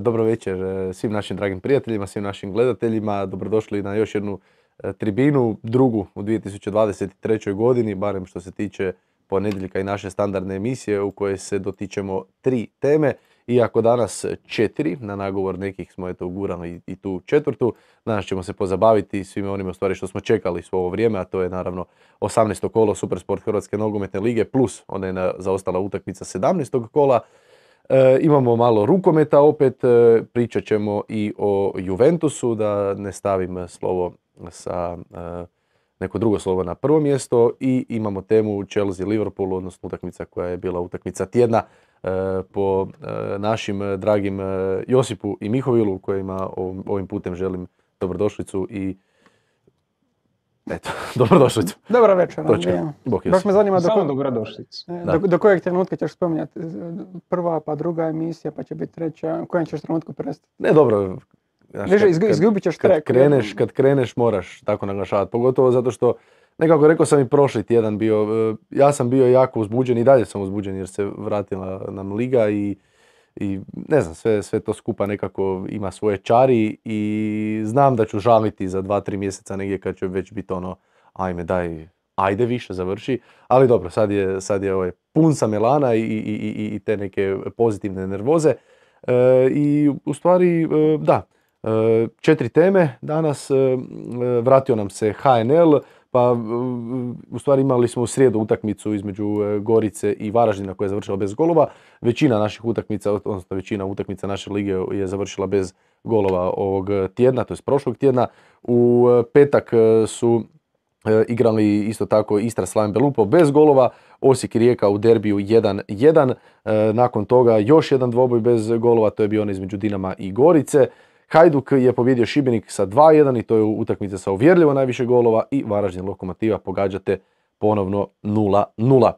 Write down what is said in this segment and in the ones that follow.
dobro večer svim našim dragim prijateljima, svim našim gledateljima. Dobrodošli na još jednu tribinu, drugu u 2023. godini, barem što se tiče ponedjeljka i naše standardne emisije u kojoj se dotičemo tri teme. Iako danas četiri, na nagovor nekih smo eto ugurali i tu četvrtu, danas ćemo se pozabaviti svime onime stvari što smo čekali svo ovo vrijeme, a to je naravno 18. kolo Supersport Hrvatske nogometne lige plus ona je zaostala utakmica 17. kola. E, imamo malo rukometa opet, e, pričat ćemo i o Juventusu, da ne stavim slovo sa e, neko drugo slovo na prvo mjesto. I imamo temu Chelsea-Liverpool, odnosno utakmica koja je bila utakmica tjedna e, po e, našim dragim Josipu i Mihovilu kojima ovim putem želim dobrodošlicu i Eto, dobrodošlicu. Dobra večer. Baš me zanima do, dobrodošlicu. Do, do, kojeg trenutka ćeš spominjati prva pa druga emisija pa će biti treća, u kojem ćeš trenutku prestati? Ne, dobro, Znaš, kad, izgubit ćeš kad kreneš, kad kreneš moraš tako naglašavati, pogotovo zato što nekako rekao sam i prošli tjedan bio, e, ja sam bio jako uzbuđen i dalje sam uzbuđen jer se vratila nam liga i, i ne znam, sve, sve to skupa nekako ima svoje čari i znam da ću žaliti za dva, tri mjeseca negdje kad će već biti ono, ajme daj, ajde više završi, ali dobro, sad je, sad je ovaj, pun sam elana i, i, i, i te neke pozitivne nervoze. E, i u stvari, e, da, E, četiri teme danas, e, e, vratio nam se HNL, pa u stvari imali smo u srijedu utakmicu između Gorice i Varaždina koja je završila bez golova. Većina naših utakmica, odnosno većina utakmica naše lige je završila bez golova ovog tjedna, to je prošlog tjedna. U petak su igrali isto tako Istra Slaven Belupo bez golova, Osijek i Rijeka u derbiju 1-1. Nakon toga još jedan dvoboj bez golova, to je bio on između Dinama i Gorice. Hajduk je pobjedio Šibenik sa 2-1 i to je utakmica sa uvjerljivo najviše golova i Varaždin Lokomotiva pogađate ponovno 0-0.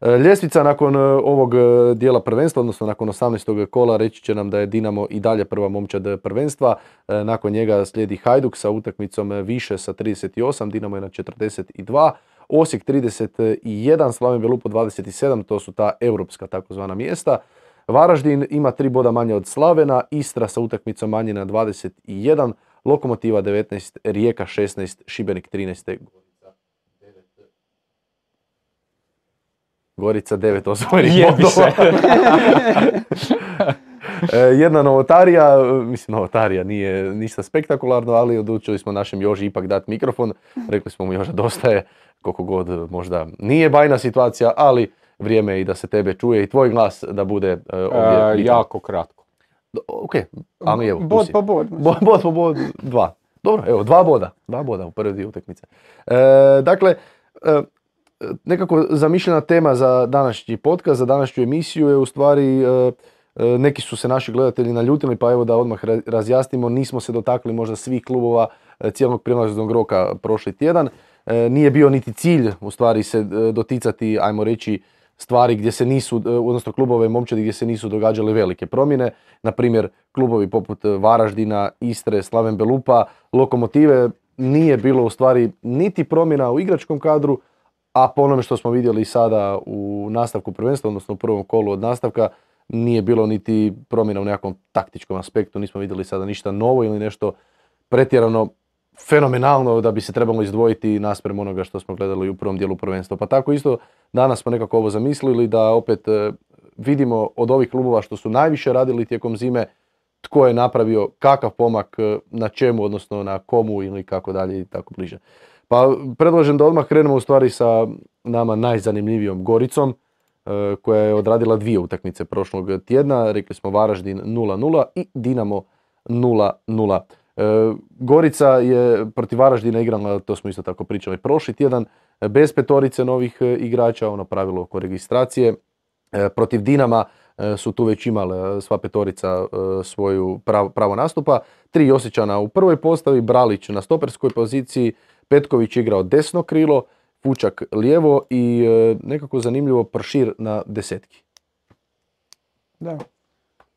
E, ljestvica nakon e, ovog e, dijela prvenstva, odnosno nakon 18. kola, reći će nam da je Dinamo i dalje prva momčad prvenstva. Nakon njega slijedi Hajduk sa utakmicom više sa 38, Dinamo je na 42. Osijek 31, Slaven Belupo 27, to su ta europska takozvana mjesta. Varaždin ima tri boda manje od Slavena, Istra sa utakmicom manje na 21, Lokomotiva 19, Rijeka 16, Šibenik 13. Gorica 9 osvojenih bodova. E, jedna novotarija, mislim novotarija nije ništa spektakularno, ali odlučili smo našem Joži ipak dati mikrofon. Rekli smo mu Joža dosta je, koliko god možda nije bajna situacija, ali vrijeme je i da se tebe čuje i tvoj glas da bude uh, ovdje uh, Jako kratko. Ok, ali evo. Bod po bod. Bod po bod, dva. Dobro, evo, dva boda. Dva boda u prve dvije utakmice. E, dakle, e, nekako zamišljena tema za današnji podcast, za današnju emisiju je u stvari, e, neki su se naši gledatelji naljutili, pa evo da odmah razjasnimo, nismo se dotakli možda svih klubova cijelog prijelaznog roka prošli tjedan. Nije bio niti cilj u stvari se doticati, ajmo reći, stvari gdje se nisu, e, odnosno klubove momčadi gdje se nisu događale velike promjene. Na primjer, klubovi poput Varaždina, Istre, Slaven Belupa, Lokomotive, nije bilo u stvari niti promjena u igračkom kadru, a po onome što smo vidjeli sada u nastavku prvenstva, odnosno u prvom kolu od nastavka, nije bilo niti promjena u nekakvom taktičkom aspektu, nismo vidjeli sada ništa novo ili nešto pretjerano fenomenalno da bi se trebalo izdvojiti naspram onoga što smo gledali u prvom dijelu prvenstva. Pa tako isto danas smo nekako ovo zamislili da opet e, vidimo od ovih klubova što su najviše radili tijekom zime tko je napravio kakav pomak e, na čemu, odnosno na komu ili kako dalje i tako bliže. Pa predlažem da odmah krenemo u stvari sa nama najzanimljivijom Goricom e, koja je odradila dvije utakmice prošlog tjedna. Rekli smo Varaždin 0-0 i Dinamo 0-0. E, Gorica je protiv Varaždina igrala, to smo isto tako pričali prošli tjedan, bez petorice novih e, igrača, ono pravilo oko registracije. E, protiv Dinama su tu već imale sva petorica svoju pravo, nastupa. Tri Osjećana u prvoj postavi, Bralić na stoperskoj poziciji, Petković igrao desno krilo, Fučak lijevo i nekako zanimljivo Pršir na desetki. Da,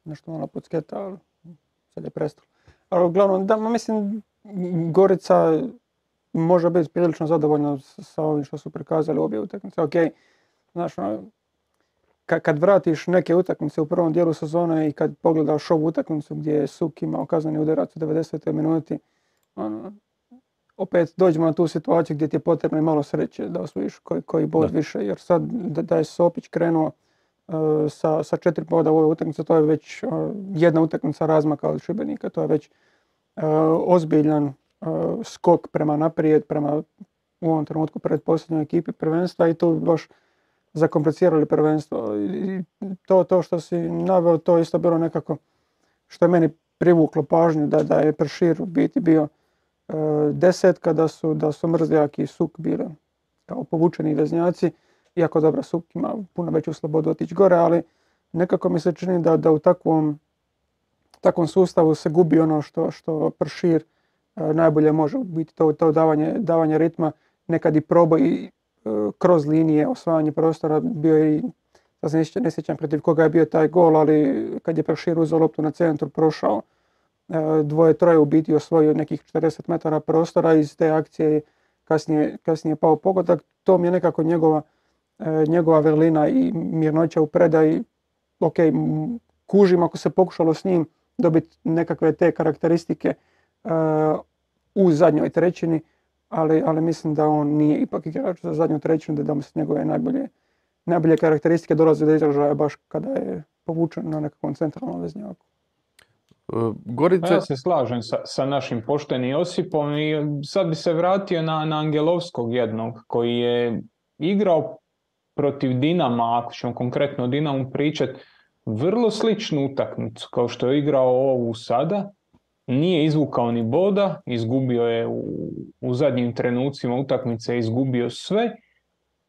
nešto malo podsketa, ali sad je prestalo. Ali uglavnom, da, mislim, Gorica može biti prilično zadovoljna sa ovim što su prikazali obje utakmice. Ok, znaš, ono, ka- kad vratiš neke utakmice u prvom dijelu sezone i kad pogledaš ovu utakmicu gdje je Suk imao kazneni udarac u 90. minuti, ono, opet dođemo na tu situaciju gdje ti je potrebno i malo sreće da osvojiš koji, koji bod Da. više, jer sad da, da je Sopić krenuo sa, sa četiri boda u ovoj utakmici, to je već uh, jedna utakmica razmaka od Šibenika, to je već uh, ozbiljan skok prema naprijed, prema u ovom trenutku pred posljednjoj ekipi prvenstva i tu baš zakomplicirali prvenstvo. I to, to što si naveo, to isto bilo nekako što je meni privuklo pažnju da, da je Pršir u biti bio e, desetka, da su, da su Mrzljak i Suk bili kao povučeni veznjaci, iako dobro Suk ima puno veću slobodu otići gore, ali nekako mi se čini da, da u takvom, takvom sustavu se gubi ono što, što Pršir e, najbolje može. Biti to, to davanje, davanje ritma, nekad i proboj e, kroz linije osvajanje prostora. Bio i sad se ne sjećam, protiv koga je bio taj gol, ali kad je Pršir uzeo loptu na centru, prošao e, dvoje, troje u biti osvojio nekih 40 metara prostora. Iz te akcije je kasnije, kasnije pao pogodak. To mi je nekako njegova, njegova vrlina i mirnoća u predaji. Ok, kužim ako se pokušalo s njim dobiti nekakve te karakteristike e, u zadnjoj trećini, ali, ali mislim da on nije ipak igrač za zadnju trećinu, da mu se njegove najbolje, najbolje karakteristike dolaze do izražaja baš kada je povučen na nekakvom centralnom veznjaku. E, Pa Gorica, ja se slažem sa, sa našim poštenim Josipom i sad bi se vratio na, na Angelovskog jednog koji je igrao protiv Dinama, ako ćemo konkretno o Dinamu pričat, vrlo sličnu utakmicu kao što je igrao ovu sada. Nije izvukao ni boda, izgubio je u, u zadnjim trenucima utakmice, izgubio sve.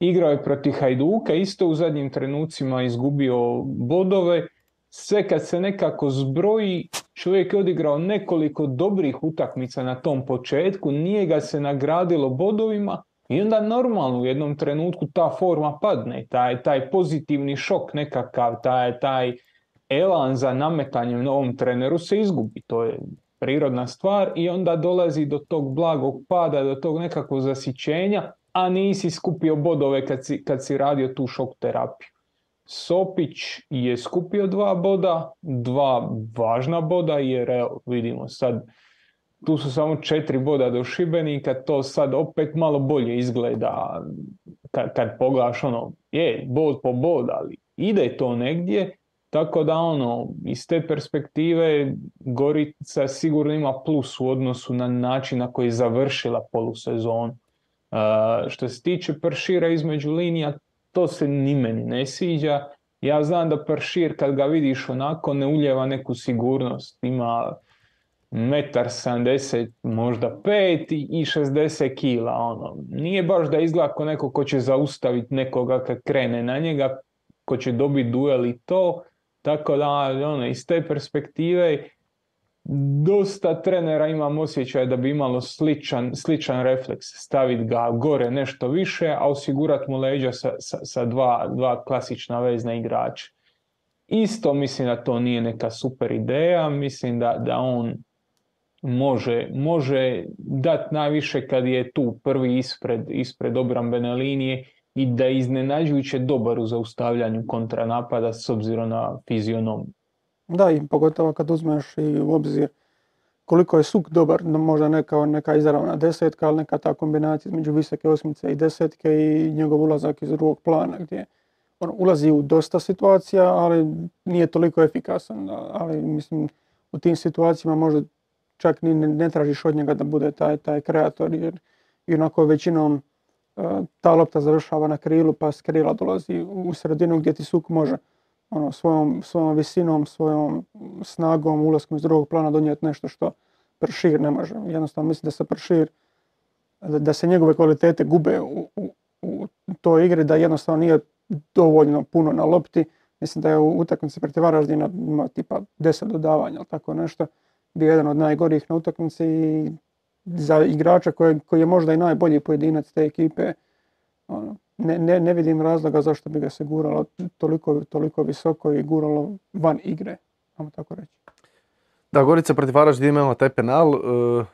Igrao je protiv Hajduka, isto u zadnjim trenucima izgubio bodove. Sve kad se nekako zbroji, čovjek je odigrao nekoliko dobrih utakmica na tom početku, nije ga se nagradilo bodovima i onda normalno u jednom trenutku ta forma padne, taj, taj pozitivni šok nekakav, taj, taj elan za nametanjem novom treneru se izgubi. To je prirodna stvar i onda dolazi do tog blagog pada, do tog nekakvog zasićenja, a nisi skupio bodove kad si, kad si radio tu šok terapiju. Sopić je skupio dva boda, dva važna boda jer evo vidimo sad tu su samo četiri boda do Šibenika, to sad opet malo bolje izgleda kad, kad pogledaš ono, je, bod po bod, ali ide to negdje, tako da ono, iz te perspektive Gorica sigurno ima plus u odnosu na način na koji je završila polusezonu. Uh, što se tiče Pršira između linija, to se ni meni ne sviđa. Ja znam da Pršir kad ga vidiš onako ne uljeva neku sigurnost. Ima metar 70, možda 5 i 60 kila. Ono. Nije baš da izgleda kao neko ko će zaustaviti nekoga kad krene na njega, ko će dobiti duel i to. Tako da ono, iz te perspektive dosta trenera imam osjećaj da bi imalo sličan, sličan refleks, staviti ga gore nešto više, a osigurati mu leđa sa, sa, sa dva, dva klasična vezna igrača. Isto mislim da to nije neka super ideja, mislim da, da on može, može dati najviše kad je tu prvi ispred, ispred obrambene linije i da je iznenađujuće dobar u zaustavljanju kontranapada s obzirom na fizionomiju. Da, i pogotovo kad uzmeš i u obzir koliko je Suk dobar, možda neka, neka izravna desetka, ali neka ta kombinacija između visoke osmice i desetke i njegov ulazak iz drugog plana gdje on ulazi u dosta situacija, ali nije toliko efikasan. Ali mislim, u tim situacijama možda čak ni ne, tražiš od njega da bude taj, taj kreator, jer onako većinom uh, ta lopta završava na krilu, pa s krila dolazi u sredinu gdje ti Suk može ono, svojom, svojom visinom, svojom snagom, ulaskom iz drugog plana donijeti nešto što Pršir ne može. Jednostavno mislim da se Pršir, da, da se njegove kvalitete gube u, u, u toj igri, da jednostavno nije dovoljno puno na lopti. Mislim da je u utakmici protiv Varaždina ima tipa 10 dodavanja ili tako nešto. Bio jedan od najgorih na utakmici i za igrača koji, koji je možda i najbolji pojedinac te ekipe, ono, ne, ne, ne vidim razloga zašto bi ga se guralo toliko, toliko visoko i guralo van igre, ajmo tako reći. Da, Gorica protiv Varaždina imala taj penal, e,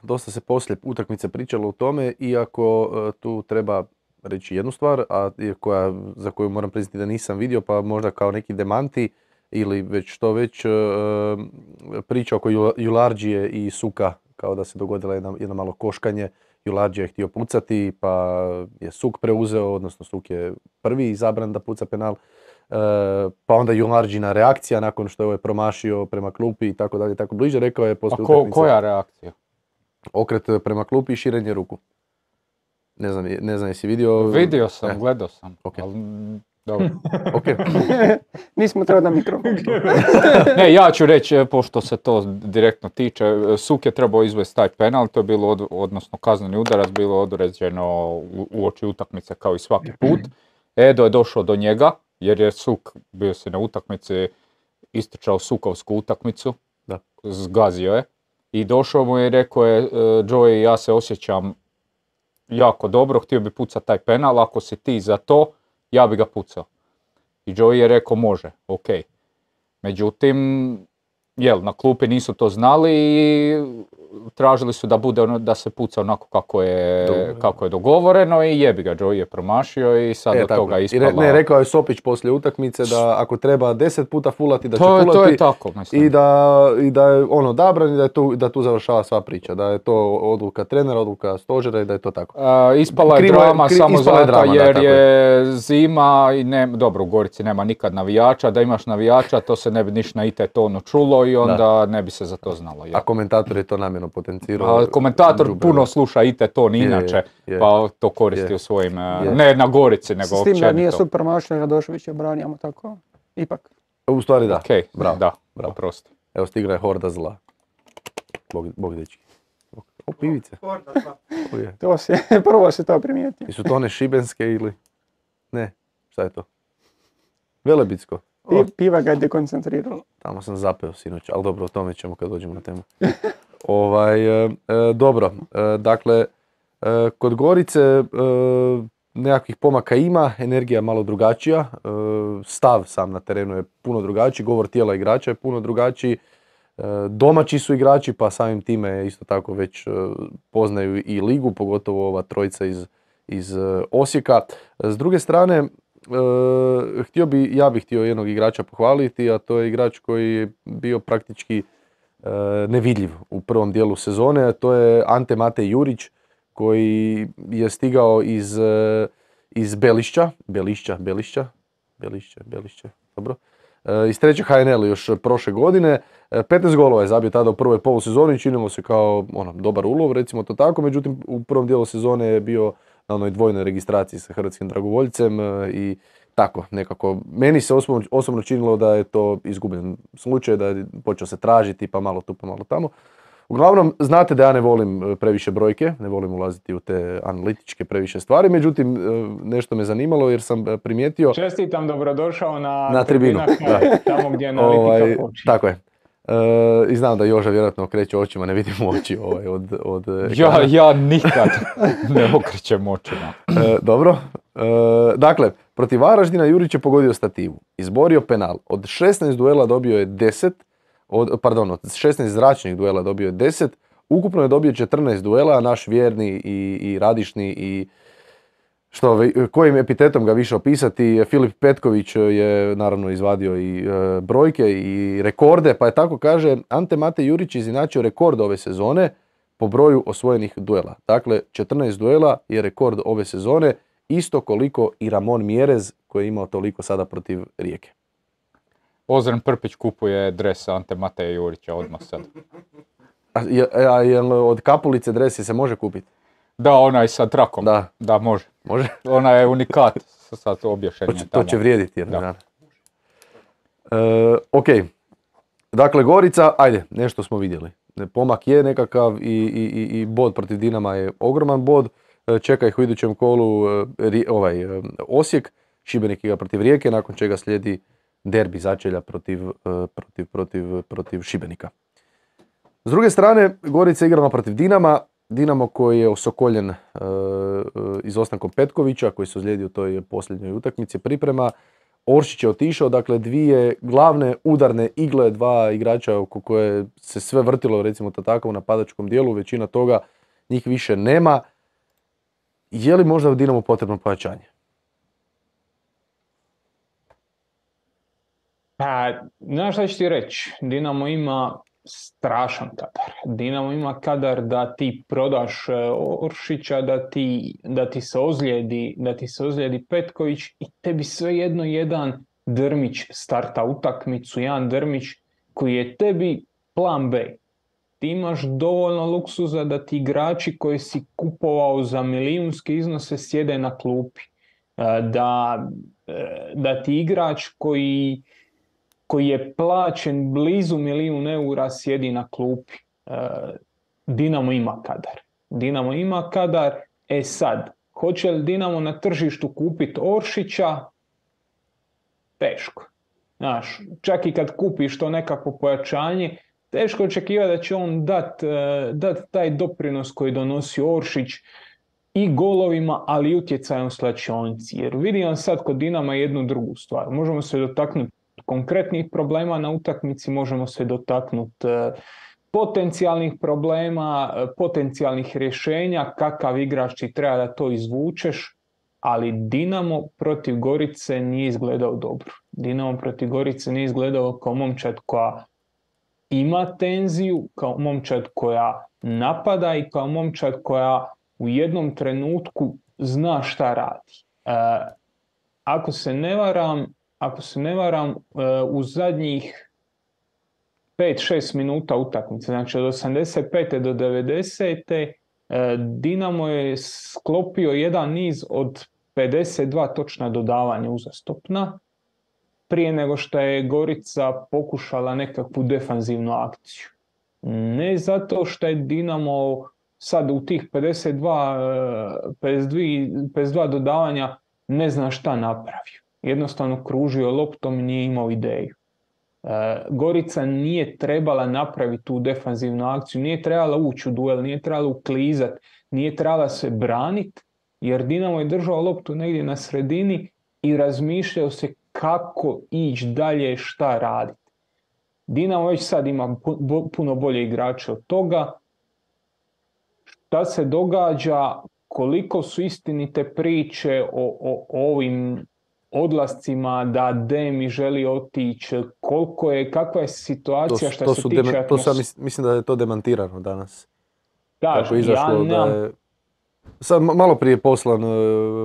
dosta se poslije utakmice pričalo o tome, iako e, tu treba reći jednu stvar, a koja, za koju moram priznati da nisam vidio, pa možda kao neki demanti ili već što već e, priča oko Jul- Jularđije i Suka, kao da se dogodila jedna, jedno malo koškanje. Jularđija je htio pucati, pa je Suk preuzeo, odnosno Suk je prvi izabran da puca penal. E, pa onda Jularđina reakcija nakon što je ovaj promašio prema klupi i tako dalje, tako bliže, rekao je poslije ko- koja reakcija? okret prema klupi i širenje ruku. Ne znam, ne znam jesi vidio... Vidio sam, E, gledao sam. Ok. ali, mm, dobro. ok. Nismo trebali da mikrofon. Ne, ja ću reći, e, pošto se to direktno tiče, e, Suk je trebao izvesti taj penal, to je bilo, od- odnosno kazneni udarac, bilo određeno u, u oči utakmice kao i svaki put. Edo je došao do njega, jer je Suk, bio se na utakmici, istrčao Sukovsku utakmicu, Da. zgazio je. I došao mu je i rekao je, e, Joey, ja se osjećam jako dobro, htio bi pucati taj penal, ako si ti za to, ja bi ga pucao. I Joey je rekao, može, ok. Međutim, jel, na klupi nisu to znali i tražili su da bude ono, da se puca onako kako je, kako je dogovoreno i jebi ga, Joey je promašio i sad E, od tako toga. I ispala... re- ne, rekao je Sopić poslije utakmice da ako treba deset puta fulati, da će to, je, fulati. to je tako, mislim. I da, I da je on odabran i da, je tu, da tu završava sva priča. Da je to odluka trenera, odluka stožera i da je to tako. A, ispala je Krivo drama kri- samo zato drama, da, jer tako je zima i ne, dobro u Gorici nema nikad navijača, da imaš navijača to se ne bi niš na IT tonu čulo i onda ne bi se za to znalo. jel. A komentator je to namjerno potencirao. A komentator puno da. sluša IT ton Je, je, inače, je. pa to koristi Je. u svojim, e, Je. ne na Gorici nego S tim da nije općenito. super mašao, Radošević je branijamo tako. Ipak. U stvari da. Ok, Bravo. da, bravo. oprosti. Evo stigra je horda zla. Bog, bog dečki. O, pivice. O, je. To se, prvo se to primijeti. Jesu to one šibenske ili? Ne, šta je to? Velebitsko. O, Pi- Piva ga je dekoncentriralo. tamo sam zapeo sinoć, ali dobro, o tome ćemo kad dođemo na temu. ovaj, e, e, dobro, e, dakle, e, kod Gorice nekakvih pomaka ima, energija je malo drugačija, stav sam na terenu je puno drugačiji, govor tijela igrača je puno drugačiji, domaći su igrači, pa samim time isto tako već poznaju i ligu, pogotovo ova trojica iz, iz Osijeka. S druge strane, htio bi, ja bih htio jednog igrača pohvaliti, a to je igrač koji je bio praktički e, nevidljiv u prvom dijelu sezone, a to je Ante Matej Jurić koji je stigao iz, e, iz Belišća, Belišća, Belišća, Belišće, Belišće, dobro, E, iz treće HNL još prošle godine. E, 15 golova je zabio tada u prvoj polusezoni, činilo se kao ono, dobar ulov, recimo to tako, međutim u prvom dijelu sezone je bio na onoj dvojnoj registraciji sa hrvatskim dragovoljcem e, i tako nekako. Meni se osobno, osobno činilo da je to izgubljen slučaj, da je počeo se tražiti pa malo tu pa malo tamo. Uglavnom, znate da ja ne volim e, previše brojke, ne volim ulaziti u te analitičke previše stvari, međutim e, nešto me zanimalo jer sam primijetio Čestitam, dobrodošao na, Na tribinu, da. tamo gdje analitika Ovaj, tako je. E, I znam da Joža vjerojatno okreće očima, ne vidim oči ovaj, od, od Ja, ekrana. ja nikad ne okrećem očima. E, dobro. E, dakle, protiv Varaždina Jurić je pogodio stativu. Izborio penal. Od 16 duela dobio je 10. Od, pardon, od 16 zračnih duela dobio je 10. Ukupno je dobio 14 duela, a naš vjerni i, i radišni i što, kojim epitetom ga više opisati, Filip Petković je naravno izvadio i e, brojke i rekorde, pa je tako kaže Ante Mate Jurić izinačio rekord ove sezone po broju osvojenih duela. Dakle, 14 duela je rekord ove sezone, isto koliko i Ramon Mjerez koji je imao toliko sada protiv Rijeke. Ozren Prpić kupuje dres Ante Mateja Jurića odmah sad. A, je, a jel od Kapulice dresi se može kupiti? Da, onaj sa trakom. Da. Da, može. Može? Ona je unikat sa To će, to tamo. će vrijediti jednog Da. dana. E, ok, dakle Gorica, ajde, nešto smo vidjeli. Pomak je nekakav i, i, i- i bod protiv Dinama je ogroman bod. E, Čeka ih u idućem kolu e, ovaj, e, Osijek, Šibenik igra protiv Rijeke, nakon čega slijedi derbi začelja protiv, e, protiv, protiv, protiv Šibenika. S druge strane, Gorica igrala protiv Dinama, Dinamo koji je osokoljen e, e, izostankom Petkovića, koji se ozlijedio u toj posljednjoj utakmici priprema. Oršić je otišao, dakle dvije glavne udarne igle, dva igrača oko koje se sve vrtilo, recimo to tako, u napadačkom dijelu, većina toga njih više nema. je li možda Dinamo potrebno pojačanje? Pa, znaš šta ću ti reći? Dinamo ima strašan kadar. Dinamo ima kadar da ti prodaš e, Oršića, da ti, da ti se ozlijedi, da ti se ozlijedi Petković i tebi svejedno jedan Drmić starta utakmicu, jedan Drmić koji je tebi plan B. Ti imaš dovoljno luksuza da ti igrači koji si kupovao za milijunske iznose sjede na klupi. E, Da, e, da ti igrač koji koji je plaćen blizu milijun eura sjedi na klupi. E, Dinamo ima kadar. Dinamo ima kadar. E sad, hoće li Dinamo na tržištu kupiti Oršića? Teško. Znaš, čak i kad kupiš to nekako pojačanje, teško očekivati da će on dat, e, dat taj doprinos koji donosi Oršić i golovima, ali i utjecajem u slačionici. Jer vidim sad kod Dinama jednu drugu stvar. Možemo se dotaknuti konkretnih problema na utakmici, možemo se dotaknuti e, potencijalnih problema, e, potencijalnih rješenja, kakav igrač ti treba da to izvučeš, ali Dinamo protiv Gorice nije izgledao dobro. Dinamo protiv Gorice nije izgledao kao momčad koja ima tenziju, kao momčad koja napada i kao momčad koja u jednom trenutku zna šta radi. E, ako se ne varam, ako se ne varam, e, u zadnjih 5-6 minuta utakmice, znači od 85. do 90. E, Dinamo je sklopio jedan niz od 52 točna dodavanja uzastopna, prije nego što je Gorica pokušala nekakvu defanzivnu akciju. Ne zato što je Dinamo sad u tih 52, 52, 52 dodavanja ne zna šta napravio jednostavno kružio loptom i nije imao ideju. E, Gorica nije trebala napraviti tu defanzivnu akciju, nije trebala ući u duel, nije trebala uklizat, nije trebala se braniti, jer Dinamo je držao loptu negdje na sredini i razmišljao se kako ići dalje, šta raditi. Dinamo već sad ima puno bolje igrače od toga. Šta se događa, koliko su istinite priče o, o ovim odlascima, da Demi želi otići, koliko je, kakva je situacija što se tiče dema, to sam, Mislim da je to demantirano danas. Da, Kako izašlo ja da je, sad malo prije poslan,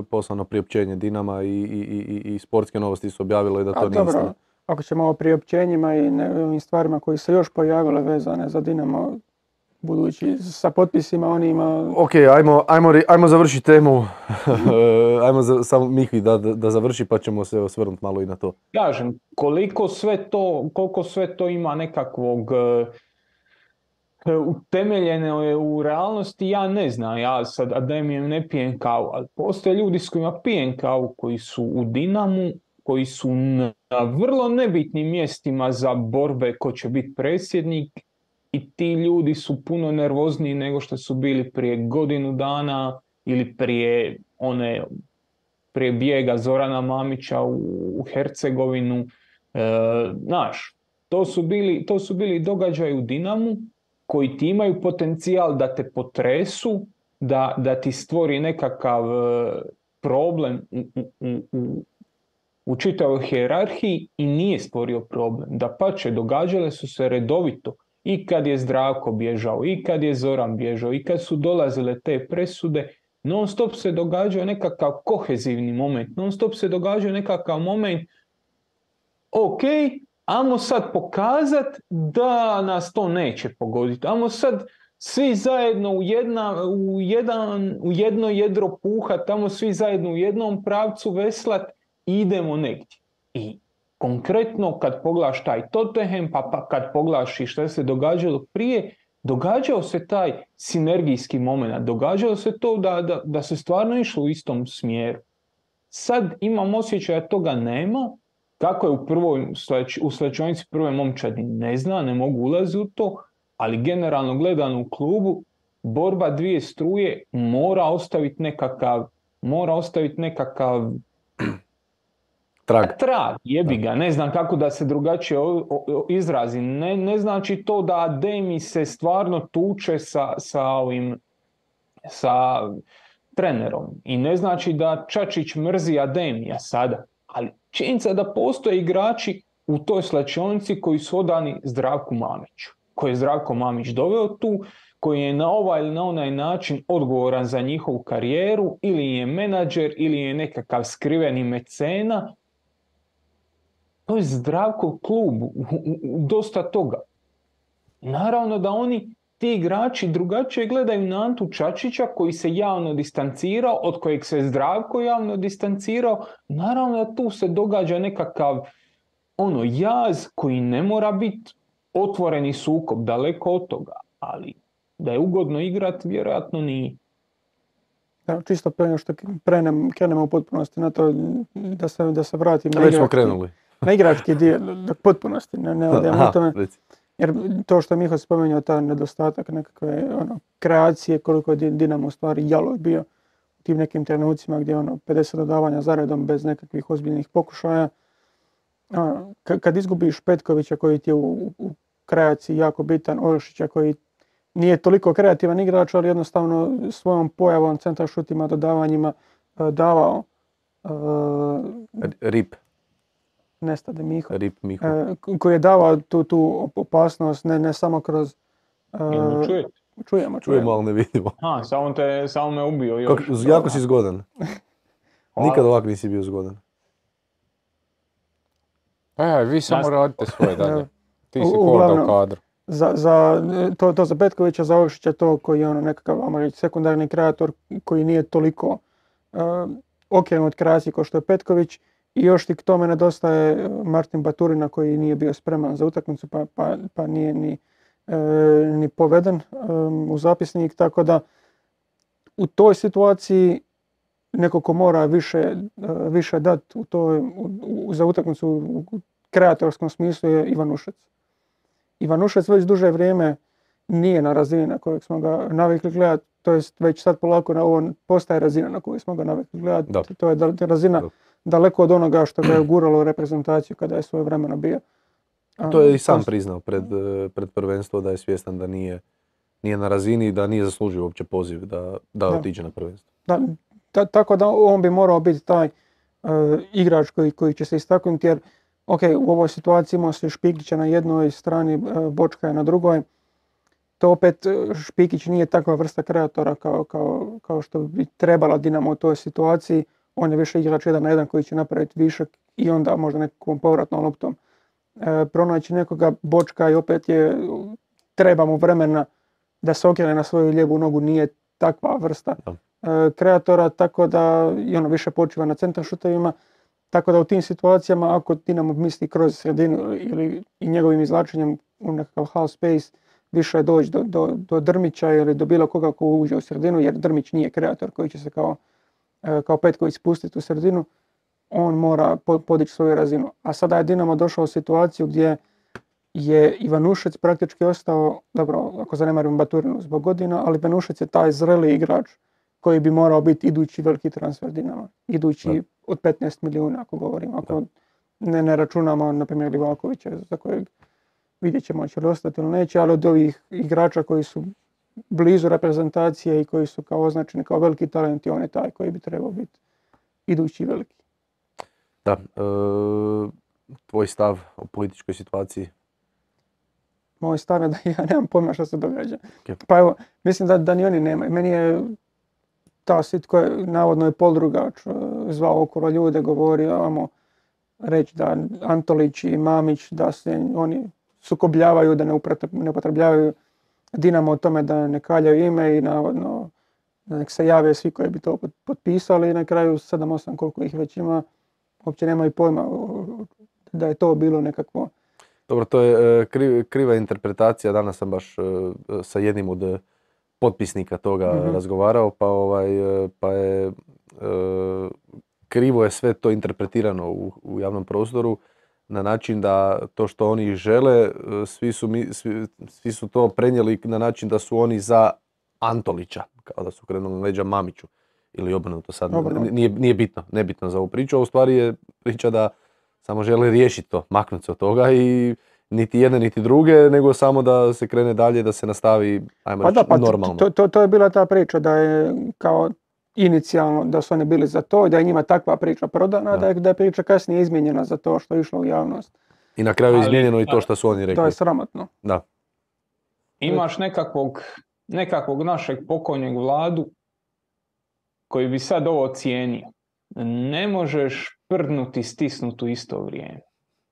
poslano priopćenje Dinama i, i, i, i sportske novosti su objavile da to A, nije dobro, Ako ćemo o priopćenjima i ovim stvarima koji se još pojavile vezane za Dinamo, budući sa potpisima oni ima... Ok, ajmo, ajmo, ajmo završiti temu, ajmo za, samo Mihvi da, da završi pa ćemo se osvrnuti malo i na to. Kažem, koliko sve to, koliko sve to ima nekakvog e, utemeljeno je u realnosti, ja ne znam, ja sad Ademijem ne pijem kavu, ali postoje ljudi s kojima pijem kavu koji su u Dinamu, koji su na vrlo nebitnim mjestima za borbe ko će biti predsjednik i ti ljudi su puno nervozniji nego što su bili prije godinu dana ili prije one prije bijega Zorana Mamića u, u Hercegovinu. E, znaš, to su, bili, to su bili događaji u Dinamu koji ti imaju potencijal da te potresu, da, da ti stvori nekakav e, problem u, u, u, u čitavoj hjerarhiji i nije stvorio problem. Da pače, događale su se redovito i kad je Zdravko bježao, i kad je Zoran bježao, i kad su dolazile te presude, non stop se događao nekakav kohezivni moment, non stop se događao nekakav moment, ok, ajmo sad pokazat da nas to neće pogoditi, ajmo sad svi zajedno u, jedna, u, jedan, u jedno jedro puha, tamo svi zajedno u jednom pravcu veslat idemo negdje. I konkretno kad poglaš taj Tottenham, pa, pa kad poglaš i što se događalo prije, događao se taj sinergijski moment, događalo se to da, da, da se stvarno išlo u istom smjeru. Sad imam osjećaj da toga nema, kako je u prvoj, u slečionici prve momčadi ne zna, ne mogu ulaziti u to, ali generalno gledano u klubu, borba dvije struje mora ostaviti nekakav, mora ostaviti nekakav Trag. Trag, jebi ga, ne znam kako da se drugačije izrazi. Ne, ne znači to da Demi se stvarno tuče sa, sa ovim, sa trenerom. I ne znači da Čačić mrzi Ademija sada, ali činjenica je da postoje igrači u toj slačionici koji su odani Zdravku Mamiću. Koji je Zdravko Mamić doveo tu, koji je na ovaj ili na onaj način odgovoran za njihovu karijeru, ili je menadžer, ili je nekakav skriveni mecena. To je Zdravkov klub dosta toga. Naravno da oni, ti igrači drugačije gledaju na Antu Čačića koji se javno distancirao, od kojeg se Zdravko javno distancirao. Naravno da tu se događa nekakav ono jaz koji ne mora biti otvoreni sukob, daleko od toga, ali da je ugodno igrat, vjerojatno nije. Da, čisto prije nego što prenem, krenemo u potpunosti na to da se, da se vratim na Već smo krenuli. Na igrački dio, potpunosti, ne, ne odemo tome. Jer to što je Miho spomenuo, ta nedostatak nekakve ono, kreacije, koliko je Di- Dinamo u stvari jalov bio u tim nekim trenucima gdje ono 50 dodavanja zaredom bez nekakvih ozbiljnih pokušaja. A, ka- kad izgubiš Petkovića koji ti je u, u kreaciji jako bitan, Oršića koji nije toliko kreativan igrač, ali jednostavno svojom pojavom, centar šutima, dodavanjima e, davao e, Rip, nestade Miho. Rip Miho. E, koji je davao tu, tu opasnost ne, ne samo kroz... e, čujete? čujemo, Čujemo, ali ne vidimo. Ha, samo, te, samo me ubio još. Kako, jako si zgodan. Nikad ovak nisi bio zgodan. E, vi samo Nas- radite svoje dalje. Da. Ti si uglavnom- u kadru. Za, za, to, to za Petkovića, za Oršića to koji je ono nekakav, reći, sekundarni kreator koji nije toliko uh, okrenut kreaciji kao što je Petković i još ti k tome nedostaje e, Martin Baturina koji nije bio spreman za utakmicu pa, pa, pa nije ni, e, ni poveden um, u zapisnik, tako da u toj situaciji neko ko mora više, e, više dati u toj, u- u- za utakmicu u kreatorskom smislu je Ivan Ušec. Ivan Ušec već duže vrijeme nije na razini na kojeg smo ga navikli gledati, to jest već sad polako na ovo postaje razina na koju smo ga navikli gledati. Da. To je razina Da. Daleko od onoga što ga je guralo u reprezentaciju kada je svoje vremena bio. A, To je i sam to- priznao pred, eh, pred prvenstvo da je svjestan da nije, nije na razini i da nije zaslužio uopće poziv da, da Da. otiđe na prvenstvo. Da, ta- tako da on bi morao biti taj e, igrač koji, koji će se istaknuti jer ok, u ovoj situaciji imao si Špikića na jednoj strani, e, Bočka je na drugoj. To opet Špikić nije takva vrsta kreatora kao, kao, kao što bi trebala Dinamo u toj situaciji. On je više igrač jedan na jedan koji će napraviti višak i onda možda nekom povratnom loptom e, pronaći nekoga. Bočka i opet je, treba mu vremena da se okrene na svoju lijevu nogu, nije takva vrsta e, kreatora, tako da i ono više počiva na centar šutovima. Tako da u tim situacijama ako Dinamo misli kroz sredinu ili i njegovim izlačenjem u nekakav half space više doći do, do, do Drmića ili do bilo koga ko uđe u sredinu, jer Drmić nije kreator koji će se kao, kao Petković spustiti u sredinu, on mora po- podići svoju razinu. A sada je Dinamo došao u situaciju gdje je Ivanušec praktički ostao, dobro, ako zanemarimo Baturinu zbog godina, ali Ivanušec je taj zreli igrač koji bi morao biti idući veliki transfer Dinama. Idući Da. od 15 milijuna, ako govorimo. Ako ne, ne računamo, na primjer, Livakovića, za kojeg vidjet ćemo će li ostati ili neće, ali od ovih igrača koji su blizu reprezentacije i koji su kao označeni kao veliki talenti, on je taj koji bi trebao biti idući veliki. Da, e, tvoj stav o političkoj situaciji. Moj stav je da ja nemam pojma što se događa. Pa evo, mislim da, da ni oni nemaju. Meni je ta sit koja je navodno je poldrugač e, zvao okolo ljude, govorio, amo reći da Antolić i Mamić da se oni sukobljavaju, da ne upotrebljavaju Dinamo o tome da ne kaljaju ime i navodno da nek se jave svi koji bi to pot- potpisali i na kraju 7-8 koliko ih već ima, uopće nemaju pojma da je to bilo nekakvo Dobro, to je e, kri- kriva interpretacija. Danas sam baš e, sa jednim od e, potpisnika toga Mhm. razgovarao, pa, ovaj, pa je krivo je sve to interpretirano u, u javnom prostoru na način da to što oni žele, e, svi su, mi, svi, svi su to prenijeli na način da su oni za Antolića, kao da su krenuli leđa Mamiću ili obrnuto sad, nije, nije bitno, nebitno za ovu priču, a u stvari je priča da samo žele riješiti to, maknuti se od toga i niti jedne niti druge, nego samo da se krene dalje, da se nastavi, ajmo Pa reći, da, pa normalno. to, to, to je bila ta priča da je kao inicijalno da su oni bili za to i da je njima takva priča prodana, Da. da, je, priča kasnije izmijenjena za to što je išlo u javnost. I na kraju je izmijenjeno i to što su oni To rekli. je sramotno. Da. Imaš nekakvog, nekakvog našeg pokojneg vladu koji bi sad ovo cijenio. Ne možeš prdnuti, stisnuti u isto vrijeme.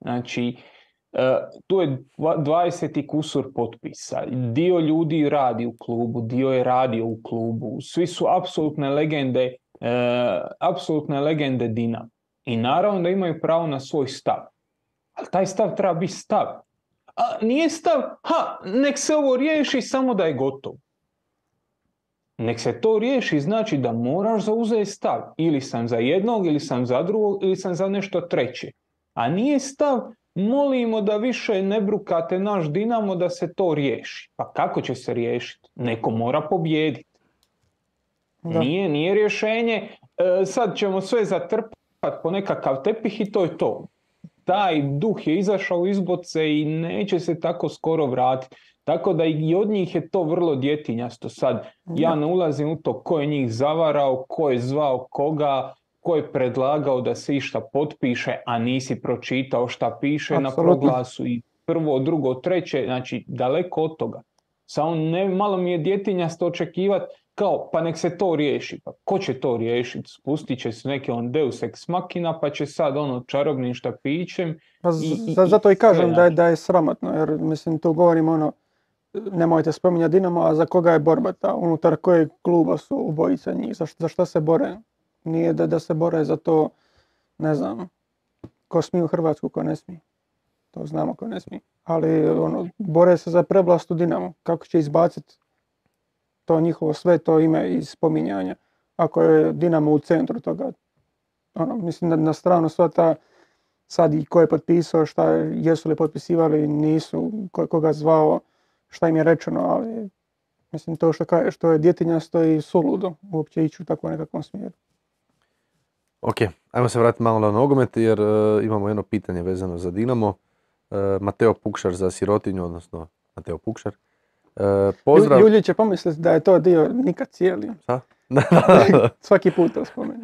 Znači, tu je dva- 20 i kusur potpisa. Dio ljudi radi u klubu, dio je radio u klubu. Svi su apsolutne legende, e, apsolutne legende Dinama. I naravno da imaju pravo na svoj stav. Ali taj stav treba biti stav. A nije stav, ha, nek se ovo riješi samo da je gotovo. Nek se to riješi znači da moraš zauzeti stav. Ili sam za jednog, ili sam za drugog, ili sam za nešto treće. A nije stav, molimo da više ne brukate naš Dinamo da se to riješi. Pa kako će se riješiti? Neko mora pobijediti. Da. Nije, nije rješenje, e, sad ćemo sve zatrpati po nekakav tepih i to je to. Taj duh je izašao iz boce i neće se tako skoro vratiti. Tako da i od njih je to vrlo djetinjasto sad. Ja ne ulazim u to ko je njih zavarao, ko je zvao koga, ko je predlagao da se išta potpiše, a nisi pročitao šta piše na Apsolutno. proglasu i prvo, drugo, treće, znači daleko od toga. Samo ne, malo mi je djetinjasto očekivati kao, pa nek se to riješi. Pa ko će to riješiti? Spustit će se neki on deus ex machina, pa će sad ono čarobnim štapićem. Pa z- I- i- za- zato i kažem da je, da je sramotno, jer mislim tu govorimo ono, nemojte spominjati Dinamo, a za koga je borba ta, unutar kojeg kluba su ubojica njih, za, za šta se bore? Nije da, da se bore za to, ne znam, ko smije u Hrvatsku, ko ne smije. To znamo ko ne smije. Ali ono, bore se za prevlast u Dinamo. Kako će izbaciti to njihovo sve to ime iz spominjanja. Ako je Dinamo u centru toga. Ono, mislim da na stranu sva ta sad i ko je potpisao, šta, jesu li potpisivali, nisu, ko, koga zvao, šta im je rečeno, ali mislim to što, ka- što je djetinjasto i suludo uopće ići u takvom nekakvom smjeru. Ok, ajmo se vratiti malo na nogomet jer e, imamo jedno pitanje vezano za Dinamo. E, Mateo Pukšar za sirotinju, odnosno Mateo Pukšar. E, pozdrav. Ljudi će pomisliti da je to dio nikad cijeli. Šta? Da, da, da. Svaki put to spomenu.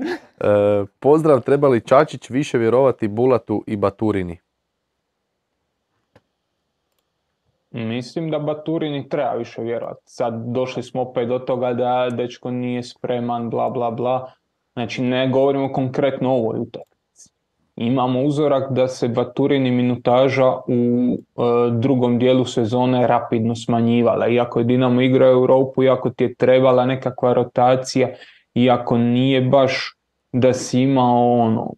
Pozdrav, treba li Čačić više vjerovati Bulatu i Baturini? Mislim da Baturini treba više vjerovati. Sad došli smo opet do toga da dečko nije spreman, bla bla bla. Znači ne govorimo konkretno o ovoj utakmici. Imamo uzorak da se Baturini minutaža u e, drugom dijelu sezone rapidno smanjivala. Iako je Dinamo igrao Europu, iako ti je trebala nekakva rotacija, iako nije baš da si imao ono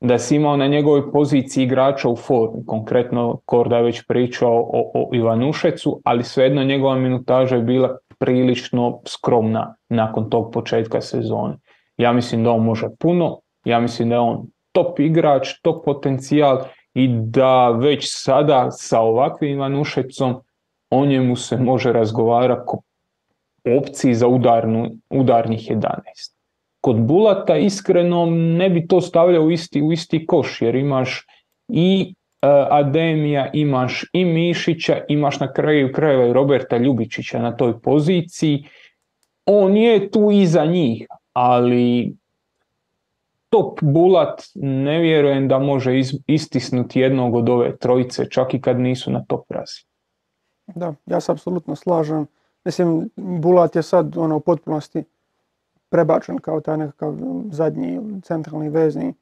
da si imao na njegovoj poziciji igrača u formi, konkretno Korda je već pričao o, o Ivanušecu, ali svejedno njegova minutaža je bila prilično skromna nakon tog početka sezone. Ja mislim da on može puno, ja mislim da je on top igrač, top potencijal i da već sada sa ovakvim Ivanušecom o njemu se može razgovarati ko opciji za udarnu, udarnih 11 kod Bulata iskreno ne bi to stavljao u isti, u isti koš jer imaš i Ademija, imaš i Mišića, imaš na kraju krajeva i Roberta Ljubičića na toj poziciji. On je tu iza njih, ali top Bulat ne vjerujem da može iz- istisnuti jednog od ove trojice, čak i kad nisu na top razini. Da, ja se apsolutno slažem. Mislim, Bulat je sad ono, u potpunosti prebačen kao taj nekakav zadnji centralni vezni,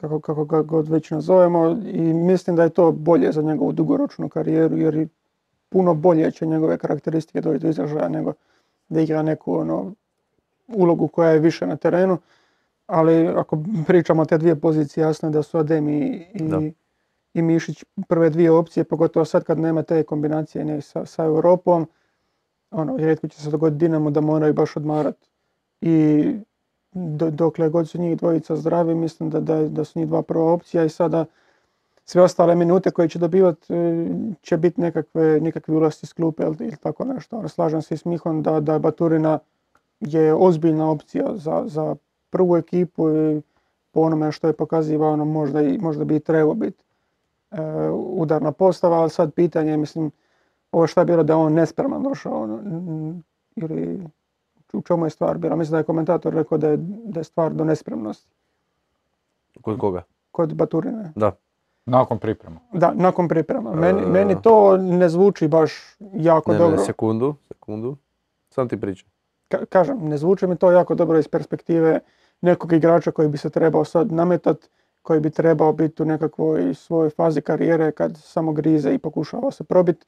kako, kako ga god već nazovemo i mislim da je to bolje za njegovu dugoročnu karijeru jer i puno bolje će njegove karakteristike doći do izražaja nego da igra neku ono, ulogu koja je više na terenu. Ali ako pričamo o te dvije pozicije, jasno je da su Adem i, i, Da. i Mišić prve dvije opcije, pogotovo sad kad nema te kombinacije ne, sa, sa Europom. Ono, rijetko će se dogoditi Dinamo da moraju baš odmarati. I dokle god su njih dvojica zdravi, mislim da, da, da su njih dva prva opcija i sada sve ostale minute koje će dobivati e, će biti nekakve, ulasci iz klupe ili, tako nešto. Ono, slažem se s Mihom da, da Baturina je ozbiljna opcija za, za prvu ekipu i po onome što je pokazivao, ono, možda, i, možda bi i trebao biti e, udarna postava, ali sad pitanje, mislim, ovo šta je bilo da je on nespreman došao, ono, ili u čemu je stvar bila. Mislim da je komentator rekao da je, da je stvar do nespremnosti Kod koga? kod Baturine. Da. Nakon priprema. Da, nakon priprema. Meni, E. meni to ne zvuči baš jako Ne, dobro. ne, sekundu, sekundu. Sam ti pričam. Ka- kažem, ne zvuči mi to jako dobro iz perspektive nekog igrača koji bi se trebao sad nametat, koji bi trebao biti u nekakvoj svojoj fazi karijere kad samo grize i pokušava se probiti.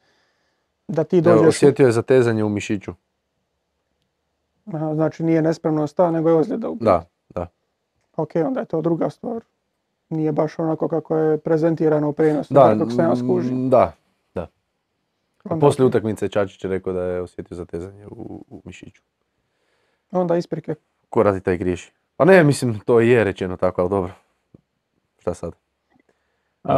Da ti Evo, dođeš, osjetio je zatezanje u mišiću. Aha, znači nije nespremnost ta, nego je ozljeda. u- Da, da. Ok, onda je to druga stvar. Nije baš onako kako je prezentirano u prenosu, Da, kako se ja skužim. mm, da. Onda, Poslije utakmice Čačić je rekao da je osjetio zatezanje u, u mišiću. onda isprike. Ko radi taj griješi? Pa ne, mislim, to je rečeno tako, ali dobro. Šta sad? Uh,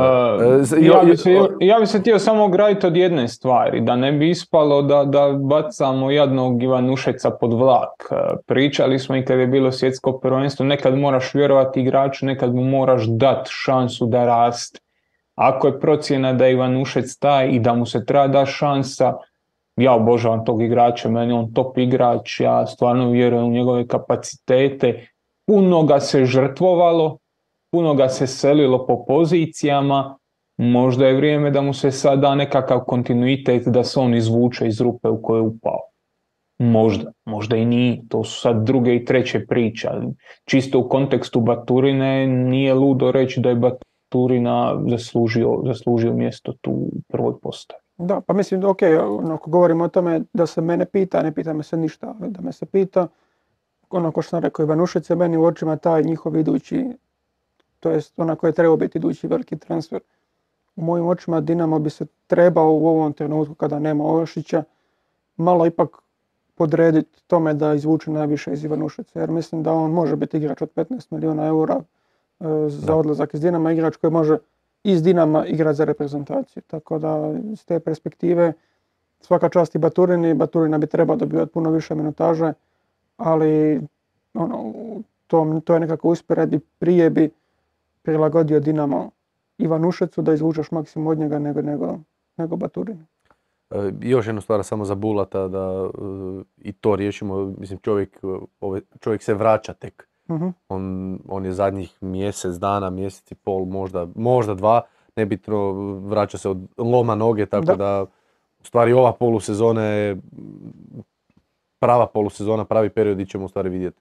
ja, jo- bi se, ja bi se htio samo ograditi od jedne stvari, da ne bi ispalo da, da bacamo jadnog Ivanušeca pod vlak. Pričali smo i kad je bilo svjetsko prvenstvo, nekad moraš vjerovati igraču, nekad mu moraš dati šansu da raste. Ako je procjena da je Ivanušec taj i da mu se treba da šansa, ja obožavam tog igrača, meni on top igrač, ja stvarno vjerujem u njegove kapacitete. Puno ga se žrtvovalo, puno ga se selilo po pozicijama, možda je vrijeme da mu se sad da nekakav kontinuitet da se on izvuče iz rupe u koju je upao. Možda, možda i nije, to su sad druge i treće priče, ali čisto u kontekstu Baturine nije ludo reći da je Baturina zaslužio, zaslužio mjesto tu u prvoj postavi. Da, pa mislim ok, ono, ako govorimo o tome da se mene pita, ne pita me se ništa, ali da me se pita, ono ko što sam rekao, Ivanušec je meni u očima taj njihov idući, to jest ona koja je trebao biti idući veliki transfer. U mojim očima Dinamo bi se trebao u ovom trenutku kada nema Ovešića malo ipak podrediti tome da izvuče najviše iz Ivanušeca, jer mislim da on može biti igrač od 15 milijuna eura e, za odlazak iz Dinama, igrač koji može iz Dinama igrati za reprezentaciju. Tako da iz te perspektive svaka čast i Baturini, Baturina bi trebao dobivati puno više minutaže, ali ono, u tom, to je nekako usporedbi prije bi prilagodio Dinamo Ivanušecu da izvučeš maksimum od njega nego, nego, nego Baturini. E, još jedna stvar samo za Bulata da e, i to riješimo. Mislim, čovjek, e, ove, čovjek se vraća tek. Mhm. On, on je zadnjih mjesec dana, mjesec i pol, možda, možda dva, nebitno, vraća se od loma noge, tako Da. da, u stvari ova polusezona je prava polusezona, pravi period gdje ćemo u stvari vidjeti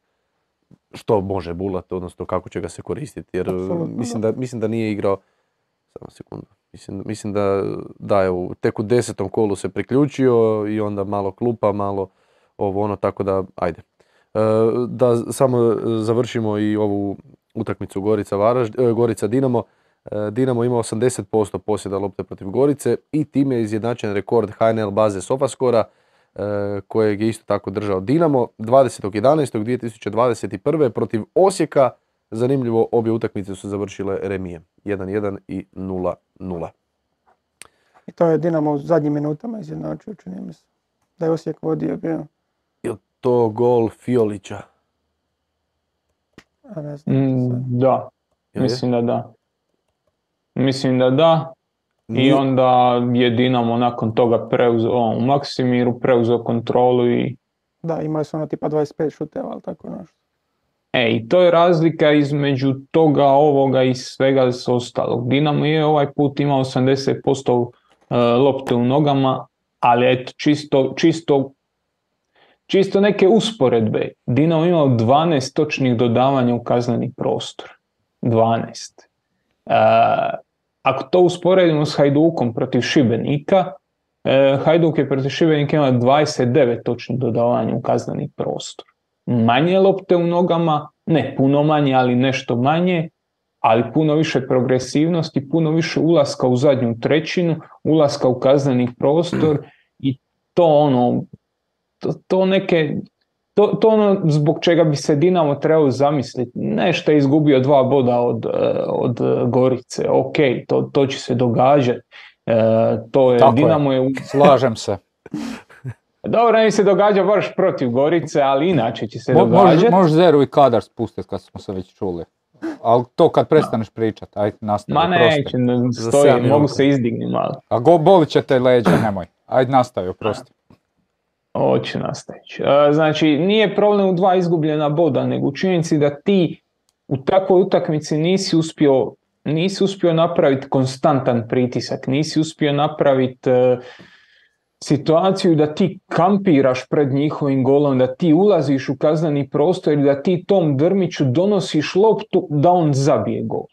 što može Bulat, odnosno kako će ga se koristiti. Jer mislim da, mislim da nije igrao, samo sekundu, mislim, mislim da, da je u, tek u desetom kolu se priključio i onda malo klupa, malo ovo ono, tako da ajde. E, da samo završimo i ovu utakmicu Gorica, Varaž, e, Gorica Dinamo. E, Dinamo ima 80% posjeda lopte protiv Gorice i time je izjednačen rekord HNL baze Sofascora e, kojeg je isto tako držao Dinamo 20.11.2021. protiv Osijeka. Zanimljivo, obje utakmice su završile remijem 1-1 i 0-0. I to je Dinamo u zadnjim minutama izjednačio, čini mi se. Da je Osijek vodio bio, Je to gol Fiolića? a ne znam. Mm, da, mislim da da. Mislim da da. I onda je Dinamo nakon toga preuzeo, on, u Maksimiru preuzeo kontrolu i Da, imali su ono tipa 25 šuteva, ali tako nešto. E, i to je razlika između toga, ovoga i svega ostalog. Dinamo je ovaj put imao 80% e, lopte u nogama, ali eto, čisto, čisto, čisto neke usporedbe. Dinamo imao 12 točnih dodavanja u kazneni prostor. 12. E, ako to usporedimo s Hajdukom protiv Šibenika, e, Hajduk je protiv Šibenika imao 29 točnih dodavanja u kazneni prostor. Manje lopte u nogama, ne puno manje, ali nešto manje, ali puno više progresivnosti, puno više ulaska u zadnju trećinu, ulaska u kazneni prostor i to ono, to, to neke, to, to ono zbog čega bi se Dinamo trebao zamisliti. Nešto je izgubio dva boda od, e, od Gorice, ok, to, to će se događati. E, to je, Tako je. Dinamo je u Slažem se. dobro, ne se događa baš protiv Gorice, ali inače će se Mo- Možeš događati. možeš Zeru i Kadar spustiti kad smo se već čuli. Ali to kad prestaneš pričat, ajde nastavi, Ma ne stoji, mogu se izdigni malo. A go, bolit će te leđa, nemoj. Ajde nastavi, oprosti. Hoće nastavići. E, Znači, nije problem u dva izgubljena boda, nego u činjenici da ti u takvoj utakmici nisi uspio, nisi uspio napraviti konstantan pritisak, nisi uspio napraviti e, situaciju da ti kampiraš pred njihovim golom, da ti ulaziš u kazneni prostor i da ti tom Drmiću donosiš loptu da on zabije gol.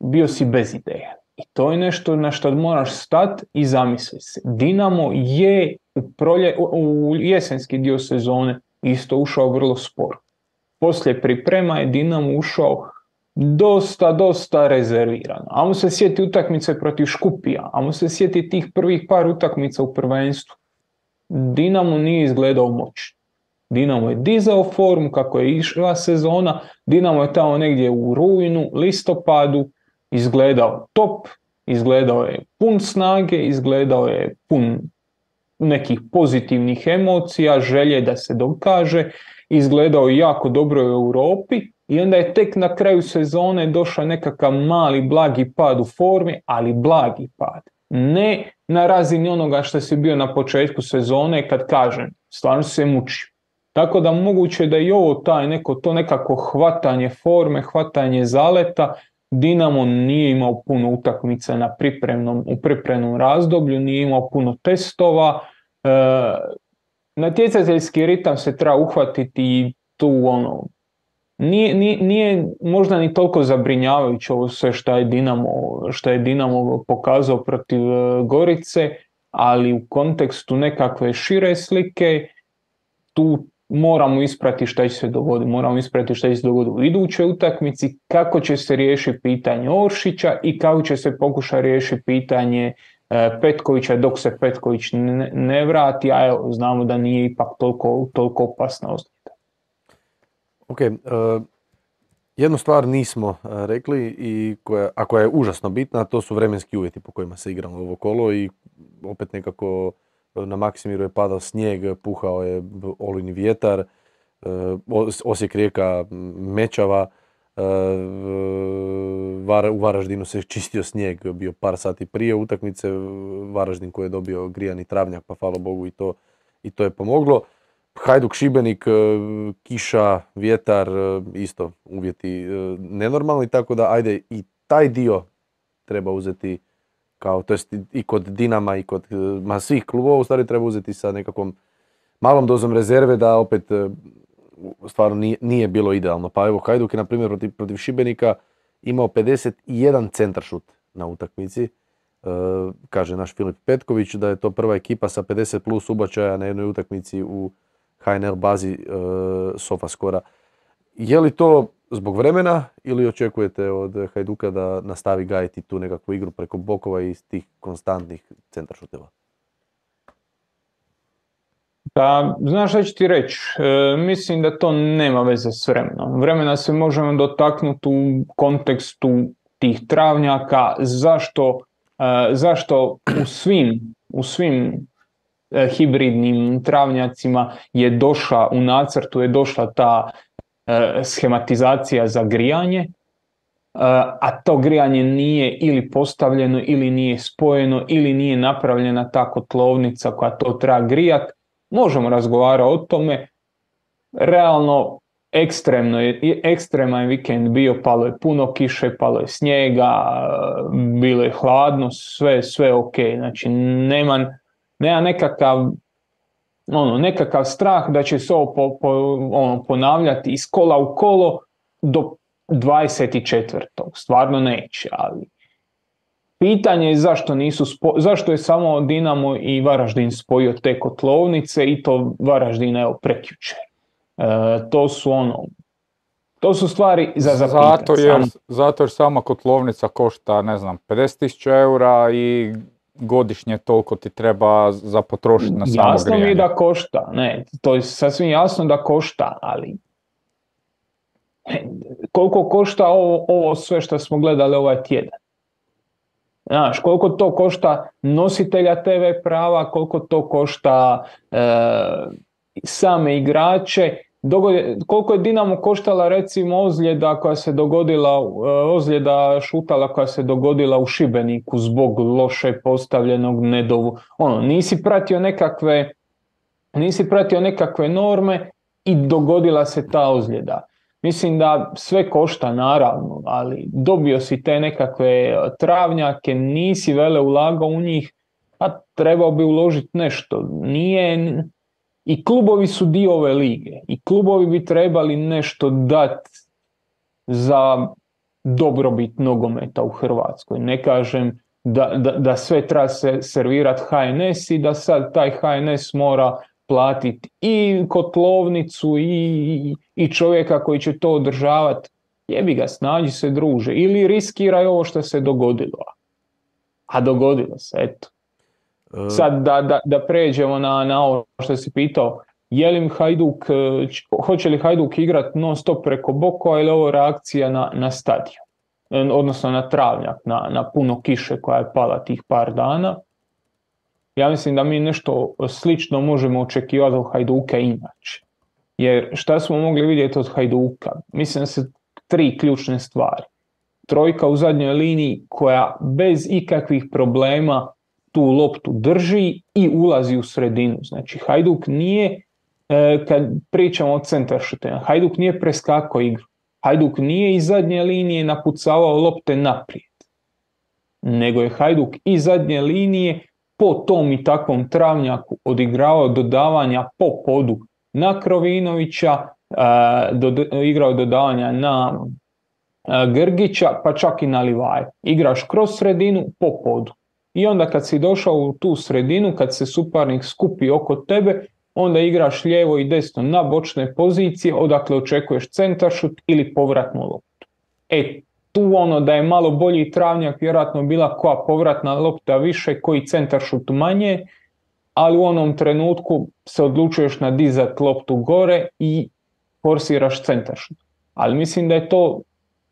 Bio si bez ideja. I to je nešto na što moraš stat i zamisliti se. Dinamo je u, prolje, u, jesenski dio sezone isto ušao vrlo sporo. Poslije priprema je Dinamo ušao dosta, dosta rezervirano. Amo se sjeti utakmice protiv Škupija, amo se sjeti tih prvih par utakmica u prvenstvu. Dinamo nije izgledao moćno. Dinamo je dizao formu kako je išla sezona, Dinamo je tamo negdje u rujnu, listopadu, izgledao top, izgledao je pun snage, izgledao je pun nekih pozitivnih emocija, želje da se dokaže, izgledao jako dobro u Europi i onda je tek na kraju sezone došao nekakav mali blagi pad u formi, ali blagi pad. Ne na razini onoga što si bio na početku sezone kad kažem, stvarno se muči. Tako da moguće da i ovo taj neko, to nekako hvatanje forme, hvatanje zaleta, Dinamo nije imao puno utakmica na pripremnom, u pripremnom razdoblju, nije imao puno testova. E, natjecateljski ritam se treba uhvatiti i tu ono, nije, nije, nije možda ni toliko zabrinjavajuće ovo sve što je Dinamo, što je Dinamo pokazao protiv e, Gorice, ali u kontekstu nekakve šire slike tu moramo isprati šta će se dogoditi, moramo isprati šta će se dogoditi u idućoj utakmici, kako će se riješiti pitanje Oršića i kako će se pokušati riješiti pitanje e, Petkovića dok se Petković ne, vrati, a evo, znamo da nije ipak toliko, toliko opasna ozljeda. Ok, e, jednu stvar nismo e, rekli i koja, a koja je užasno bitna, to su vremenski uvjeti po kojima se igralo ovo kolo i opet nekako na Maksimiru je padao snijeg, puhao je olujni vjetar, e, Os- Osijek rijeka mečava, e, u Varaždinu se čistio snijeg, bio par sati prije utakmice, Varaždin koji je dobio grijani travnjak, pa hvala Bogu i to, i to je pomoglo. Hajduk Šibenik, e, kiša, vjetar, isto uvjeti nenormalni, tako da ajde i taj dio treba uzeti kao, to jest i kod Dinama i kod e, ma, svih klubova u stvari treba uzeti sa nekakvom malom dozom rezerve da opet e, stvarno nije, nije bilo idealno. Pa evo Hajduk je na primjer protiv, protiv Šibenika imao 51 centaršut na utakmici. E, kaže naš Filip Petković da je to prva ekipa sa 50 plus ubačaja na jednoj utakmici u HNL bazi e, Sofaskora. Je li to zbog vremena ili očekujete od Hajduka da nastavi gajiti tu nekakvu igru preko bokova i tih konstantnih centaršuteva? Pa, znaš šta ću ti reći? E, mislim da to nema veze s vremenom. Vremena se možemo dotaknuti u kontekstu tih travnjaka. Zašto, e, zašto u svim, u svim e, hibridnim travnjacima je došla, u nacrtu je došla ta schematizacija za grijanje, e, a to grijanje nije ili postavljeno ili nije spojeno ili nije napravljena ta kotlovnica koja to treba grijat, možemo razgovarati o tome. Realno, ekstremno je, ekstreman je vikend bio, palo je puno kiše, palo je snijega, bilo je hladno, sve, sve ok. Znači, nema, nema nekakav ono, nekakav strah da će se ovo po, po, ono, ponavljati iz kola u kolo do 24. Stvarno neće, ali pitanje je zašto nisu spo, zašto je samo Dinamo i Varaždin spojio te kotlovnice i to Varaždin evo prekjučer. E, to su ono to su stvari za zapitati. Zato jer, zato jer sama kotlovnica košta, ne znam, 50.000 eura i godišnje toliko ti treba za potrošiti na samo Jasno mi je grijanje. da košta, ne, to je sasvim jasno da košta, ali koliko košta ovo, ovo sve što smo gledali ovaj tjedan? Znaš, koliko to košta nositelja TV prava, koliko to košta e, same igrače, Dogodi, koliko je Dinamo koštala recimo ozljeda koja se dogodila, e, ozljeda šutala koja se dogodila u Šibeniku zbog loše postavljenog nedovu. Ono, nisi pratio nekakve nisi pratio nekakve norme i dogodila se ta ozljeda. Mislim da sve košta naravno, ali dobio si te nekakve travnjake, nisi vele ulagao u njih, a trebao bi uložiti nešto. Nije, i klubovi su dio ove lige i klubovi bi trebali nešto dati za dobrobit nogometa u Hrvatskoj. Ne kažem da, da, da sve treba se servirati HNS i da sad taj HNS mora platiti i kotlovnicu i, i čovjeka koji će to održavati. Jebi ga, snađi se druže. Ili riskiraj ovo što se dogodilo. A dogodilo se, eto. E, Sad da, da, da pređemo na, na ovo što si pitao, je li Hajduk, e, hoće li Hajduk igrat non stop preko Bokova ili ovo reakcija na, na stadion? E, Odnosno na travnjak, na, na puno kiše koja je pala tih par dana. Ja mislim da mi nešto slično možemo očekivati od Hajduka inače. Jer šta smo mogli vidjeti od Hajduka? Mislim da se tri ključne stvari. Trojka u zadnjoj liniji koja bez ikakvih problema tu loptu drži i ulazi u sredinu. Znači Hajduk nije, e, kad pričamo o centaršutima, Hajduk nije preskakao igru. Hajduk nije iz zadnje linije napucavao lopte naprijed. Nego je Hajduk iz zadnje linije po tom i takvom travnjaku odigravao dodavanja po podu na Krovinovića, e, igrao dodavanja na e, Grgića, pa čak i na Livaja. Igraš kroz sredinu po podu. I onda kad si došao u tu sredinu, kad se suparnik skupi oko tebe, onda igraš lijevo i desno na bočne pozicije, odakle očekuješ centaršut ili povratnu loptu. E, tu ono da je malo bolji travnjak, vjerojatno bila koja povratna lopta više, koji centaršut manje, ali u onom trenutku se odlučuješ na dizat loptu gore i forsiraš centaršut. Ali mislim da je to,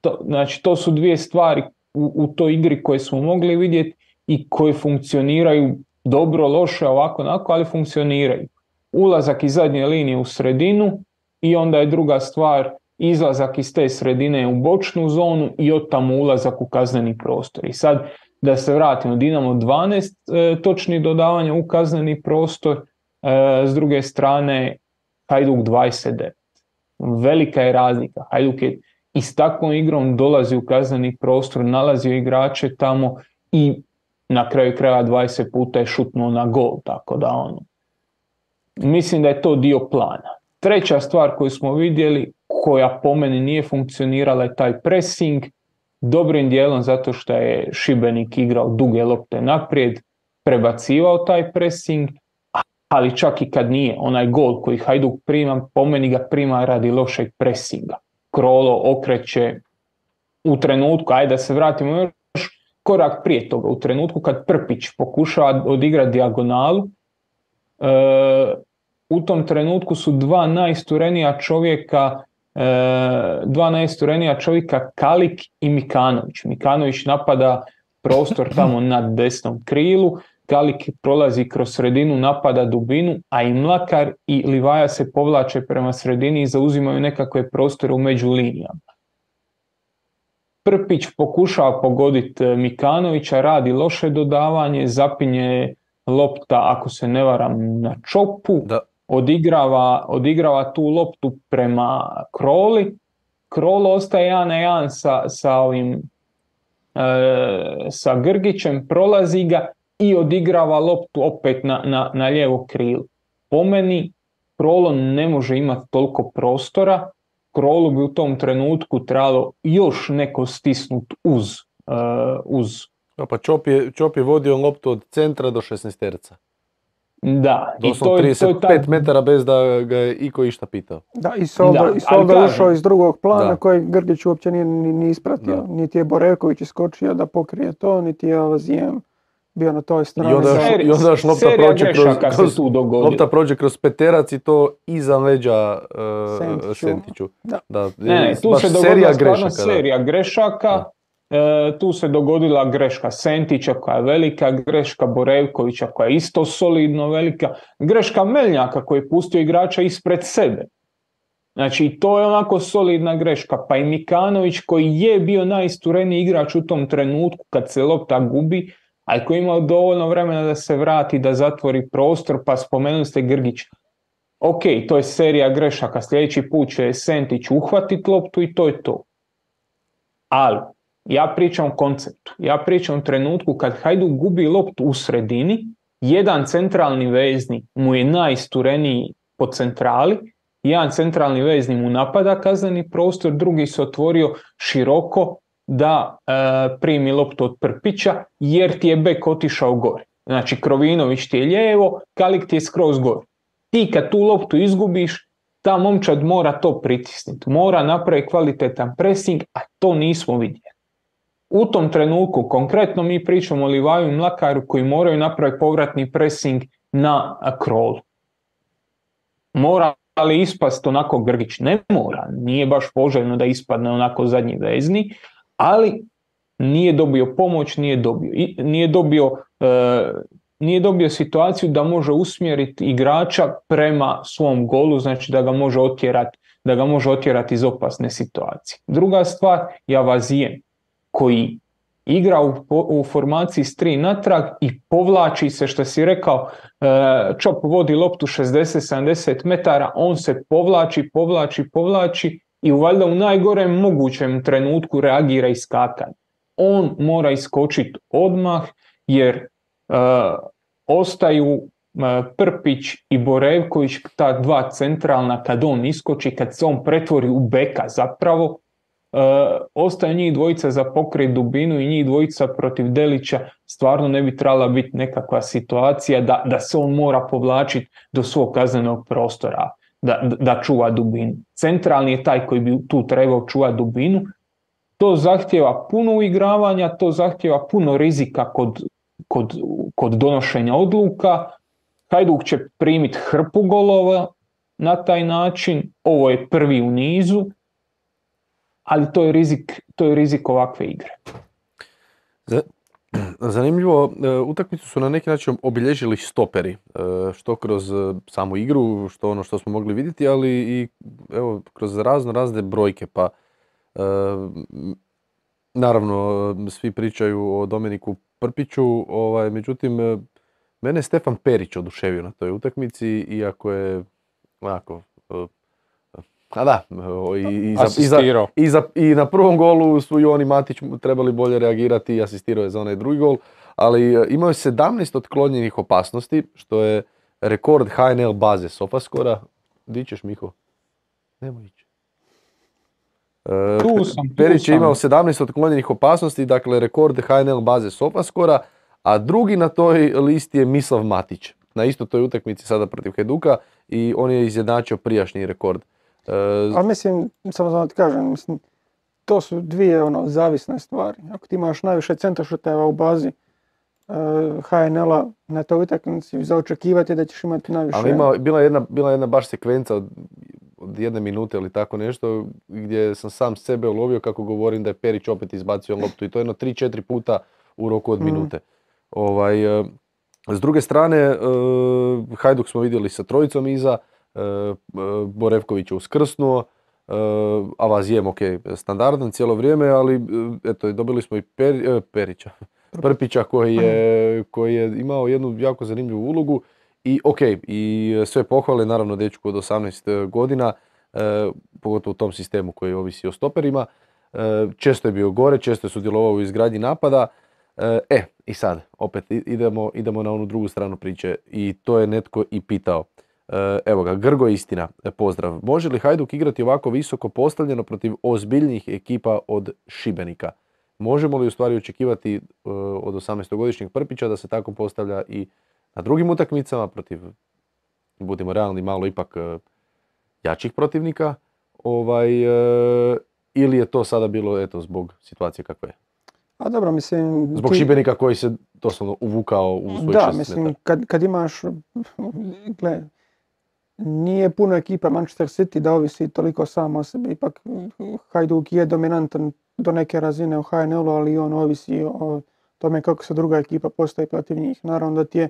to, znači to su dvije stvari u, u toj igri koje smo mogli vidjeti i koje funkcioniraju dobro, loše, ovako, onako, ali funkcioniraju. Ulazak iz zadnje linije u sredinu i onda je druga stvar izlazak iz te sredine u bočnu zonu i od tamo ulazak u kazneni prostor. I sad da se vratimo, Dinamo 12 e, točnih dodavanja u kazneni prostor, e, s druge strane Hajduk 29. Velika je razlika. Hajduk je i s takvom igrom dolazi u kazneni prostor, nalazio igrače tamo i na kraju kraja 20 puta je šutnuo na gol, tako da ono. Mislim da je to dio plana. Treća stvar koju smo vidjeli, koja po meni nije funkcionirala je taj pressing, dobrim dijelom zato što je Šibenik igrao duge lopte naprijed, prebacivao taj pressing, ali čak i kad nije, onaj gol koji Hajduk prima, po meni ga prima radi lošeg pressinga. Krolo okreće u trenutku, ajde da se vratimo korak prije toga, u trenutku kad Prpić pokušava odigrati dijagonalu, e, u tom trenutku su dva najisturenija čovjeka e, dva najisturenija čovjeka Kalik i Mikanović. Mikanović napada prostor tamo na desnom krilu, Kalik prolazi kroz sredinu, napada dubinu, a i Mlakar i Livaja se povlače prema sredini i zauzimaju nekakve prostore u među linijama. Prpić pokušava pogoditi Mikanovića, radi loše dodavanje, zapinje lopta, ako se ne varam, na čopu, Da. odigrava, odigrava tu loptu prema Kroli. Krolo ostaje jedan na jedan sa, sa ovim e, sa Grgićem, prolazi ga i odigrava loptu opet na, na, na lijevo krilo. Po meni Krolo ne može imati toliko prostora, Krolu bi u tom trenutku trebalo još neko stisnut uz, e, uz Da, pa Čop je, Čop je vodio loptu od centra do 16 terca. da, i Doslovno to, je- to je 35 taj- metara bez da ga je iko išta pitao. Da, i Solda, Da, i Solda ušao iz drugog plana Da. koji Grgić uopće nije ni, ni ispratio. Da. Niti je Boreković iskočio da pokrije to, niti je Lazijem bio na toj strani. I onda, još- Seri- i onda još lopta prođe kroz, kroz, tu dogodila. lopta prođe kroz peterac i to iza leđa uh, Sentiću. Sentiću. Da. Da, Ne, ne, tu se dogodila serija grešaka. da. serija grešaka. E, tu se dogodila greška Sentića koja je velika, greška Borevkovića koja je isto solidno velika, greška Melnjaka koji je pustio igrača ispred sebe. Znači to je onako solidna greška. Pa i Mikanović koji je bio najistureniji igrač u tom trenutku kad se lopta gubi, je imao dovoljno vremena da se vrati, da zatvori prostor, pa spomenuli ste Grgića. ok, to je serija grešaka, sljedeći put će Sentić uhvatiti loptu i to je to. Ali, ja pričam o konceptu. Ja pričam o trenutku kad Hajduk gubi loptu u sredini, jedan centralni vezni mu je najistureniji po centrali, jedan centralni vezni mu napada kazneni prostor, drugi se otvorio široko da e, primi loptu od Prpića jer ti je bek otišao gore. Znači Krovinović ti je lijevo, Kalik ti je skroz gore. Ti kad tu loptu izgubiš, ta momčad mora to pritisniti. Mora napraviti kvalitetan pressing, a to nismo vidjeli. U tom trenutku, konkretno mi pričamo o Livaju i Mlakaru koji moraju napraviti povratni pressing na krolu. Mora li ispast onako Grgić? Ne mora, nije baš poželjno da ispadne onako zadnji vezni, ali nije dobio pomoć, nije dobio, nije dobio, e, nije dobio situaciju da može usmjeriti igrača prema svom golu, znači da ga može otjerati da ga može otjerati iz opasne situacije. Druga stvar, Javazijen, koji igra u, u formaciji s tri natrag i povlači se, što si rekao, e, Čop vodi loptu 60-70 metara, on se povlači, povlači, povlači i valjda u najgorem mogućem trenutku reagira iskakanje. On mora iskočiti odmah jer e, ostaju e, Prpić i Borevković, ta dva centralna, kad on iskoči, kad se on pretvori u beka zapravo, e, ostaje njih dvojica za pokret dubinu i njih dvojica protiv Delića, stvarno ne bi trebala biti nekakva situacija da, da se on mora povlačiti do svog kaznenog prostora da, da čuva dubinu. Centralni je taj koji bi tu trebao čuvati dubinu. To zahtjeva puno uigravanja, to zahtjeva puno rizika kod, kod, kod donošenja odluka. Hajduk će primiti hrpu golova na taj način. Ovo je prvi u nizu, ali to je rizik, to je rizik ovakve igre. Zanimljivo, e, utakmicu su na neki način obilježili stoperi, e, što kroz e, samu igru, što ono što smo mogli vidjeti, ali i evo, kroz razno razne brojke, pa naravno svi pričaju o Dominiku Prpiću, ovaj, međutim mene Stefan Perić oduševio na toj utakmici, iako je onako a da, i, i, za, i, na prvom golu su i oni Matić trebali bolje reagirati i asistirao je za onaj drugi gol, ali e, imao je 17 otklonjenih opasnosti, što je rekord HNL baze Sofaskora. Di ćeš, Miho? Nemoj ići. E, tu sam, Perić je imao 17 otklonjenih opasnosti, dakle rekord HNL baze Sofaskora, a drugi na toj listi je Mislav Matić. Na isto toj utakmici sada protiv Heduka i on je izjednačio prijašnji rekord. Uh, Ali mislim, samo da ti kažem, mislim, to su dvije ono, zavisne stvari. Ako ti imaš najviše centrošuteva u bazi uh, e, HNL-a na toj utakmici, za očekivati da ćeš imati najviše... Ali ima, bila, jedna, bila jedna baš sekvenca od, od jedne minute ili tako nešto, gdje sam sam sebe ulovio kako govorim da je Perić opet izbacio loptu i to jedno 3-4 puta u roku od mhm. minute. Ovaj, uh, s druge strane, Hajduk smo vidjeli sa trojicom iza, E, Borevković je uskrsnuo, e, Avazijem ok, standardan cijelo vrijeme, ali eto, dobili smo i Perića, Prpića koji je, koji je imao jednu jako zanimljivu ulogu i ok, i sve pohvale naravno dečku od 18 godina, pogotovo u tom sistemu koji ovisi o stoperima. Često je bio gore, često je sudjelovao u izgradnji napada. E, i sad, opet idemo, idemo na onu drugu stranu priče i to je netko i pitao. E, evo ga, Grgo Istina, e, pozdrav. Može li Hajduk igrati ovako visoko postavljeno protiv ozbiljnih ekipa od Šibenika? Možemo li u stvari očekivati e, od 18-godišnjeg Prpića da se tako postavlja i na drugim utakmicama protiv, budimo realni, malo ipak jačih protivnika? Ovaj, ili je to sada bilo eto, zbog situacije kakve je? A dobro, mislim... Zbog Šibenika koji se doslovno uvukao u svoj Da, mislim, kad, kad imaš, gle, nije puno ekipa Manchester City da ovisi toliko samo o sebi. Ipak Hajduk je dominantan do neke razine u HNL-u, ali on ovisi o tome kako se druga ekipa postavi protiv njih. Naravno da ti je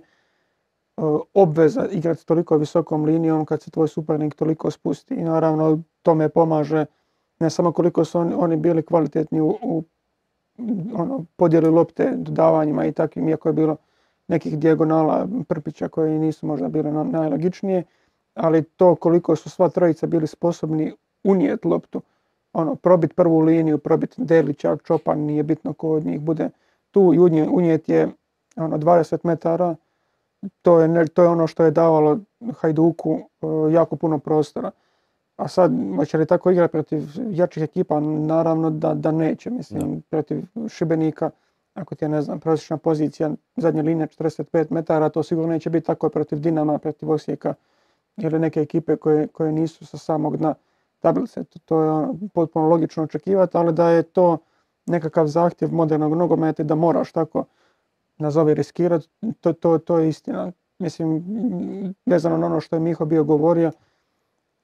obveza igrati toliko visokom linijom kad se tvoj suparnik toliko spusti. I naravno tome pomaže ne samo koliko su oni, bili kvalitetni u, u ono, podjeli lopte, dodavanjima i takvim, iako je bilo nekih dijagonala Prpića koji nisu možda bile najlogičnije ali to koliko su sva trojica bili sposobni unijeti loptu, ono, probiti prvu liniju, probiti Delića, Čopan, nije bitno ko od njih bude tu i unijeti je ono, 20 metara, to je, to je ono što je davalo Hajduku e, jako puno prostora. A sad, hoće li tako igrati protiv jačih ekipa? Naravno da, da neće. Mislim, protiv Šibenika, ako ti je, ne znam, prosječna pozicija, zadnja linija 45 metara, to sigurno neće biti tako protiv Dinama, protiv Osijeka ili neke ekipe koje, koje nisu sa samog dna tablice. To, je potpuno logično očekivati, ali da je to nekakav zahtjev modernog nogometa da moraš tako nazovi riskirati, to, to, to je istina. Mislim, vezano na ono što je Miho bio govorio,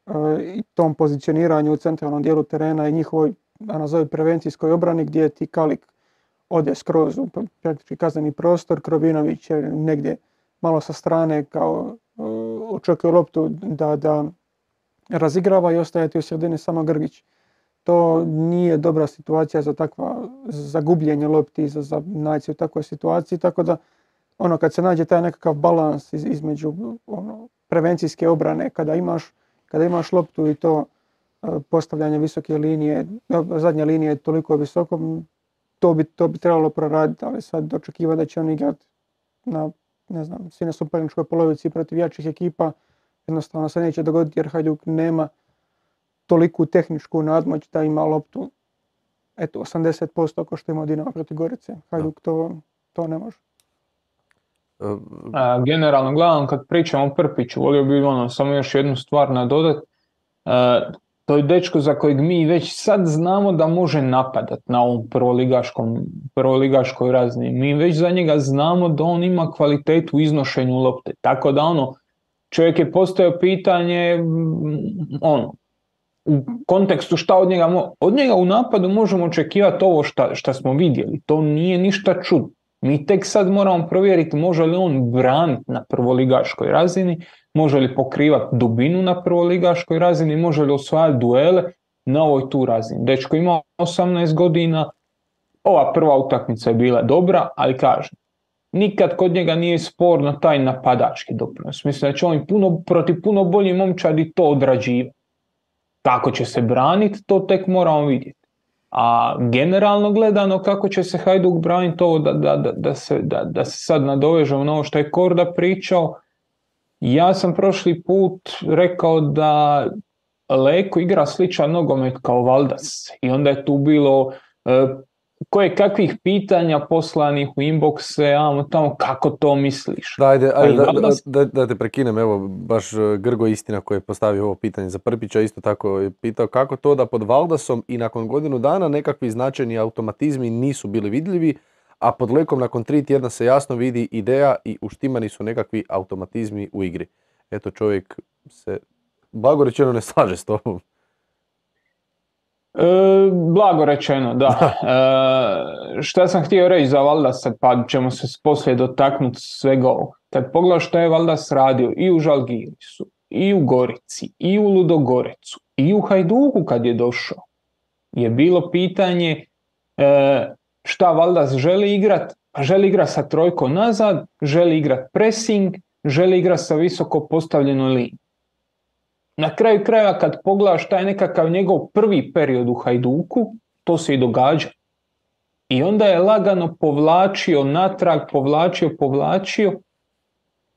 e, i tom pozicioniranju u centralnom dijelu terena i njihovoj, da nazovi prevencijskoj obrani gdje ti Kalik ode skroz u pr- praktički kazneni prostor, Krovinović je negdje malo sa strane kao očekuje loptu da, da razigrava i ostaje ti u sredini samo Grgić. To nije dobra situacija za takva, za gubljenje lopti, za, za naći u takvoj situaciji, tako da ono kad se nađe taj nekakav balans iz- između ono, prevencijske obrane, kada imaš, kada imaš loptu i to e, postavljanje visoke linije, e, zadnja linija je toliko visoko, to bi, to bi trebalo proraditi, ali sad očekiva da će oni igrati na, ne znam, svi na suparničkoj polovici protiv jačih ekipa, jednostavno se neće dogoditi jer Hajduk nema toliku tehničku nadmoć da ima loptu eto 80% kao što ima Dinamo protiv Gorice. Hajduk to, to ne može. E, A, generalno gledam kad pričamo o Prpiću, volio bih ono, samo još jednu stvar nadodat. To je dečko za kojeg mi već sad znamo da može napadat na ovom prvoligaškom, prvoligaškoj razini. Mi već za njega znamo da on ima kvalitetu u iznošenju lopte. Tako da ono, čovjek je postavio pitanje, mm, ono, u kontekstu šta od njega, mo- od njega u napadu možemo očekivati ovo šta, šta smo vidjeli. To nije ništa čudno. Mi tek sad moramo provjeriti može li on braniti na prvoligaškoj razini, može li pokrivati dubinu na prvoligaškoj razini, može li osvajati duele na ovoj tu razini. Dečko ima 18 godina, ova prva utakmica je bila dobra, ali kažem, nikad kod njega nije sporno taj napadački doprinos. Mislim da će on puno, protiv puno bolji momčadi to odrađivati. Kako će se braniti, to tek moramo vidjeti. A generalno gledano kako će se Hajduk braniti ovo da, da, da, da, se, da se sad nadovežemo na ovo što je Korda pričao. Ja sam prošli put rekao da Leko igra sličan nogomet kao Valdas i onda je tu bilo e, koje kakvih pitanja poslanih u inboxe, amo tamo, kako to misliš? Da, ajde, Pa ajde i da, da, Valdas- da, da te prekinem, evo, baš e, Grgo Istina koji je postavio ovo pitanje za Prpića, isto tako je pitao kako to da pod Valdasom i nakon godinu dana nekakvi značajni automatizmi nisu bili vidljivi, a pod Lekom nakon tri tjedna se jasno vidi ideja i uštimani su nekakvi automatizmi u igri. Eto čovjek se, blago rečeno, ne slaže s tobom. E, blago rečeno, da. E, šta sam htio reći za Valdasa, pa ćemo se poslije dotaknuti svega ovog. Kad pogledaš što je Valdas radio i u Žalgirisu, i u Gorici, i u Ludogorecu, i u Hajduku kad je došao, je bilo pitanje e, šta Valdas želi igrat, pa želi igrat sa trojkom nazad, želi igrat pressing, želi igrat sa visoko postavljenoj liniji. Na kraju krajeva kad pogledaš taj nekakav njegov prvi period u Hajduku, to se i događa. I onda je lagano povlačio natrag, povlačio, povlačio,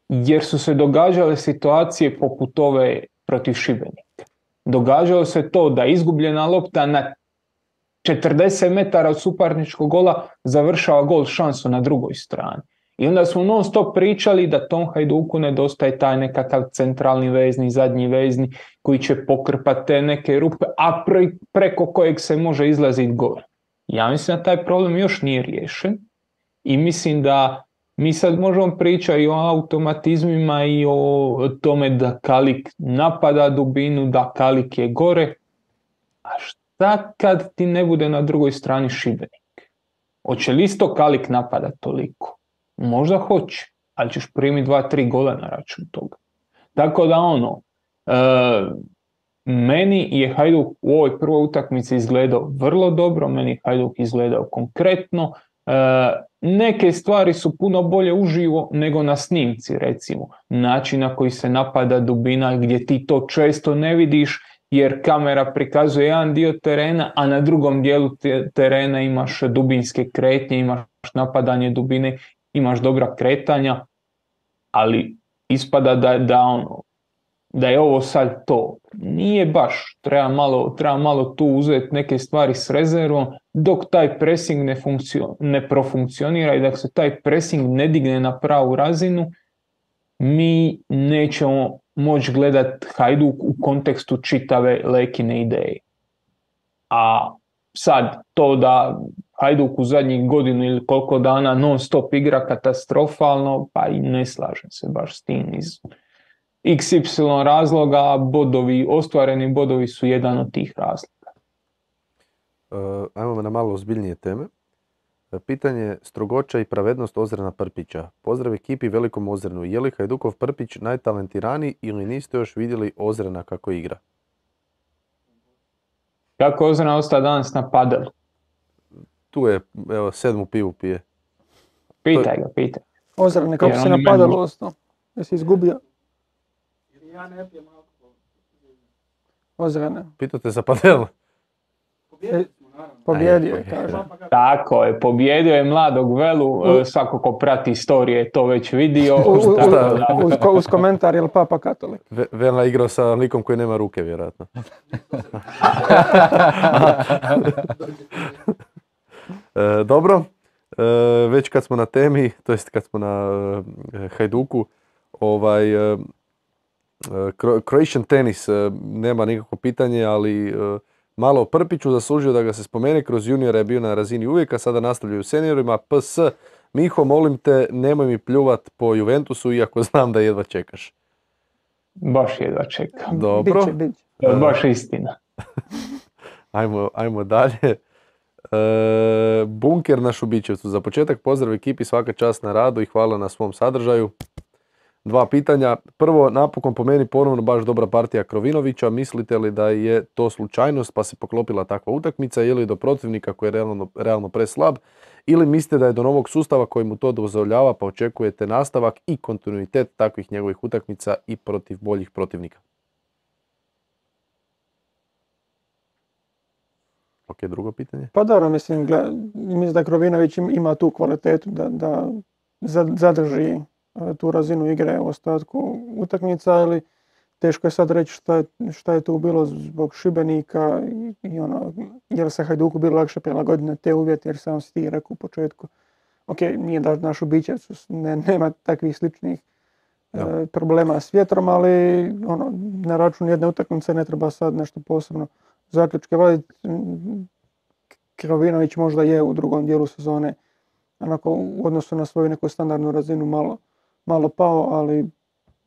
jer su se događale situacije poput ove protiv Šibenika. Događalo se to da izgubljena lopta na 40 metara od suparničkog gola završava gol šansu na drugoj strani. I onda smo non stop pričali da tom Hajduku nedostaje taj nekakav centralni vezni, zadnji vezni koji će pokrpati te neke rupe, a pre- preko kojeg se može izlaziti gore. Ja mislim da taj problem još nije riješen i mislim da mi sad možemo pričati i o automatizmima i o tome da Kalik napada dubinu, da Kalik je gore, a šta kad ti ne bude na drugoj strani Šibenik? Hoće li isto Kalik napadat toliko? Možda hoće, ali ćeš primiti dva, tri gola na račun toga. Tako da ono, e, meni je Hajduk u ovoj prvoj utakmici izgledao vrlo dobro, meni je Hajduk izgledao konkretno, e, neke stvari su puno bolje uživo nego na snimci recimo. Način na koji se napada dubina gdje ti to često ne vidiš jer kamera prikazuje jedan dio terena, a na drugom dijelu terena imaš dubinske kretnje, imaš napadanje dubine, imaš dobra kretanja, ali ispada da, da ono, da je ovo sad to. Nije baš, treba malo, treba malo tu uzeti neke stvari s rezervom dok taj pressing ne, ne profunkcionira i dok se taj pressing ne digne na pravu razinu, mi nećemo moći gledati Hajduk u kontekstu čitave lekine ideje. A sad to da Hajduk u zadnjih godinu ili koliko dana non stop igra katastrofalno, pa i ne slažem se baš s tim iz XY razloga, bodovi, ostvareni bodovi su jedan od tih razloga. Uh, ajmo na malo ozbiljnije teme. E, pitanje strogoća i pravednost Ozrena Prpića. Pozdrav ekipi Velikom Ozrenu. Je li Hajdukov Prpić najtalentiraniji ili niste još vidjeli Ozrena kako igra? Kako Ozren ostao danas na padelu? Tu je, evo, sedmu pivu pije. Pitaj ga, pitaj. Ozrene, kako si na padelu ostao? Jesi izgubio? Ja ne pijem alkohol. Ozrene. Pitate za padel? Pobjedio je, kaže. Tako je, pobjedio je mladog Velu, e, svako ko prati istorije to već vidio. uz, komentar je li papa katolik? Vela igrao sa likom koji nema ruke, vjerojatno. E, dobro, e, već kad smo na temi, to jest kad smo na Hajduku, ovaj, Croatian tenis nema nikakvo pitanje, ali Malo Prpiću zaslužio da ga se spomene, kroz juniora je bio na razini uvijek, a sada nastavljaju seniorima. PS, Miho, molim te, nemoj mi pljuvat po Juventusu, iako znam da jedva čekaš. Baš jedva čekam. Dobro. Biće, baš istina. ajmo, ajmo dalje. E, bunker na Šubićevcu. Za početak pozdrav ekipi, svaka čast na radu i hvala na svom sadržaju dva pitanja. Prvo, napokon po meni ponovno baš dobra partija Krovinovića. Mislite li da je to slučajnost pa se poklopila takva utakmica ili do protivnika koji je realno, realno preslab? Ili mislite da je do novog sustava koji mu to dozvoljava pa očekujete nastavak i kontinuitet takvih njegovih utakmica i protiv boljih protivnika? Ok, drugo pitanje. Pa dobro, mislim, mislim da Krovinović ima tu kvalitetu da, da zadrži tu razinu igre u ostatku utakmica, ali teško je sad reći šta je, šta je tu bilo zbog Šibenika i, ono, jer se Hajduku bilo lakše prilagoditi na te uvjete, jer sam si ti rekao u početku. Ok, nije da naš ubićac ne, nema takvih sličnih e, problema s vjetrom, ali ono, na račun jedne utakmice ne treba sad nešto posebno zaključke vaditi. Krovinović možda je u drugom dijelu sezone onako u odnosu na svoju neku standardnu razinu malo malo pao, ali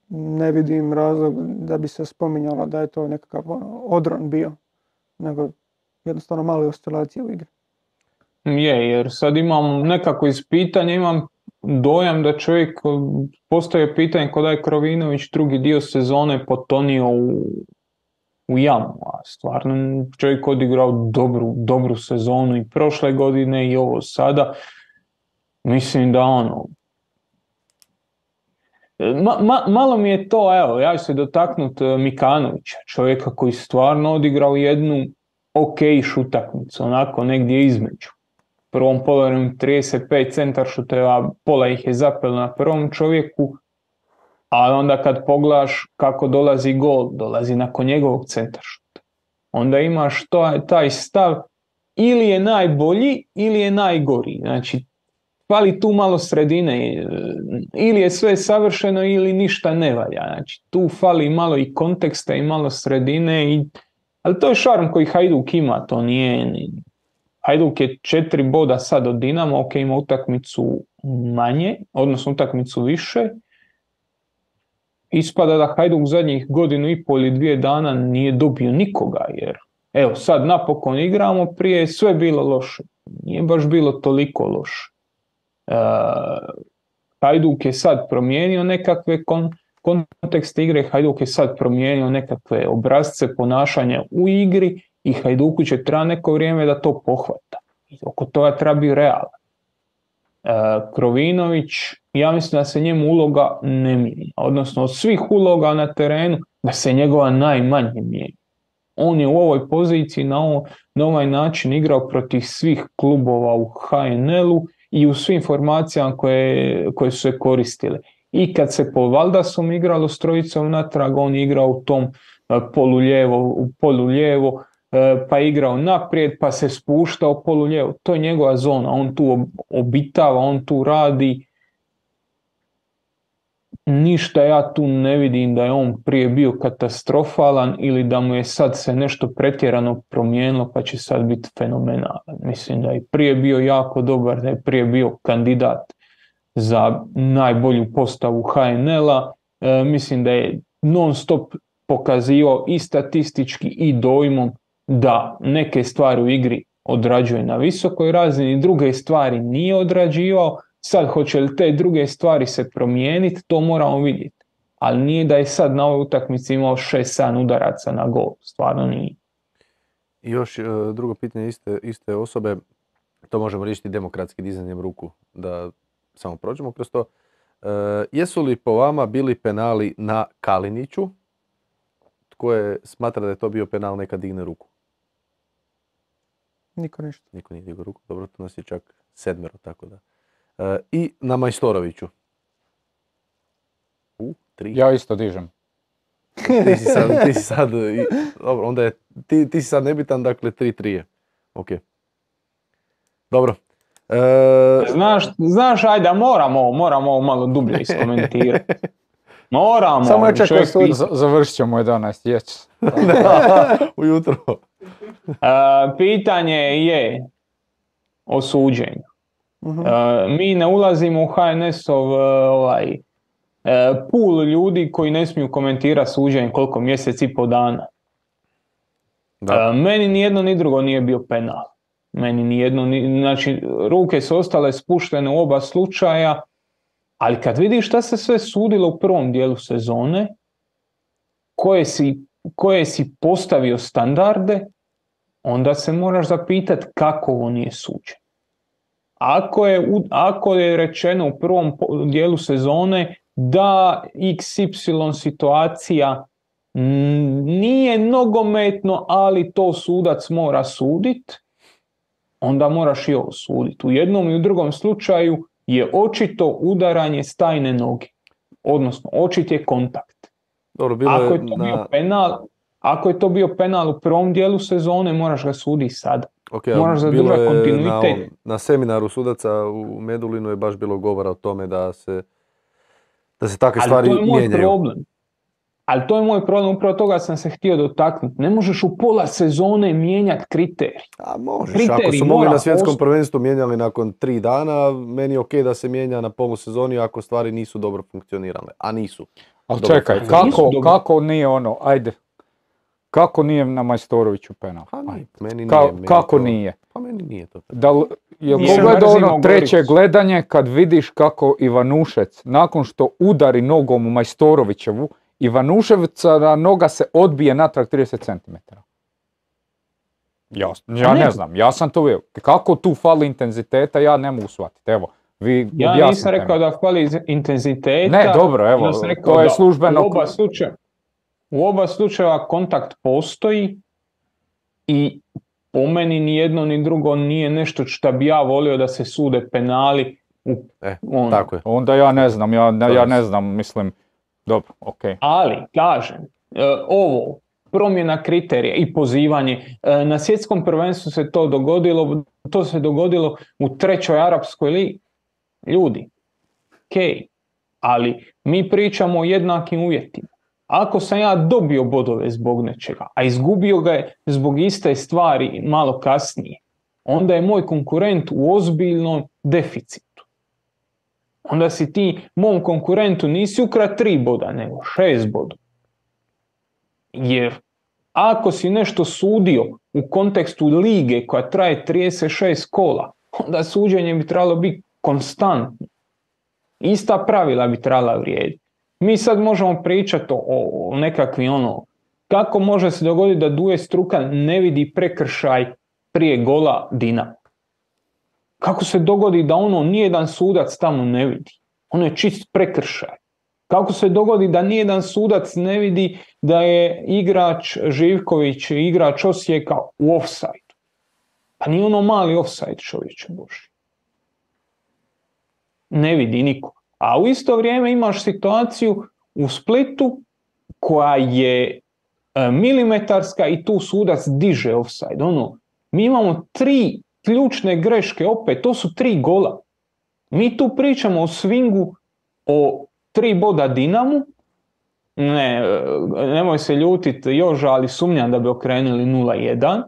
ne vidim razlog da bi se spominjalo da je to nekakav ono, odron bio, nego jednostavno male oscilacije u igri. Je, jer sad imam nekako iz pitanja, imam dojam da čovjek postoje pitanje kod je Krovinović drugi dio sezone potonio u, u jamu, a stvarno čovjek odigrao dobru, dobru sezonu i prošle godine i ovo sada. Mislim da ono, Ma, malo mi je to, evo, ja ću se dotaknuti e, Mikanovića, čovjeka koji stvarno odigrao jednu ok utakmicu, onako negdje između. Prvom polovremenu 35 centar šuteva, pola ih je zapelo na prvom čovjeku, a onda kad pogledaš kako dolazi gol, dolazi nakon njegovog centar šuta. Onda imaš to, taj stav ili je najbolji ili je najgori. Znači fali tu malo sredine. E, ili je sve savršeno ili ništa ne valja. Znači, tu fali malo i konteksta i malo sredine. I, ali to je šarm koji Hajduk ima. To nije... Hajduk je četiri boda sad od Dinamo. Ok, ima utakmicu manje, odnosno utakmicu više. Ispada da Hajduk zadnjih godinu i pol ili dvije dana nije dobio nikoga. Jer evo sad napokon igramo, prije je sve bilo loše. Nije baš bilo toliko loše. E, Hajduk je sad promijenio nekakve kon, kontekste igre, Hajduk je sad promijenio nekakve obrazce ponašanja u igri i Hajduku će treba neko vrijeme da to pohvata. Oko toga treba biti realan. Krovinović, ja mislim da se njemu uloga ne mijenja. Odnosno od svih uloga na terenu, da se njegova najmanje mijenja. On je u ovoj poziciji na, ovo, na ovaj način igrao protiv svih klubova u HNL-u i u svim formacijama koje, koje su se koristile. I kad se po Valdasom igralo s trojicom natrag, on igrao u tom poluljevo, u poluljevo, pa je igrao naprijed, pa se spuštao poluljevo. To je njegova zona, on tu obitava, on tu radi. Ništa ja tu ne vidim da je on prije bio katastrofalan ili da mu je sad se nešto pretjerano promijenilo pa će sad biti fenomenalan. Mislim da je prije bio jako dobar, da je prije bio kandidat za najbolju postavu HNL-a. E, mislim da je non stop pokazivao i statistički i dojmom da neke stvari u igri odrađuje na visokoj razini, druge stvari nije odrađivao, sad hoće li te druge stvari se promijeniti, to moramo vidjeti. Ali nije da je sad na ovoj utakmici imao 6-7 udaraca na gol, stvarno nije. I još e, drugo pitanje iste, iste osobe, to možemo riješiti demokratski dizanjem ruku, da samo prođemo kroz to. E, jesu li po vama bili penali na Kaliniću? Tko je smatra da je to bio penal, neka digne ruku. Niko ništa. Niko nije digao ruku, dobro, to nas je čak sedmero, tako da. E, I na Majstoroviću. U, tri. Ja isto dižem. Ti si sad, ti si sad i- dobro, onda je, ti, ti si sad nebitan, dakle 3-3 je. Ok. Dobro. E, Znaš, znaš, ajde, moramo, moramo ovo malo dublje iskomentirati. Moramo. Samo je Z- završit ćemo 11, jeć. ujutro. E, pitanje je o suđenju. Mhm. E, mi ne ulazimo u HNS-ov e, ovaj, e, pool ljudi koji ne smiju komentirati suđenje koliko mjesec i po dana. Da. E, meni ni jedno ni drugo nije bio penal. Meni ni jedno, ni, znači ruke su ostale spuštene u oba slučaja, ali kad vidiš šta se sve sudilo u prvom dijelu sezone, koje si, koje si postavio standarde, onda se moraš zapitati kako ovo nije suđeno. Ako je, ako je rečeno u prvom dijelu sezone da XY situacija nije nogometno, ali to sudac mora sudit, onda moraš i ovo suditi. U jednom i u drugom slučaju je očito udaranje stajne noge. Odnosno, očit je kontakt. Dobro, bilo Ako je je to na... bio penal, ako je to bio penal u prvom dijelu sezone, moraš ga suditi sada. Ok, moraš bilo je kontinuitet. Na, ovom- na seminaru sudaca u Medulinu je baš bilo govora o tome da se da se takve Ali stvari to je moj mijenjaju. problem. Ali to je moj problem, upravo toga sam se htio dotaknuti. Ne možeš u pola sezone mijenjati kriterij. A možeš, Kriterij ako su mogli na svjetskom postojati. prvenstvu mijenjali nakon tri dana, meni je ok da se mijenja na polusezoni ako stvari nisu dobro funkcionirale, a nisu. Ali čekaj, kako, kako nije ono, ajde, kako nije na Majstoroviću penal? Pa nije, meni nije. Ka- meni kako to- nije? Pa meni nije to. Da jel Nisam pogledao ono treće Goricu. gledanje kad vidiš kako Ivanušec, nakon što udari nogom u Majstorovićevu, Ivanuševca noga se odbije natrag 30 cm. Ja, ja ne ne. znam, ja sam to vidio. Kako tu fali intenziteta, ja ne mogu shvatiti. Evo, vi Ja nisam rekao da fali intenziteta. Ne, dobro, evo, ja sam rekao to je da službeno... U oba, slučaja, u oba slučajeva kontakt postoji i po meni ni jedno ni drugo nije nešto što bi ja volio da se sude penali u E, ono. tako je. Onda ja ne znam, ja, ne- ja ne znam, mislim, dobro, okej. Ali, kažem, e, ovo, promjena kriterija i pozivanje, e, na svjetskom prvenstvu se to dogodilo, to se dogodilo u trećoj arapskoj ligi. Ljudi, ok, ali mi pričamo o jednakim uvjetima. Ako sam ja dobio bodove zbog nečega, a izgubio ga je zbog iste stvari malo kasnije, onda je moj konkurent u ozbiljnom deficitu. Onda si ti mom konkurentu nisi ukra tri boda, nego šest boda. Jer ako si nešto sudio u kontekstu lige koja traje 36 kola, onda suđenje bi trebalo biti konstantno. Ista pravila bi trebala vrijediti. Mi sad možemo pričati o, o nekakvim ono, kako može se dogoditi da Duje Strukan ne vidi prekršaj prije gola Dinama. Kako se dogodi da ono nijedan sudac tamo ne vidi? Ono je čist prekršaj. Kako se dogodi da nijedan sudac ne vidi da je igrač Živković, igrač Osijeka u offside? Pa nije ono mali offside čovječe Boži. Ne vidi niko. A u isto vrijeme imaš situaciju u Splitu koja je e, milimetarska i tu sudac diže offside. Ono, mi imamo tri ključne greške, opet, to su tri gola. Mi tu pričamo o swingu, o tri boda Dinamu, ne, e, nemoj se ljutiti još, ali sumnjam da bi okrenuli 0-1.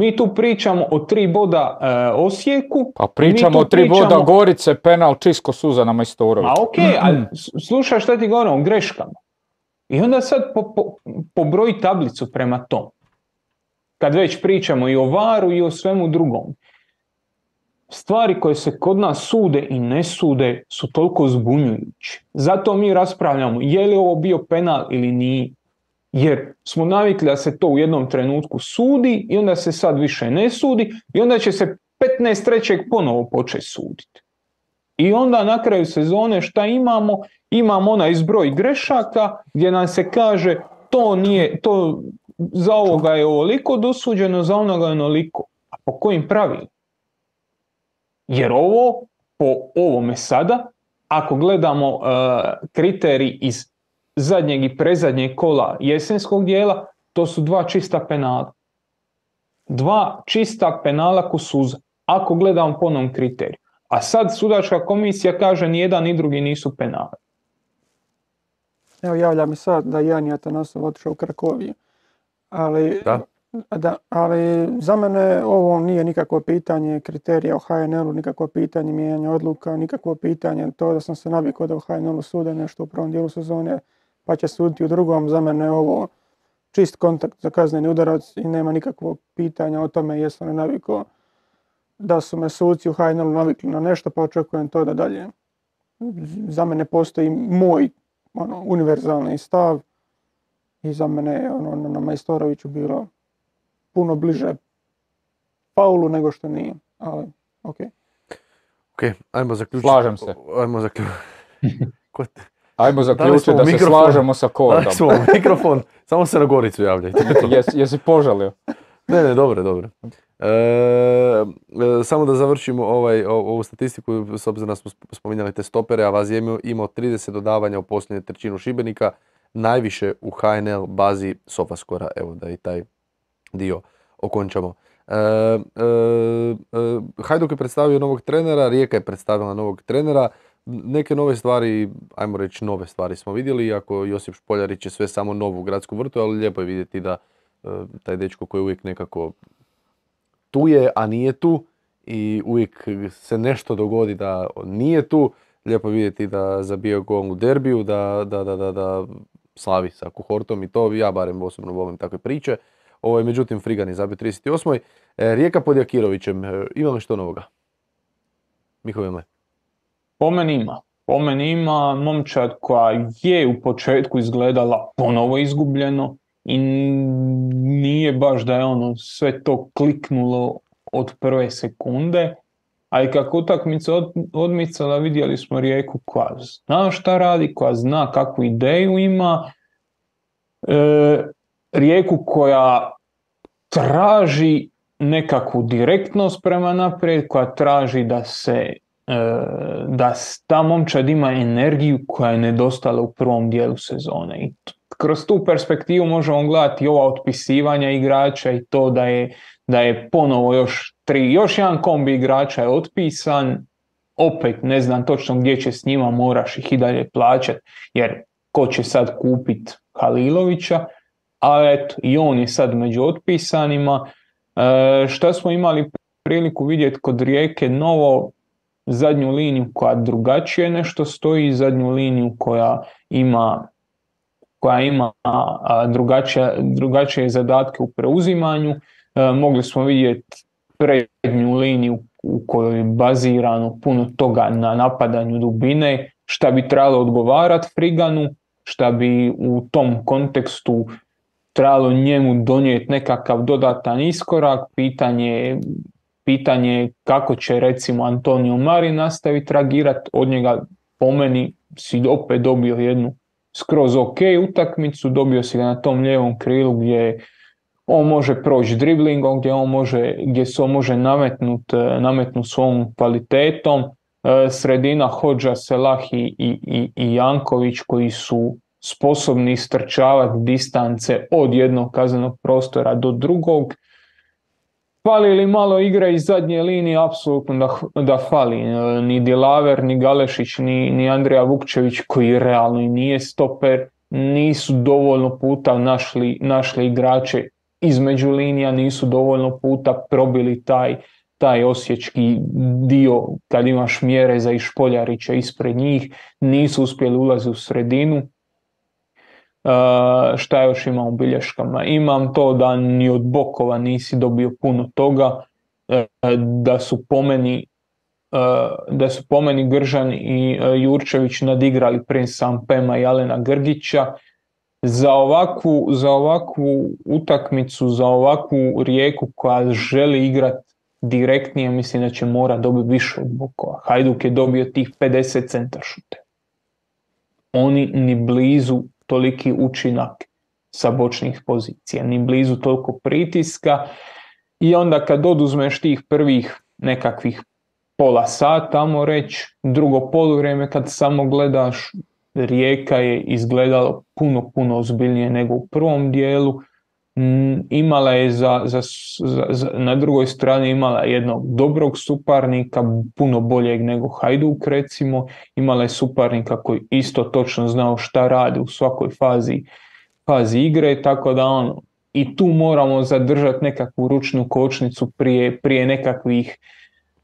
Mi tu pričamo o tri boda e, Osijeku. Pa pričamo o tri boda Gorice, penal čisko Suzana Majstorović. A ok, ali slušaj šta ti govorim o greškama. I onda sad po, po, pobroji tablicu prema tom. Kad već pričamo i o varu i o svemu drugom. Stvari koje se kod nas sude i ne sude su toliko zbunjujući. Zato mi raspravljamo je li ovo bio penal ili nije. Jer smo navikli da se to u jednom trenutku sudi i onda se sad više ne sudi i onda će se 15.3. ponovo početi suditi. I onda na kraju sezone šta imamo? Imamo onaj izbroj grešaka gdje nam se kaže to nije, to za ovoga je ovoliko dosuđeno, za onoga je onoliko. A po kojim pravilima? Jer ovo, po ovome sada, ako gledamo uh, kriterij iz zadnjeg i prezadnjeg kola jesenskog dijela, to su dva čista penala. Dva čista penala suza, ako gledamo po onom kriteriju. A sad sudačka komisija kaže ni jedan ni drugi nisu penali. Evo javlja mi sad da Jan Atanasov otišao u Krakoviju. Ali, Da. da, ali za mene ovo nije nikakvo pitanje kriterija u HNL-u, nikakvo pitanje mijenjanja odluka, nikakvo pitanje to da sam se navikao da u HNL-u sude nešto u prvom dijelu sezone, pa će suditi u drugom. Za mene je ovo čist kontakt za kazneni udarac i nema nikakvog pitanja o tome jesam li navikao da su me suci u HNL-u navikli na nešto, pa očekujem to da dalje. Za mene postoji moj ono, univerzalni stav i za mene je ono, na Majstoroviću bilo puno bliže Paulu nego što nije, ali ok. Ok, ajmo zaključiti. Slažem se. Ajmo zaključiti. Ajmo zaključiti da se mikrofon. slažemo sa Dali kodom. smo mikrofon, samo se na Goricu javljajte. Jes, jesi požalio? Ne, ne, dobro, dobro. E, e, samo da završimo ovaj, ovu statistiku, s obzirom da smo sp- spominjali te stopere, a Vaz je imao- imao 30 dodavanja u posljednje trećinu Šibenika, najviše u HNL bazi Sofaskora, evo da i taj dio okončamo. E, e, e, Hajduk je predstavio novog trenera, Rijeka je predstavila novog trenera, neke nove stvari, ajmo reći nove stvari smo vidjeli, iako Josip Špoljarić je sve samo novu gradsku vrtu, ali lijepo je vidjeti da e, taj dečko koji uvijek nekako tu je, a nije tu i uvijek se nešto dogodi da nije tu. Lijepo je vidjeti da zabija gol u derbiju, da, da, da, da, slavi sa Kuhortom i to. Ja barem osobno volim takve priče. Ovo je međutim Frigan je zabio 38. E, Rijeka pod Jakirovićem, e, ima li što novoga? Miho Vemle. Po meni ima. Po meni ima momčad koja je u početku izgledala ponovo izgubljeno i nije baš da je ono sve to kliknulo od prve sekunde, ali kako utakmica od, odmicala vidjeli smo Rijeku koja zna šta radi, koja zna kakvu ideju ima, e, Rijeku koja traži nekakvu direktnost prema naprijed, koja traži da se da s- ta momčad ima energiju koja je nedostala u prvom dijelu sezone. I kroz tu perspektivu možemo gledati ova otpisivanja igrača i to da je, da je ponovo još tri, još jedan kombi igrača je otpisan, opet ne znam točno gdje će s njima, moraš ih i dalje plaćati, jer ko će sad kupit Halilovića, a eto, i on je sad među otpisanima. E, šta smo imali priliku vidjeti kod Rijeke, novo zadnju liniju koja drugačije nešto stoji, zadnju liniju koja ima koja ima drugačije, drugačije zadatke u preuzimanju. E, mogli smo vidjeti prednju liniju u kojoj je bazirano puno toga na napadanju dubine, šta bi trebalo odgovarati Friganu, šta bi u tom kontekstu trebalo njemu donijeti nekakav dodatan iskorak, pitanje, pitanje je kako će recimo Antonio Mari nastaviti reagirati, od njega po meni si opet dobio jednu skroz ok utakmicu, dobio si ga na tom lijevom krilu gdje on može proći driblingom, gdje, on može, gdje se on može nametnut, e, nametnut svom kvalitetom. E, Sredina Hođa, Selah i, i, i Janković koji su sposobni istrčavati distance od jednog kaznenog prostora do drugog. Fali li malo igre iz zadnje linije? Apsolutno da, da fali. E, ni Dilaver, ni Galešić, ni, ni Andrija Vukčević koji realno i nije stoper, nisu dovoljno puta našli, našli igrače između linija, nisu dovoljno puta probili taj, taj osječki dio kad imaš mjere za Išpoljarića ispred njih, nisu uspjeli ulaziti u sredinu šta još imam u bilješkama? Imam to da ni od bokova nisi dobio puno toga, e, da su po meni e, da su po meni Gržan i e, Jurčević nadigrali sam Pema i Alena Grgića. Za ovakvu, za ovakvu utakmicu, za ovakvu rijeku koja želi igrati direktnije, mislim da će mora dobiti više od bokova. Hajduk je dobio tih 50 centar šute. Oni ni blizu toliki učinak sa bočnih pozicija, ni blizu toliko pritiska. I onda kad oduzmeš tih prvih nekakvih pola sata, tamo reći, drugo poluvrijeme kad samo gledaš, Rijeka je izgledalo puno, puno ozbiljnije nego u prvom dijelu, imala je za, za, za, na drugoj strani imala jednog dobrog suparnika, puno boljeg nego Hajduk recimo, imala je suparnika koji isto točno znao šta radi u svakoj fazi, fazi igre, tako da ono, i tu moramo zadržati nekakvu ručnu kočnicu prije, prije nekakvih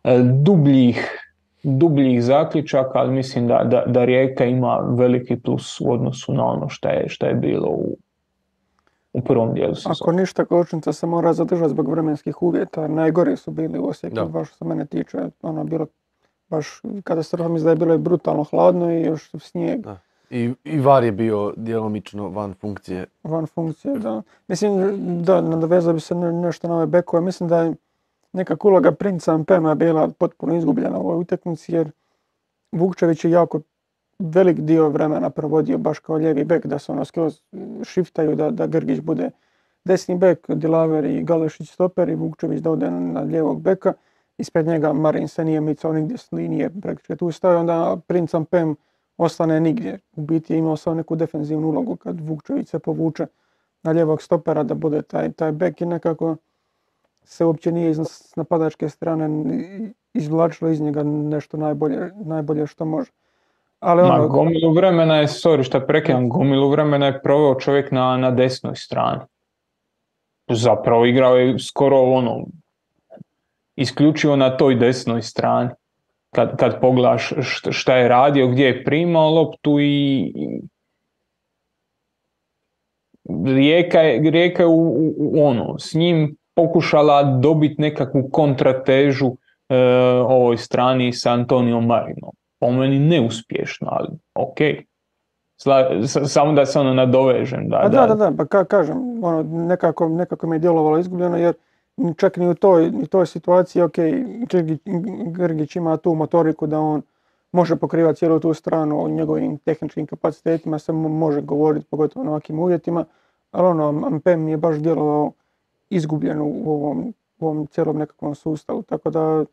e, dubljih, dubljih zaključaka, ali mislim da, da, da Rijeka ima veliki plus u odnosu na ono što je, šta je bilo u, u prvom dijelu Ako ništa, kočnica se mora zadržati zbog vremenskih uvjeta. Najgori su bili u Osijeku, baš što se mene tiče. Ono bilo baš katastrofa, mislim da je bilo brutalno hladno i još snijeg. Da. I, I var je bio djelomično van funkcije. Van funkcije, da. Mislim, da, nadovezao bi se nešto na ove bekove. Mislim da je neka uloga Princa Mpema bila potpuno izgubljena u ovoj utakmici jer Vukčević je jako velik dio vremena provodio baš kao lijevi bek, da se ono skroz šiftaju, da, da Grgić bude desni bek, Dilaver i Galešić stoper i Vukčević da ode na lijevog beka. Ispred njega Marin se nije micao nigdje s linije, praktički tu stavio, onda Princ Pem ostane nigdje. U biti je imao samo neku defenzivnu ulogu kad Vukčević se povuče na lijevog stopera da bude taj, taj bek i nekako se uopće nije iz napadačke strane izvlačilo iz njega nešto najbolje, najbolje što može. Ali ono... Ma, gomilu vremena je, sorry šta prekidam, gomilu vremena je proveo čovjek na, na desnoj strani. Zapravo igrao je skoro ono, isključivo na toj desnoj strani. Kad, kad pogledaš šta je radio, gdje je primao loptu i, Rijeka je, Rijeka je u, u, ono, s njim pokušala dobiti nekakvu kontratežu e, ovoj strani sa Antonijom Marinom po meni neuspješno, ali ok. samo da se ono nadovežem. Da, A da, da, da, pa ka, kažem, ono, nekako, nekako mi je djelovalo izgubljeno jer čak ni u toj, u toj situaciji, ok, Grgić ima tu motoriku da on može pokrivati cijelu tu stranu o njegovim tehničkim kapacitetima, se može govoriti pogotovo na ovakvim uvjetima, ali ono, Ampem mi je baš djelovao izgubljen u ovom, u ovom cijelom nekakvom sustavu, tako da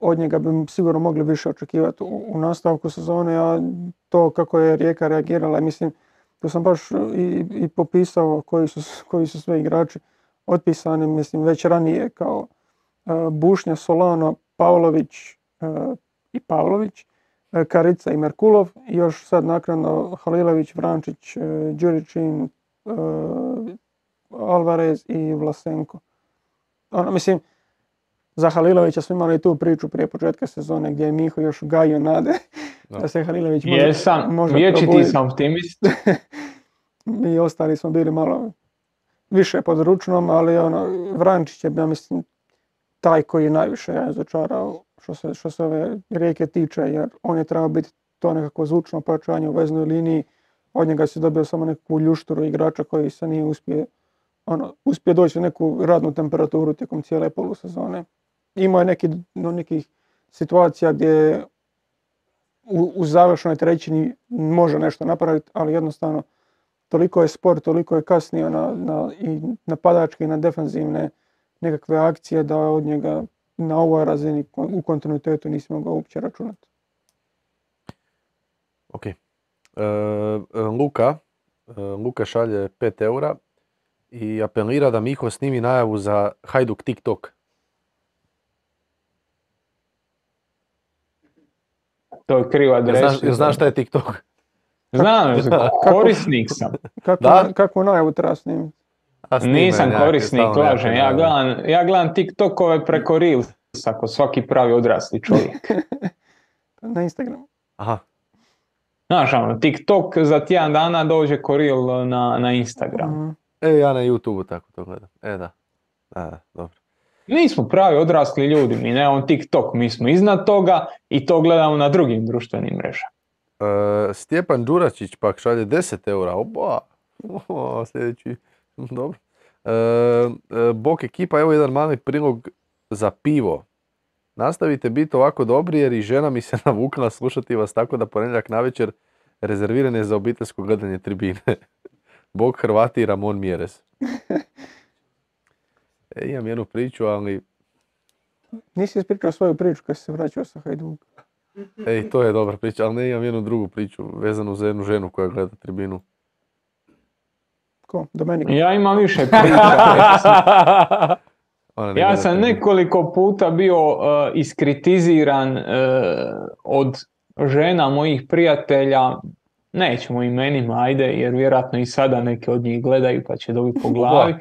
od njega bi sigurno mogli više očekivati u, nastavku sezone, a to kako je Rijeka reagirala, mislim, tu sam baš i, i popisao koji su, koji su sve igrači otpisani, mislim, već ranije kao uh, Bušnja, Solano, Pavlović uh, i Pavlović, uh, Karica i Merkulov, još sad naknadno Halilović, Vrančić, Đuričin, Alvarez i Vlasenko. Ono, mislim, za Halilovića smo imali tu priču prije početka sezone gdje je Miho još gajio nade da, se Halilović može, Jesam, može ti sam optimist. Mi ostali smo bili malo više pod ručnom, ali ono, Vrančić je, ja mislim, taj koji je najviše ja začarao što se, što se ove rijeke tiče, jer on je trebao biti to nekako zvučno pojačanje u veznoj liniji. Od njega se dobio samo neku ljušturu igrača koji se nije uspio, ono, uspio doći u neku radnu temperaturu tijekom cijele polusezone Ima je neki, no, nekih situacija gdje u, u završnoj trećini može nešto napraviti, ali jednostavno toliko je sport, toliko je kasnio na, na, i napadačke i na defanzivne nekakve akcije da od njega na ovoj razini u kontinuitetu nismo ga uopće računati. Ok. E, Luka, e, Luka šalje 5 eura i apelira da Miho snimi najavu za Hajduk TikTok. To je kriva adresa. znaš, znaš šta je TikTok? Znam, korisnik sam. Kako, Da? kakvu najavu treba snimiti? A Nisam nekakve, korisnik, lažem. Ja gledam, ja gledam TikTokove preko Reels, ako svaki pravi odrasli čovjek. Na Instagramu. Aha, Znaš, ono, TikTok za tjedan dana dođe ko Reel na, na Instagram. Mhm. e, ja na YouTube tako to gledam. E, da. Da, da, dobro. Mi smo pravi odrasli ljudi, mi nemamo TikTok, mi smo iznad toga i to gledamo na drugim društvenim mrežama. E, Stjepan Đuračić pak šalje 10 eura. Oba! O, sljedeći. Dobro. E, e, Bok ekipa, evo jedan mali prilog za pivo. Nastavite biti ovako dobri jer i žena mi se navukla slušati vas tako da ponedjeljak navečer rezerviran je za obiteljsko gledanje tribine. Bog Hrvati i Ramon Mjerez. E, imam jednu priču, ali Nisi ispričao svoju priču kad si se vraćao sa Hajduka. ej, to je dobra priča, ali ne imam jednu drugu priču vezanu za jednu ženu koja gleda tribinu. Ko? Domenik? Ja imam više priča. Ja sam nekoliko puta bio uh, iskritiziran uh, od žena mojih prijatelja, nećemo imenima, ajde, jer vjerojatno i sada neke od njih gledaju pa će dobiti po glavi.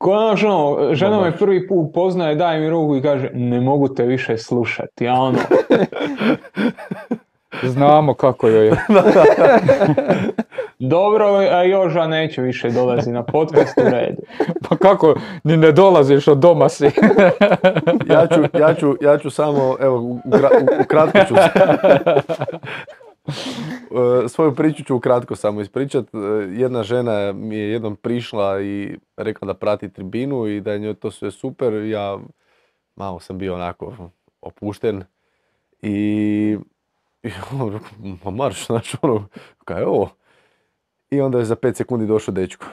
Konačno, žena me prvi put poznaje, daje mi ruku i kaže ne mogu te više slušati. Ja ono, Znamo kako joj je. dobro, a Joža neću više dolazi na podcast u redu. Pa kako, ni ne dolaziš od doma si. ja, ću, ja, ću, ja ću samo, evo, u- ukra- u- ukratko ću Svoju priču ću ukratko samo ispričat. E, Jedna žena mi je jednom prišla i rekla da prati tribinu i da je njoj to sve super. Ja malo sam bio onako opušten i, i ono, rekao, ma marš, znaš, ono, kaj je ovo? I onda je za pet sekundi došao dečko.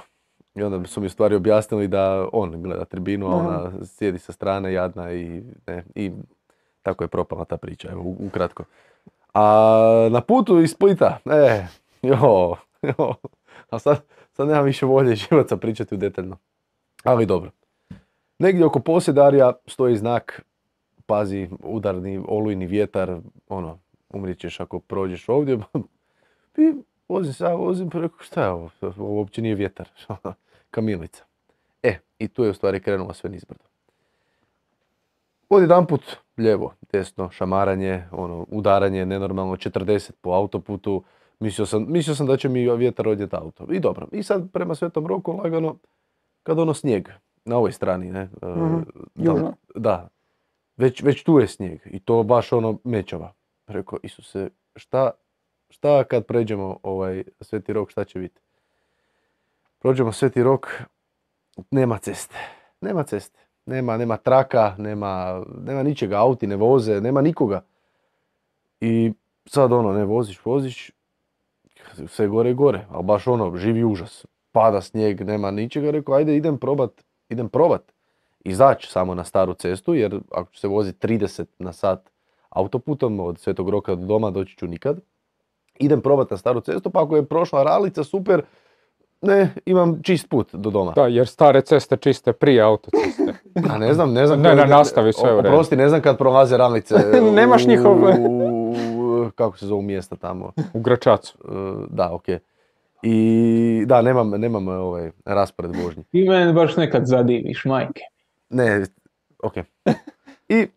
I onda su mi stvari objasnili da on gleda tribinu, a ona sjedi sa strane jadna i, ne, i tako je propala ta priča, evo, ukratko. A na putu iz Splita, e, jo, jo, a sad, sad nemam više volje živaca pričati u detaljno. Ali dobro. Negdje oko posjedarja stoji znak, pazi, udarni, olujni vjetar, ono, umrijet ćeš ako prođeš ovdje. I vozim se, vozim, rekao, šta je ovo? Ovo uopće nije vjetar. Kamilica. E, i tu je u stvari krenulo sve nizbrdo. Odjedanput lijevo, desno, šamaranje, ono, udaranje, nenormalno, 40 po autoputu. Mislio sam, mislio sam da će mi vjetar odnijeti auto. I dobro. I sad prema Svetom roku lagano, kad ono snijeg, na ovoj strani, ne? e, Mhm, da, da. Već, već tu je snijeg i to baš ono mečava. Rekao, Isuse, šta, šta kad pređemo ovaj Sveti rok, šta će biti? Prođemo Sveti rok, nema ceste. Nema ceste. Nema, nema traka, nema, nema ničega, auti ne voze, nema nikoga. I sad ono, ne voziš, voziš, sve gore i gore, ali baš ono, živi užas. Pada snijeg, nema ničega, rekao, ajde idem probat, idem probat izaći samo na staru cestu, jer ako ću se voziti 30 na sat autoputom od Svetog Roka do doma, doći ću nikad. Idem probat na staru cestu, pa ako je prošla ralica, super, ne, imam čist put do doma. Da, jer stare ceste čiste prije autoceste. A ne znam, ne znam. Ne, kad- ne, nastavi, sve u redu. Oprosti, ne znam kad prolaze ravnice. Nemaš njihov- u- kako se zovu mjesta tamo. U Gračacu. E, Da, ok. I da, nemam, nemam ovaj raspored vožnje. Ti mene baš nekad zadiviš, majke. Ne, ok. I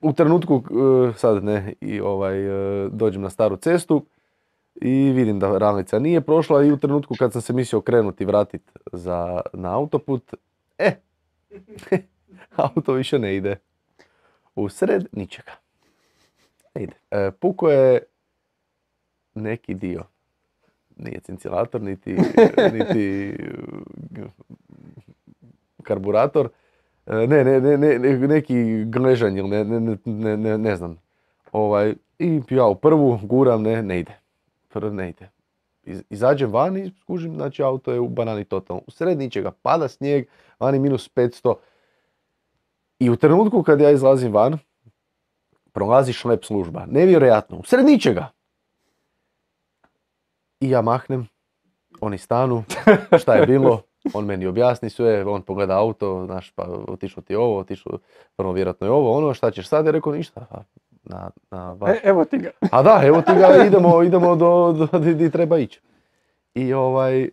u trenutku, e, sad ne, i ovaj, e, dođem na staru cestu i vidim da ravnica nije prošla i u trenutku kad sam se mislio krenuti vratit za, na autoput, e, auto više ne ide. U sred ničega. Ide. E, puko je neki dio. Nije cincilator, niti, niti e, karburator. E, Ne, ne, ne, ne, ne- neki gležanj ili ne, ne, ne, ne znam. Ovaj, I ja u prvu guram, ne, ne ide. Ne ide. Iz- Izađem van i skužim, znači auto je u banani totalno. U sred ničega, pada snijeg, vani minus 500. I u trenutku kad ja izlazim van, prolazi šlep služba. Nevjerojatno, u sred ničega. I ja mahnem, oni stanu, šta je bilo, on meni objasni sve, on pogleda auto, znaš, pa otišlo ti ovo, otišlo, prvo vjerojatno je ovo, ono, šta ćeš sad? Ja rekao ništa, na, na vaš- E, evo ti ga. a da, evo ti ga, idemo, idemo do, do, di, treba ići. I ovaj,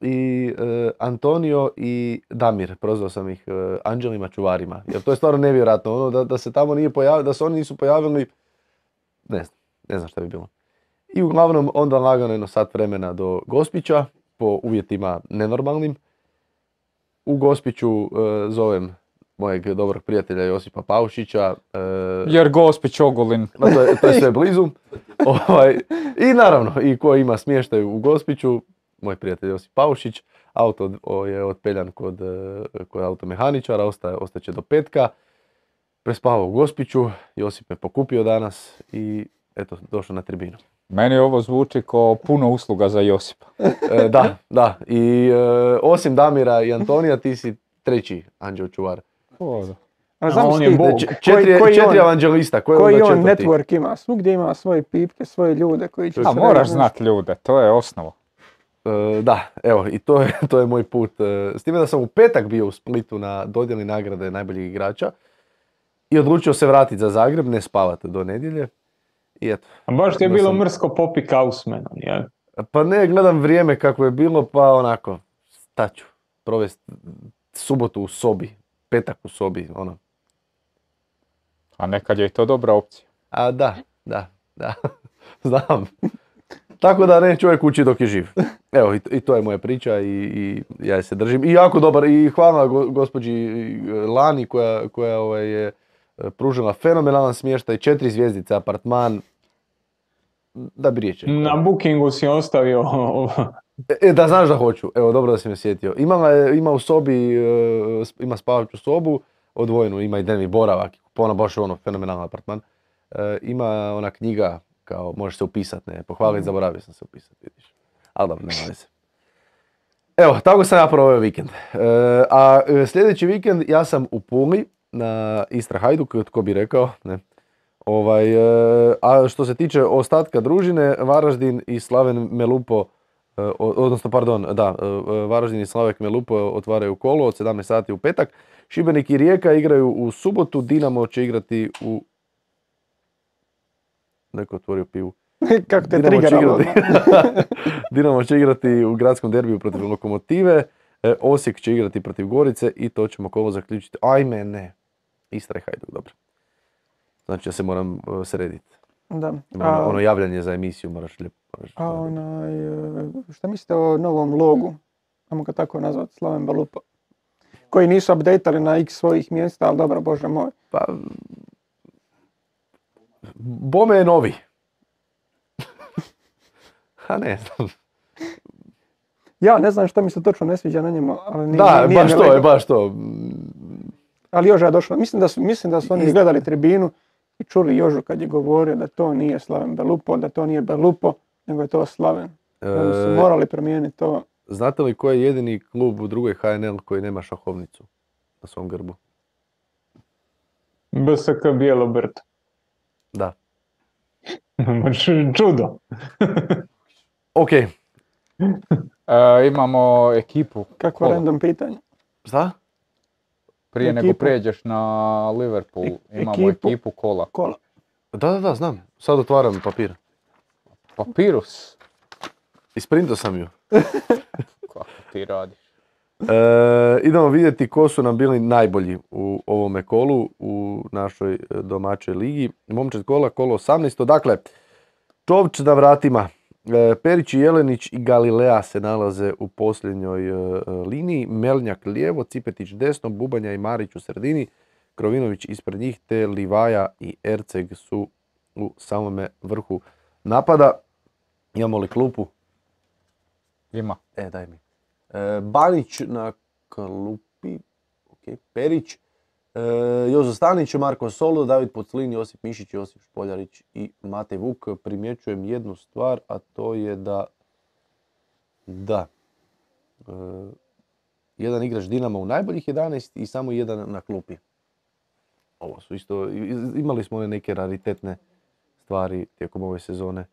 i e, Antonio i Damir, prozvao sam ih e, anđelima čuvarima, jer to je stvarno nevjerojatno, ono da, da se tamo nije pojavili, da se oni nisu pojavili, ne znam, ne znam šta bi bilo. I uglavnom onda lagano jedno sat vremena do Gospića, po uvjetima nenormalnim. U Gospiću e, zovem mojeg dobrog prijatelja Josipa Paušića, e, Jer Gospić Ogulin. To je, to je sve blizu. Ovaj, I naravno, i ko ima smještaj u Gospiću, moj prijatelj Josip Paušić, auto je otpeljan kod, e, kod automehaničara, ostaje, ostaće do petka. Prespavao u Gospiću, Josip me pokupio danas i eto, došao na tribinu. Meni ovo zvuči kao puno usluga za Josipa. E, da, da. I e, osim Damira i Antonija, ti si treći anđeo čuvar. Ali A znam on je Bog. Koji- četiri, koji četiri on- evanđelista, ko koji onda on network ima, svugdje ima svoje pipke, svoje ljude koji će... A moraš znat ljude, to je osnova. E, da, evo, i to je, to je moj put. E, s time da sam u petak bio u Splitu na dodjeli nagrade najboljeg igrača i odlučio se vratiti za Zagreb, ne spavati do nedjelje. I eto, A baš ti je bilo sam- mrsko popi kausmenom, jel? pa ne, gledam vrijeme kako je bilo, pa onako, staću, provesti subotu u sobi, petak u sobi, ono. A nekad je i to dobra opcija. A da, da, da, znam. Tako da ne čovjek uči dok je živ. Evo, i, i to je moja priča i, i ja je se držim. I jako dobar, i hvala go, gospođi e, Lani koja, koja ovaj, je e, pružila fenomenalan smještaj, četiri zvjezdice, apartman, da bi riječ. Na bookingu si ostavio E, da znaš da hoću, evo dobro da si me sjetio. Imala je, ima u sobi, e, ima spavaču sobu, odvojenu, ima i dnevni boravak, ona baš ono, fenomenalan apartman. E, ima ona knjiga, kao možeš se upisat, ne, pohvaliti, zaboravio sam se upisat, vidiš. Ali dobro, nema veze. Evo, tako sam ja proveo vikend. E, a e, sljedeći vikend ja sam u Puli na Istra Hajduk, tko bi rekao, ne. Ovaj, e, a što se tiče ostatka družine, Varaždin i Slaven Melupo, e, odnosno pardon, da, e, Varaždin i Slavek Melupo otvaraju kolo od 17 sati u petak. Šibenik i Rijeka igraju u subotu, Dinamo će igrati u... Neko otvorio pivu. Kako te Dinamo će, igrati, Dinamo će igrati u gradskom derbiju protiv Lokomotive, e, Osijek će igrati protiv Gorice i to ćemo kolo zaključiti. Ajme, ne. Istra i Hajduk, dobro. Znači ja se moram e, srediti. Da. Ono, ono javljanje za emisiju, moraš lijepo. Moraš- a onaj, e, šta mislite o novom logu? Ajmo ga tako nazvati, Slaven Balupa. Koji nisu updateali na x svojih mjesta, ali dobro, bože moj. Pa, bome je novi. A ne znam. Ja ne znam što mi se točno ne sviđa na njemu, ali nije, Da, nije baš to je, baš to. Ali Joža je došla. Mislim da su, mislim da su oni gledali tribinu i čuli Jožu kad je govorio da to nije Slaven Belupo, da to nije Belupo, nego je to Slaven. Oni su E, morali promijeniti to. znate li koji je jedini klub u drugoj HNL koji nema šahovnicu na svom grbu? BSK Bijelobrt. Da. Čudo. Ok, E, imamo ekipu. Kakvo kola. random pitanje. šta? Prije nego Ekipu. pređeš na Liverpool, Ek- imamo ekipu. ekipu kola. Kola. Da, da, da, znam. Sad otvaram papir. Papirus. Isprintao sam ju. Kako ti radiš? E, idemo vidjeti ko su nam bili najbolji u ovome kolu u našoj e, domaćoj ligi. Momčad kola, kolo 18. Dakle, Čovč na vratima. E, Perić i Jelenić i Galilea se nalaze u posljednjoj e, liniji. Melnjak lijevo, Cipetić desno, Bubanja i Marić u sredini. Krovinović ispred njih te Livaja i Erceg su u samome vrhu napada. Imamo li klupu? Ima. E, daj mi. E, Banić na klupi. ok. Perić, e, Jozo Stanić, Marko Solo, David Poclin, Josip Mišić, Josip Špoljarić i Matej Vuk. Primjećujem jednu stvar, a to je da da e, jedan igrač Dinama u najboljih 11 i samo jedan na klupi. Ovo su isto, imali smo one neke raritetne stvari tijekom ove sezone,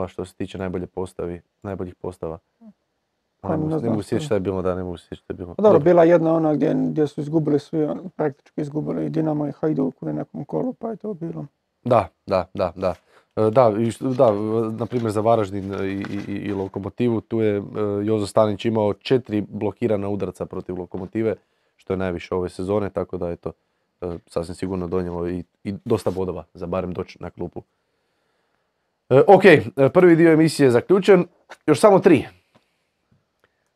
baš što se tiče najbolje postavi, najboljih postava. Pa Ne ne mogu- sjećati šta je bilo, da, ne mogu se sjećati šta je bilo. Pa dobro, bila je jedna ona gdje, gdje su izgubili svi, ono, praktički izgubili i Dinamo i Hajduk u nekom kolu, pa je to bilo. Da, da, da, da. E, Da, da, na primjer za Varaždin i, i, i Lokomotivu, tu je e, Jozo Stanić imao četiri blokirana udarca protiv Lokomotive, što je najviše ove sezone, tako da je to e, sasvim sigurno donijelo i, i dosta bodova za barem doći na klupu. E, ok, e, prvi dio emisije je zaključen, još samo tri.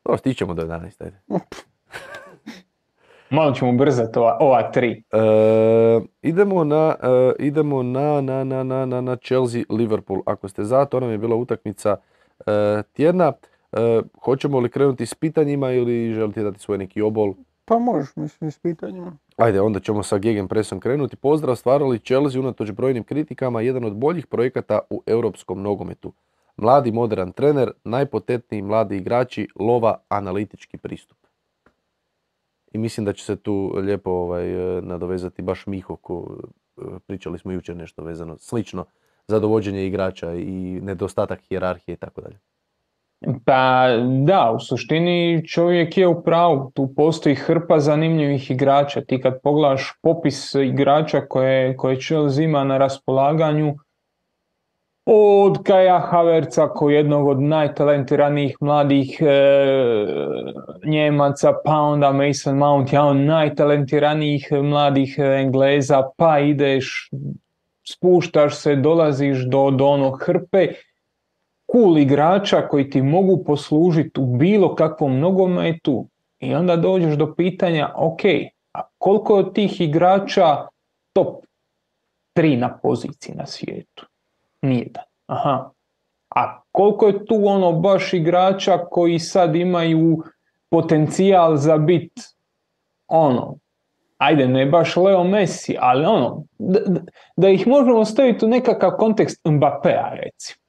Dobro, stićemo do 11, ajde. Malo ćemo ubrzati ova, ova tri. E, idemo na, e, idemo na, na, na, na, na, na Chelsea Liverpool. Ako ste za, to nam je bila utakmica e, tjedna. Hoćemo li krenuti s pitanjima ili želite dati svoj neki obol? Pa možeš, mislim, s pitanjima. Ajde, onda ćemo sa Gegenpressom krenuti. Pozdrav, stvarali Chelsea unatoč brojnim kritikama, jedan od boljih projekata u europskom nogometu. Mladi modern trener, najpotetniji mladi igrači, lova, analitički pristup. I mislim da će se tu lijepo ovaj, e, nadovezati baš Miho, ko, e, pričali smo jučer nešto vezano, slično za dovođenje igrača i nedostatak hijerarhije i tako dalje. Pa da, u suštini čovjek je u pravu. Tu postoji hrpa zanimljivih igrača. Ti kad pogledaš popis igrača koje, koje Chelsea ima na raspolaganju, od Kaja Haverca kao jednog od najtalentiranijih mladih e, Njemaca, pa onda Mason Mount, ja on najtalentiranijih mladih Engleza, pa ideš, spuštaš se, dolaziš do, do onog hrpe cool igrača koji ti mogu poslužiti u bilo kakvom nogometu i onda dođeš do pitanja, ok, a koliko je od tih igrača top 3 na poziciji na svijetu? Nijedan. Aha. A koliko je tu ono baš igrača koji sad imaju potencijal za bit ono, ajde ne baš Leo Messi, ali ono, da, da- ih možemo staviti u nekakav kontekst Mbappéa recimo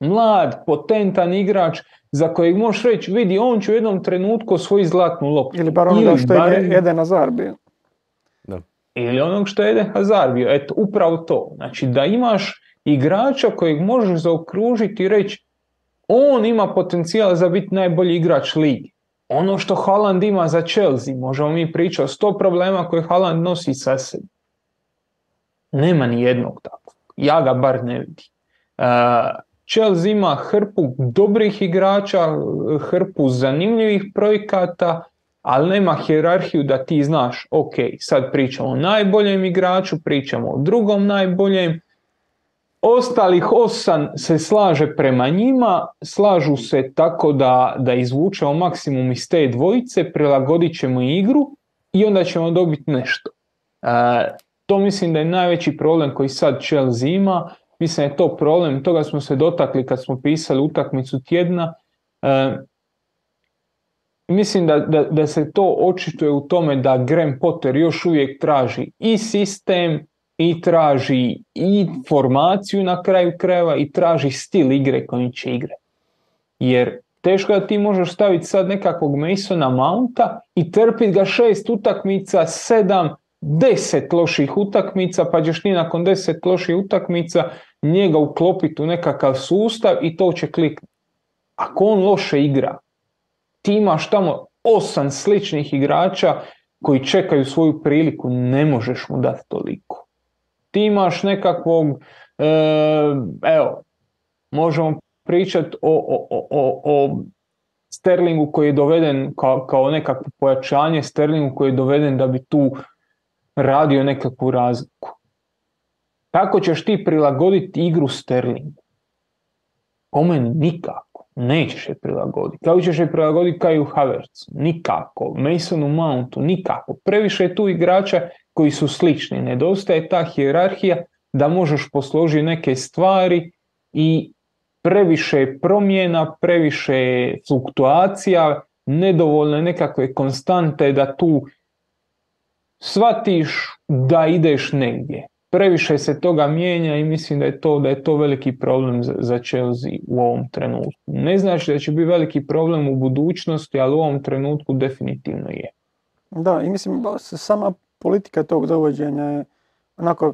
mlad, potentan igrač za kojeg možeš reći, vidi, on će u jednom trenutku osvojiti zlatnu loptu. Ili bar onoga Ili što je barem- Eden Hazard bio. Ili onog što je Eden Hazard bio. Eto, upravo to. Znači, da imaš igrača kojeg možeš zaokružiti i reći, on ima potencijal za biti najbolji igrač ligi. Ono što Haaland ima za Chelsea, možemo mi pričati o sto problema koje Haaland nosi sa sebi. Nema ni jednog takvog. Ja ga bar ne vidim. Uh, Chelsea ima hrpu dobrih igrača, hrpu zanimljivih projekata, ali nema hjerarhiju da ti znaš, ok, sad pričamo o najboljem igraču, pričamo o drugom najboljem, ostalih osam se slaže prema njima, slažu se tako da, da izvučemo maksimum iz te dvojice, prilagodit ćemo igru i onda ćemo dobiti nešto. E, to mislim da je najveći problem koji sad Chelsea ima, mislim je to problem, toga smo se dotakli kad smo pisali utakmicu tjedna, E, Mislim da, da, da se to očituje u tome da Graham Potter još uvijek traži i sistem i traži i formaciju na kraju krajeva i traži stil igre kojim će igrati. Jer teško da ti možeš staviti sad nekakvog Masona Mounta i trpiti ga šest utakmica, sedam, deset loših utakmica, pa ćeš ti nakon deset loših utakmica njega uklopiti u nekakav sustav i to će kliknuti. Ako on loše igra, ti imaš tamo osam sličnih igrača koji čekaju svoju priliku, ne možeš mu dati toliko. Ti imaš nekakvog, e, evo, možemo pričati o, o, o, o Sterlingu koji je doveden kao, kao nekakvo pojačanje, Sterlingu koji je doveden da bi tu radio nekakvu razliku. Kako ćeš ti prilagoditi igru Sterlingu? Po meni nikako. Nećeš je prilagoditi. Kako ćeš je prilagoditi Kaju Havertzu? Nikako. Masonu Mountu? Nikako. Previše je tu igrača koji su slični. Nedostaje ta hijerarhija da možeš posložiti neke stvari i previše je promjena, previše je fluktuacija, nedovoljne nekakve konstante da tu shvatiš da ideš negdje. Previše se toga mijenja i mislim da je to, da je to veliki problem za, za Chelsea u ovom trenutku. Ne znači da će biti veliki problem u budućnosti, ali u ovom trenutku definitivno je. Da, i mislim, sama politika tog dovođenja je onako,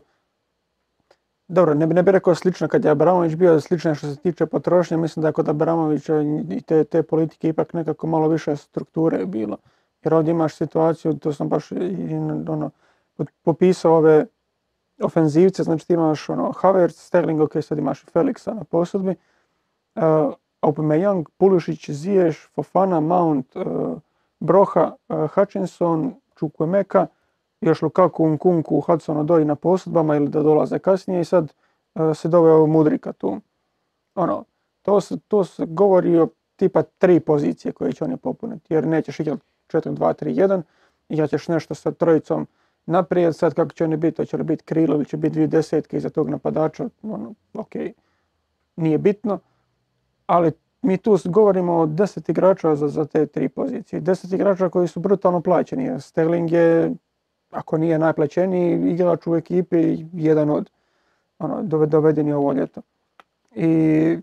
dobro, ne bi, ne bi rekao slično kad je Abramović bio, slično što se tiče potrošnje, mislim da je kod Abramovića i te, te politike ipak nekako malo više strukture je bilo. Jer ovdje imaš situaciju, to sam baš i ono, popisao ove ofenzivce, znači ti imaš ono, Havertz, Sterling, ok, sad imaš i Felixa na posudbi, uh, Aubameyang, Pulisic, Ziyech, Fofana, Mount, uh, Broha, uh, Hutchinson, Chukwemeka, još Lukaku, Nkunku, Hudson Odoi na posudbama ili da dolaze kasnije i sad uh, se doveo Mudrika tu. Ono, to se, to se govori o tipa tri pozicije koje će oni popuniti, jer nećeš igrati 4-2-3-1, igrat ćeš nešto sa trojicom naprijed, sad kako će oni biti, hoće li biti krilo ili će biti dvije desetke iza tog napadača, ono, ok, nije bitno, ali mi tu govorimo o deset igrača za, za te tri pozicije. Deset igrača koji su brutalno plaćeni. Sterling je, ako nije najplaćeniji igrač u ekipi, jedan od ono, dove- dovedeni ovo ljeto. I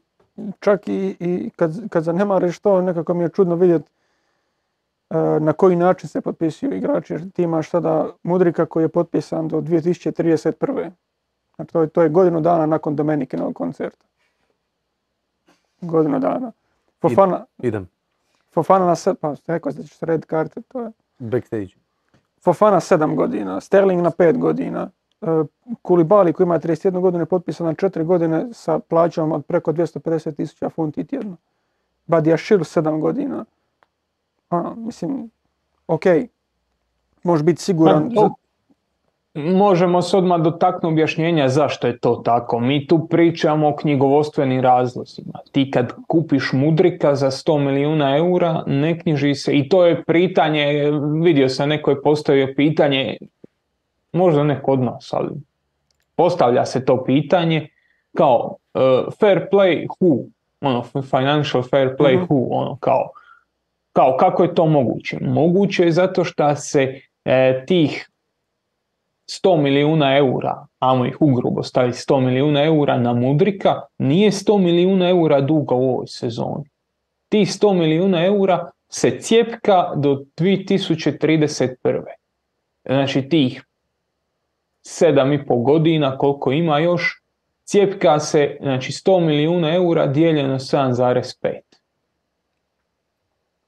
čak i, i kad, kad zanemariš to, nekako mi je čudno vidjeti na koji način se potpisuju igrači. Jer ti imaš sada Mudrika koji je potpisan do 2031. Znači to je, to je godinu dana nakon Domenikinog koncerta. Godinu dana. Fofana, Idem. Fofana na se, pa rekao da ćeš red karte, to je. Backstage. Fofana 7 godina, Sterling na 5 godina, e, Kulibali koji ima 31 godinu je potpisan na 4 godine sa plaćom od preko 250 tisuća funti tjedno. Badiashil 7 godina. Ono, mislim, ok, možeš biti siguran. Pa, Možemo se odmah dotaknuti objašnjenja zašto je to tako. Mi tu pričamo o knjigovostvenim razlozima. Ti kad kupiš mudrika za 100 milijuna eura, ne knjiži se, i to je pitanje, vidio sam neko je postavio pitanje, možda neko od nas, ali postavlja se to pitanje kao uh, fair play who, ono, financial fair play Mhm. who, ono, kao, kao kako je to moguće? Moguće je zato što se e, tih 100 milijuna eura, ajmo ih ugrubo staviti 100 milijuna eura na Mudrika, nije 100 milijuna eura duga u ovoj sezoni. Tih 100 milijuna eura se cijepka do 2031. Znači tih 7,5 godina koliko ima još, cijepka se, znači 100 milijuna eura dijeljeno 7,5.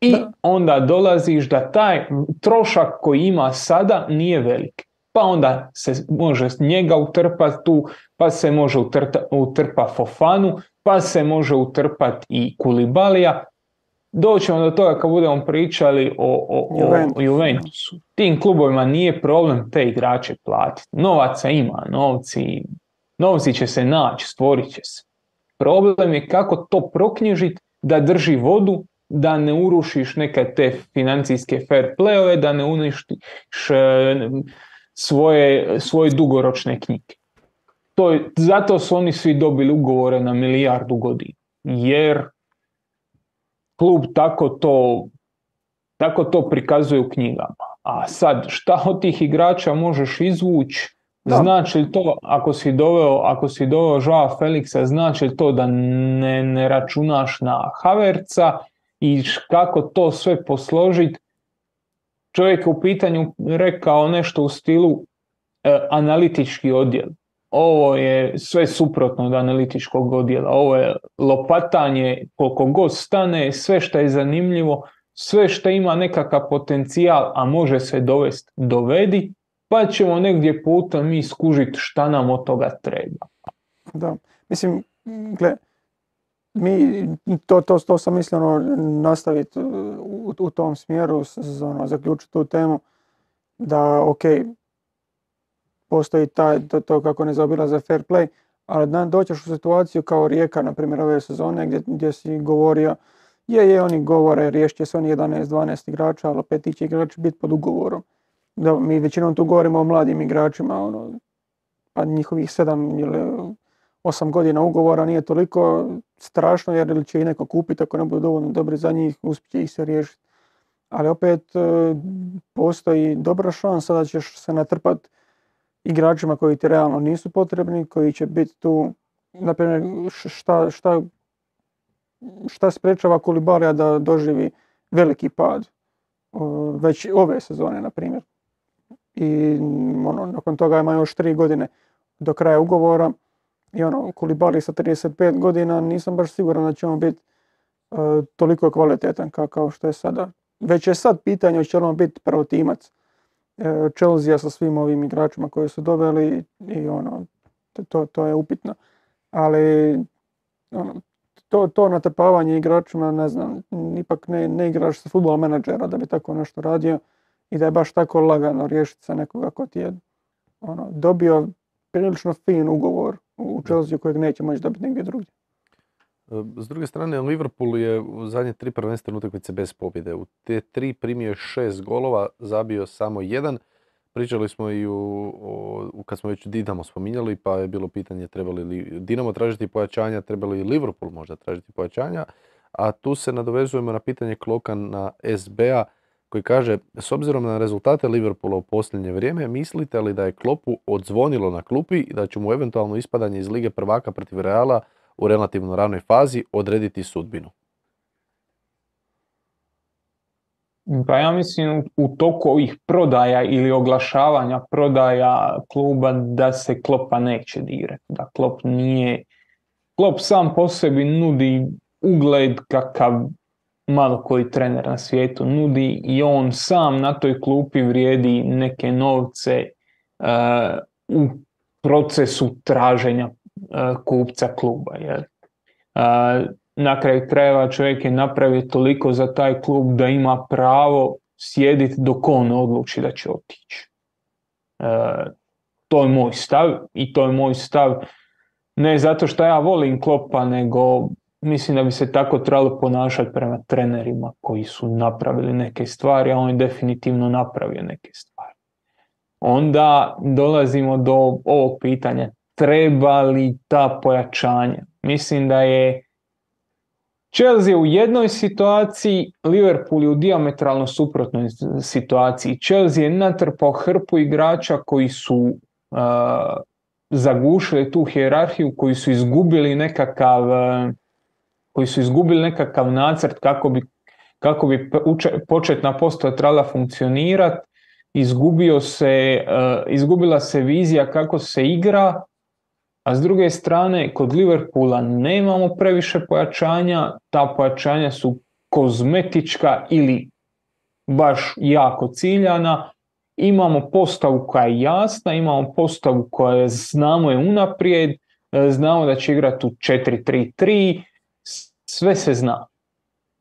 I Da. onda dolaziš da taj trošak koji ima sada nije velik. Pa onda se može njega utrpat tu, pa se može utrta, utrpa Fofanu, pa se može utrpat i Kulibalija. Doćemo do toga kad budemo pričali o, o, o- Juventus. o Juventusu. Tim klubovima nije problem te igrače platiti. Novaca ima, novci, novci će se naći, stvorit će se. Problem je kako to proknjižiti da drži vodu, da ne urušiš neke te financijske fair playove, da ne uništiš e, svoje, svoje dugoročne knjige. To je, zato su oni svi dobili ugovore na milijardu godina. Jer klub tako to, tako to prikazuje u knjigama. A sad, šta od tih igrača možeš izvući? Znači li to, ako si doveo, ako si doveo Joao Felixa, znači li to da ne, ne računaš na Haverca i kako to sve posložiti? Čovjek je u pitanju rekao nešto u stilu e, analitički odjel. Ovo je sve suprotno od analitičkog odjela. Ovo je lopatanje koliko god stane, sve što je zanimljivo, sve što ima nekakav potencijal, a može se dovesti, dovedi, pa ćemo negdje putem mi skužiti šta nam od toga treba. Da, mislim, gle, mi, to, to, to sam mislio ono, nastaviti u, u tom smjeru, ono, zaključiti tu temu, da ok, postoji taj, to, to kako ne zaobilaze fair play, ali da doćeš u situaciju kao Rijeka, na primjer ove sezone, gdje, gdje si govorio, je, je, oni govore, riješit će se oni 11-12 igrača, ali opet ti će igrači biti pod ugovorom. Da, mi većinom tu govorimo o mladim igračima, ono, pa njihovih 7 ili 8 godina ugovora nije toliko strašno jer će ih neko kupiti ako ne budu dovoljno dobri za njih, uspjet će ih se riješiti. ali opet e, postoji dobra šansa da ćeš se natrpat igračima koji ti realno nisu potrebni, koji će biti tu, na primjer, šta, šta, šta sprečava Kulibalija da doživi veliki pad već ove sezone, na primjer. I ono, nakon toga ima još tri godine do kraja ugovora i ono, Kulibali sa 35 godina nisam baš siguran da će on biti e, toliko kvalitetan ka- kao što je sada. Već je sad pitanje hoće li on biti prvotimac e, Chelsea sa svim ovim igračima koje su doveli i ono, to- to, je upitno. Ali ono, to, to igračima, ne znam, ipak ne, ne igraš sa futbol menadžera da bi tako nešto radio i da je baš tako lagano riješiti sa nekoga ko ti je ono, dobio prilično fin ugovor u Chelsea kojeg neće moći dobiti negdje drugdje. S druge strane, Liverpool je u zadnje tri prvenstvene utakmice bez pobjede. U te tri primio je šest golova, zabio samo jedan. Pričali smo i u, o- kad smo već Dinamo spominjali, pa je bilo pitanje trebali li Dinamo tražiti pojačanja, trebali li Liverpool možda tražiti pojačanja. A tu se nadovezujemo na pitanje Kloka na SBA koji kaže, s obzirom na rezultate Liverpoola u posljednje vrijeme, mislite li da je Klopu odzvonilo na klupi i da će mu eventualno ispadanje iz Lige prvaka protiv Reala u relativno ranoj fazi odrediti sudbinu? Pa ja mislim u toku ovih prodaja ili oglašavanja prodaja kluba da se Klopa neće dirati. Da Klop nije... Klop sam po sebi nudi ugled kakav malo koji trener na svijetu nudi i on sam na toj klupi vrijedi neke novce eh, u procesu traženja eh, kupca kluba. Jer, eh, na kraju krajeva čovjek je napravio toliko za taj klub da ima pravo sjediti dok on odluči da će otići. E, to je moj stav i to je moj stav ne zato što ja volim Klopa, nego mislim da bi se tako trebalo ponašati prema trenerima koji su napravili neke stvari, a on je definitivno napravio neke stvari. Onda dolazimo do ovog pitanja, treba li ta pojačanja? Mislim da je Chelsea u jednoj situaciji, Liverpool je u diametralno suprotnoj situaciji. Chelsea je natrpao hrpu igrača koji su uh, zagušili tu hijerarhiju, koji su izgubili nekakav uh, koji su izgubili nekakav nacrt kako bi, kako bi početna postava trebala funkcionirati. Izgubio se, uh, izgubila se vizija kako se igra, a s druge strane, kod Liverpoola nemamo previše pojačanja, ta pojačanja su kozmetička ili baš jako ciljana. Imamo postavu koja je jasna, imamo postavu koja znamo je unaprijed, e, znamo da će igrati u 4-3-3, s- sve se zna.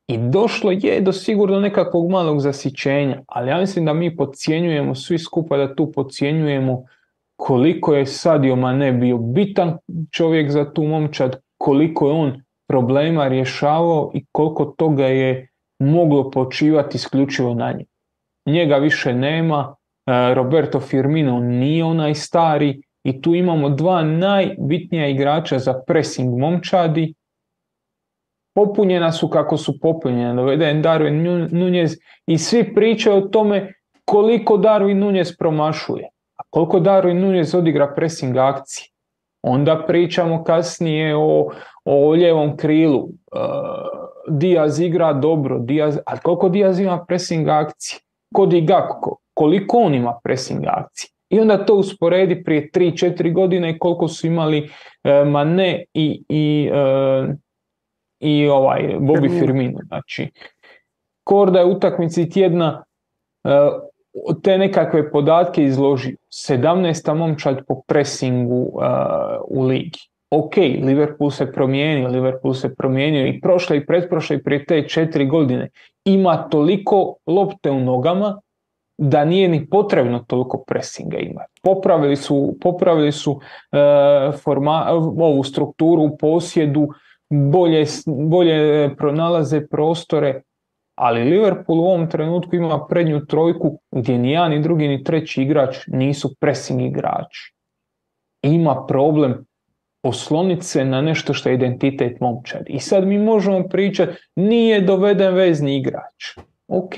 I došlo je do sigurno nekakvog malog zasićenja, ali ja mislim da mi podcjenjujemo svi skupa, da tu podcjenjujemo koliko je Sadio Mane bio bitan čovjek za tu momčad, koliko je on problema rješavao i koliko toga je moglo počivati isključivo na njemu. Njega više nema, e, Roberto Firmino nije onaj stari i tu imamo dva najbitnija igrača za pressing momčadi. Popunjena su kako su popunjena, doveden Darwin Nu- Nunez i svi pričaju o tome koliko Darwin Nunez promašuje. A koliko Darwin Nunez odigra pressing akcije? Onda pričamo kasnije o, o lijevom krilu. Uh, Diaz igra dobro, Diaz, a koliko Diaz ima pressing akcije? Kod i Gakko, koliko on ima pressing akcije? I onda to usporedi prije 3-4 godine koliko su imali e, Mane i, i, e, i ovaj Bobby Firmino. Znači, Korda je u utakmici tjedna e, te nekakve podatke izložio. 17. momčad po pressingu uh, u ligi. Ok, Liverpool se promijenio, Liverpool se promijenio i prošle i pretprošle i prije te četiri godine. Ima toliko lopte u nogama da nije ni potrebno toliko pressinga imati. Popravili su, popravili su uh, forma, ovu strukturu u posjedu, bolje, bolje pronalaze prostore, ali Liverpool u ovom trenutku ima prednju trojku gdje ni jedan, ni drugi, ni treći igrač nisu pressing igrači. Ima problem osloniti se na nešto što je identitet momčadi. I sad mi možemo pričati, nije doveden vezni igrač. Ok,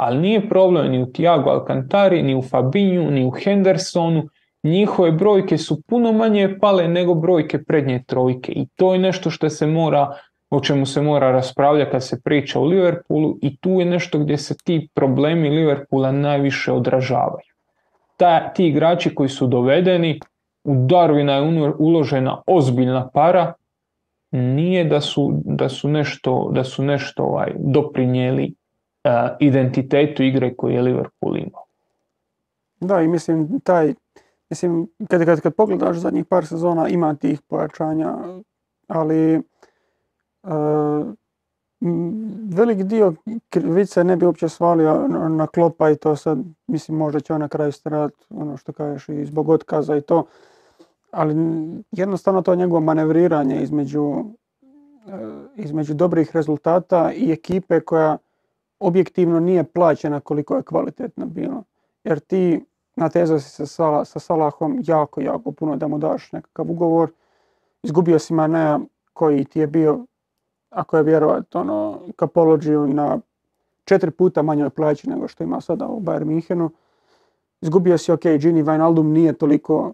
Ali nije problem ni u Tiago Alcantari, ni u Fabinju, ni u Hendersonu. Njihove brojke su puno manje pale nego brojke prednje trojke i to je nešto što se mora o čemu se mora raspravljati kad se priča o Liverpoolu i tu je nešto gdje se ti problemi Liverpoola najviše odražavaju. Ta, ti igrači koji su dovedeni, u Darwina je uložena ozbiljna para, nije da su, da su nešto, da su nešto ovaj, doprinijeli uh, identitetu igre koji je Liverpool imao. Da, i mislim, taj, mislim, kad, kad, kad pogledaš zadnjih par sezona ima tih pojačanja, ali velik dio krivice ne bi uopće svalio na klopa i to sad, mislim možda će on na kraju stradati, ono što kažeš, i zbog otkaza i to. Ali jednostavno to njegovo manevriranje između, između dobrih rezultata i ekipe koja objektivno nije plaćena koliko je kvalitetna bila. Jer ti natezao si sa, sa Salahom jako, jako puno da mu daš nekakav ugovor. Izgubio si Manea koji ti je bio ako je vjerovat ono, Kapologiju na četiri puta manjoj plaći nego što ima sada u Bayern Minhenu. Izgubio si, ok, Gini Wijnaldum nije toliko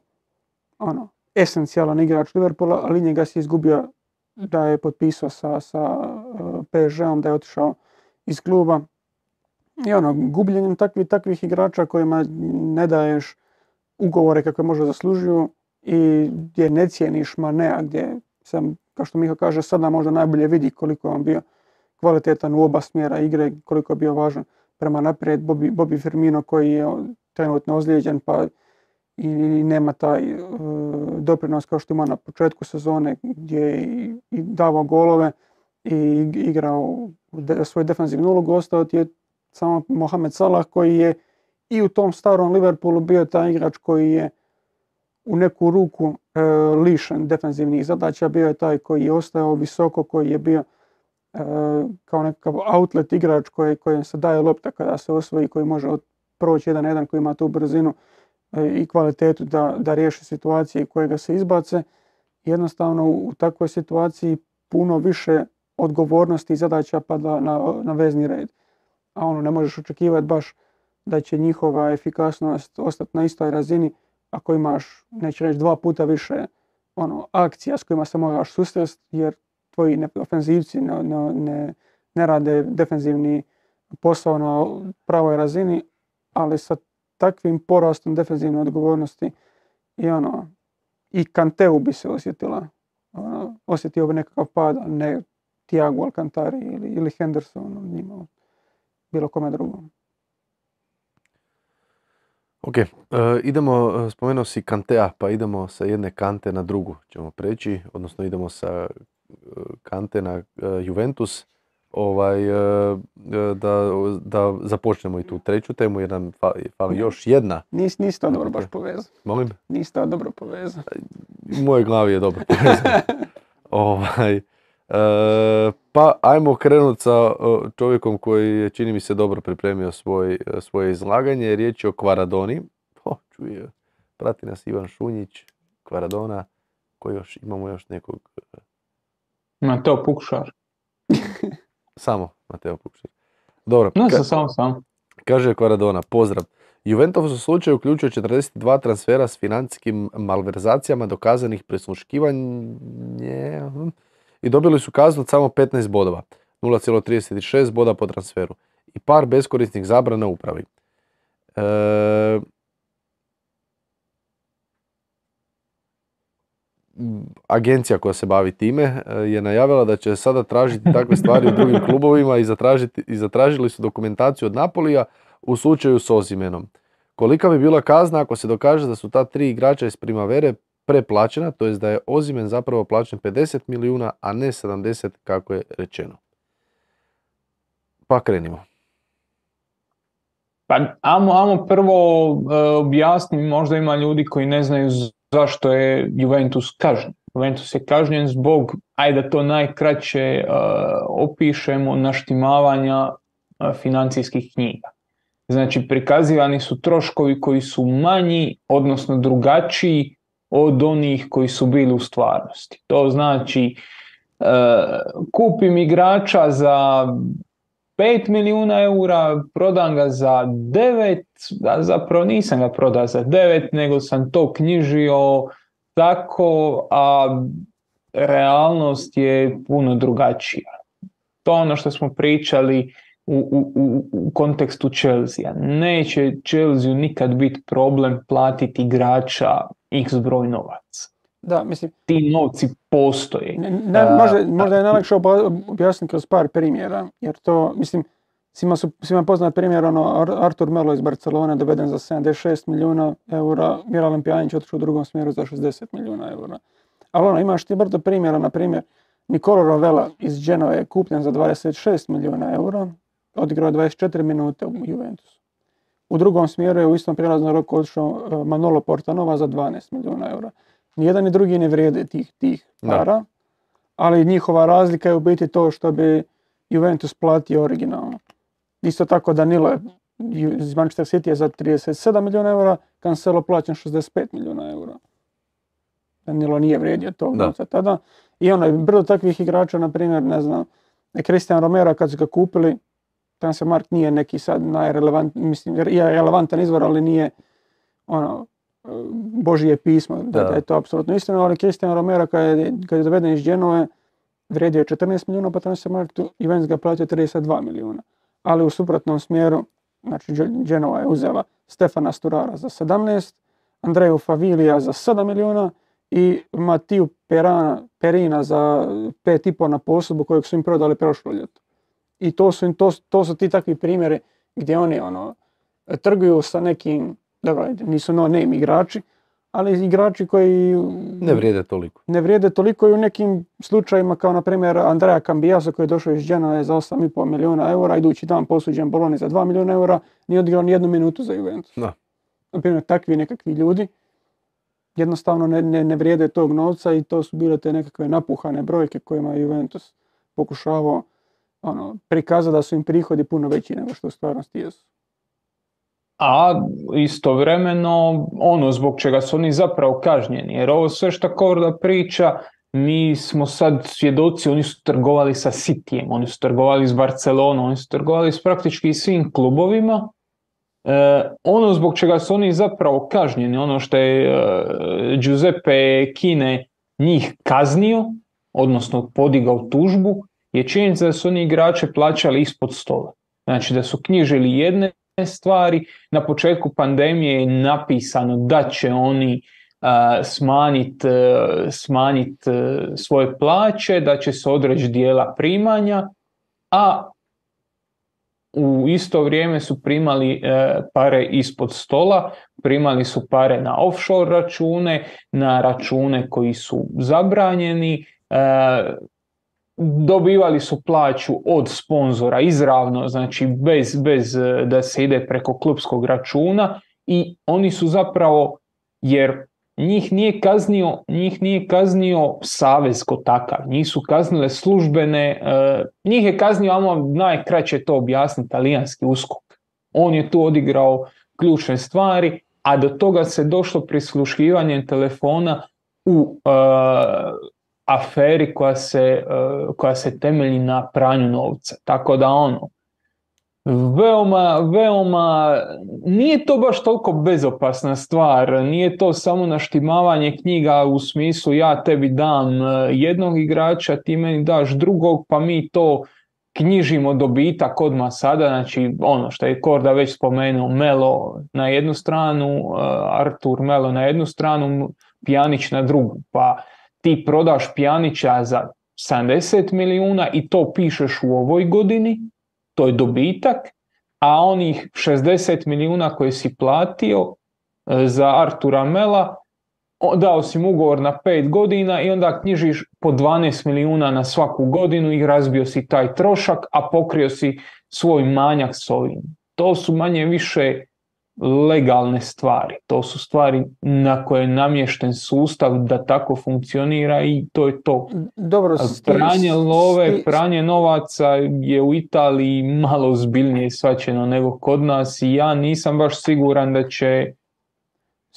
ono, esencijalan igrač Liverpoola, ali njega si izgubio da je potpisao sa, sa uh, PSG-om, da je otišao iz kluba. I ono, gubljenjem takvih, takvih igrača kojima ne daješ ugovore kakve možda zaslužuju i gdje ne cijeniš Manea, gdje sam kao što Miha kaže, sada možda najbolje vidi koliko je on bio kvalitetan u oba smjera igre, koliko je bio važan prema naprijed. Bobby, Bobby Firmino koji je trenutno ozlijeđen pa i nema taj uh, doprinos kao što ima na početku sezone gdje je i, davao golove i igrao de, svoj defensivnu ulogu. Ostao ti je samo Mohamed Salah koji je i u tom starom Liverpoolu bio taj igrač koji je u neku ruku e, lišen defensivnih zadaća, bio je taj koji je ostao visoko, koji je bio e, kao nekakav outlet igrač koji, kojem se daje lopta kada se osvoji, koji može proći jedan jedan, koji ima tu brzinu e, i kvalitetu da, da riješi situacije koje ga se izbace. Jednostavno u, takvoj situaciji puno više odgovornosti i zadaća pada na, na vezni red. A ono ne možeš očekivati baš da će njihova efikasnost ostati na istoj razini ako imaš, neću reći dva puta više ono, akcija s kojima se moraš susrest jer tvoji ofenzivci ne, ne, ne rade defenzivni posao na pravoj razini, ali sa takvim porastom defenzivne odgovornosti i ono, i Kanteu bi se osjetila, ono, osjetio bi nekakav pad, ne Tiago Alcantari ili, ili Henderson, njima, bilo kome drugom. Ok, uh, idemo, e, spomenuo si Kantea, pa idemo sa jedne kante na drugu ćemo preći, odnosno idemo sa uh, kante na Juventus, ovaj, da, da započnemo i tu treću temu, jer nam fali još jedna. Nis, nisi to dobro baš povezao. Molim? Nisi to dobro povezao. U mojoj glavi je dobro povezano. ovaj, E, pa ajmo krenuti sa e, čovjekom koji je čini mi se dobro pripremio svoj, e, svoje izlaganje. Riječ je o Kvaradoni. O, čuje, prati nas Ivan Šunjić, Kvaradona. Koji još? Imamo još nekog... Mateo Pukšar. samo Mateo Pukšar. Dobro. No, ka- samo, samo. Kaže Kvaradona, pozdrav. Juventus u slučaju uključuje 42 transfera s financijskim malverzacijama dokazanih prisluškivanje i dobili su kaznu od samo 15 bodova, 0,36 boda po transferu i par beskorisnih zabrana upravi. E, agencija koja se bavi time e, je najavila da će sada tražiti takve stvari u drugim klubovima i, zatražiti, i zatražili su dokumentaciju od Napolija u slučaju s Ozimenom. Kolika bi bila kazna ako se dokaže da su ta tri igrača iz Primavere preplaćena, to jest da je Ozimen zapravo plaćen 50 milijuna, a ne 70 kako je rečeno. Pa krenimo. Pa amo, amo prvo uh, objasnim, možda ima ljudi koji ne znaju zašto je Juventus kažnjen. Juventus je kažnjen zbog, ajde da to najkraće uh, opišemo, naštimavanja uh, financijskih knjiga. Znači prikazivani su troškovi koji su manji, odnosno drugačiji od onih koji su bili u stvarnosti. To znači e, kupim igrača za 5 milijuna eura, prodam ga za 9, a zapravo nisam ga prodao za 9, nego sam to knjižio tako, a realnost je puno drugačija. To ono što smo pričali u, u, u kontekstu Chelsea. Neće Chelsea nikad biti problem platiti igrača x broj novaca. Da, mislim, Ti novci postoje. ne, može, možda je najlakše objasniti kroz par primjera, jer to, mislim, svima, su, svima poznat primjer, ono, Ar- Artur Melo iz Barcelone doveden za 76 milijuna eura, Miralem Pjanić otišao u drugom smjeru za 60 milijuna eura. Ali ono, imaš ti brdo primjera, na primjer, Nicolo Rovella iz Genove je kupljen za 26 milijuna eura, odigrao je 24 minute u Juventusu. U drugom smjeru je u istom prijelaznom roku otišao e, Manolo Portanova za 12 milijuna eura. Nijedan ni drugi ne vrijede tih, tih Da. para, ali njihova razlika je u biti to što bi Juventus platio originalno. Isto tako Danilo je iz Manchester City je za 37 milijuna eura, Cancelo plaćen 65 milijuna eura. Danilo nije vrijedio tog novca tada. I ono, je brdo takvih igrača, na primjer, ne znam, Cristian Romero kad su ga kupili, Transfermarkt nije neki sad najrelevant, mislim, je relevantan izvor, ali nije ono, Božije pismo, da, Da. je to apsolutno istina, ali Cristian Romero kad je, kad je doveden iz Genove, vrijedio je 14 milijuna po Transfermarktu, Juventus ga platio 32 milijuna. Ali u suprotnom smjeru, znači Ge- Genova je uzela Stefana Sturara za 17, Andreju Favilija za 7 milijuna i Matiju Perana, Perina za 5,5 na posudbu kojeg su im prodali prošlo ljeto. I to su, to, to su ti takvi primjeri gdje oni ono, trguju sa nekim, dobro, nisu no name igrači, ali igrači koji Ne vrijede toliko. ne vrijede toliko i u nekim slučajevima kao na primjer Andrea Cambiaso koji je došao iz Genove za 8,5 milijuna eura, idući dan posuđen Boloni za 2 milijuna eura, nije odigrao ni jednu minutu za Juventus. Da. Na primjer, takvi nekakvi ljudi jednostavno ne, ne, ne vrijede tog novca i to su bile te nekakve napuhane brojke kojima je Juventus pokušavao ono, prikazati da su im prihodi puno veći nego što u stvarnosti jesu. a istovremeno ono zbog čega su oni zapravo kažnjeni. Jer ovo sve što Korda priča, mi smo sad svjedoci, oni su trgovali sa Cityjem, oni su trgovali s Barcelonom, oni su trgovali s praktički svim klubovima. E, ono zbog čega su oni zapravo kažnjeni, ono što je e, Giuseppe Kine njih kaznio, odnosno podigao tužbu, je činjenica da su oni igrače plaćali ispod stola. Znači da su knjižili jedne stvari. Na početku pandemije je napisano da će oni smanjiti smanjit, svoje plaće, da će se odreći dijela primanja, a u isto vrijeme su primali e, pare ispod stola, primali su pare na offshore račune, na račune koji su zabranjeni, e, dobivali su plaću od sponzora izravno, znači bez, bez e, da se ide preko klubskog računa i oni su zapravo, jer njih nije kaznio, njih nije kaznio savez ko takav, njih su kaznile službene, e, njih je kaznio, ajmo najkraće to objasniti, talijanski uskok. On je tu odigrao ključne stvari, a do toga se došlo prisluškivanjem telefona u e, aferi koja se, e, koja se temelji na pranju novca. Tako da ono, veoma, veoma, nije to baš toliko bezopasna stvar, nije to samo naštimavanje knjiga u smislu ja tebi dam e, jednog igrača, ti meni daš drugog, pa mi to knjižimo dobitak odmah sada, znači ono što je Korda već spomenuo, Melo na jednu stranu, e, Artur Melo na jednu stranu, Pjanić na drugu, pa ti prodaš Pjanića za 70 milijuna i to pišeš u ovoj godini, to je dobitak, a onih 60 milijuna koje si platio e, za Artura Mela, dao si mu ugovor na 5 godina i onda knjižiš po 12 milijuna na svaku godinu i razbio si taj trošak, a pokrio si svoj manjak s ovim. To su manje više legalne stvari. To su stvari na koje je namješten sustav da tako funkcionira i to je to. Dobro, Pranje love, pranje novaca je u Italiji malo zbiljnije svačeno nego kod nas i ja nisam baš siguran da će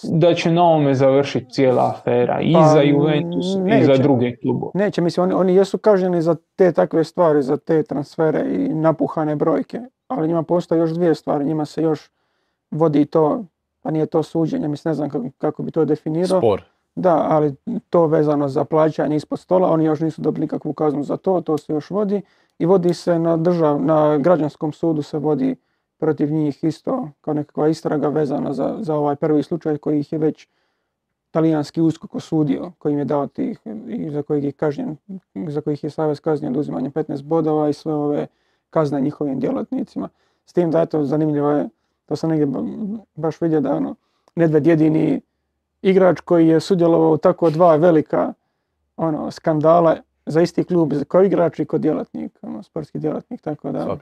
da će na ovome završiti cijela afera i Pa, za Juventus i za neće. druge klubove. Neće, mislim, oni, oni jesu kažnjeni za te takve stvari, za te transfere i napuhane brojke, ali njima postoje još dvije stvari, njima se još vodi to, pa nije to suđenje, mislim, ne znam kako, kako bi to definirao. Spor. Da, ali to vezano za plaćanje ispod stola, oni još nisu dobili nikakvu kaznu za to, to se još vodi i vodi se na držav, na građanskom sudu se vodi protiv njih isto kao nekakva istraga vezana za, za ovaj prvi slučaj koji ih je već talijanski uskok osudio, koji im je dao tih i za kojih je kažnjen, za kojih je Savez kažnjen oduzimanjem 15 bodova i sve ove kazne njihovim djelatnicima. S tim da eto zanimljivo je, to sam negdje ba- baš vidio da ono, Nedved jedini igrač koji je sudjelovao u tako dva velika ono, skandala za isti klub kao igrač i kao djelatnik, ono, sportski djelatnik, tako da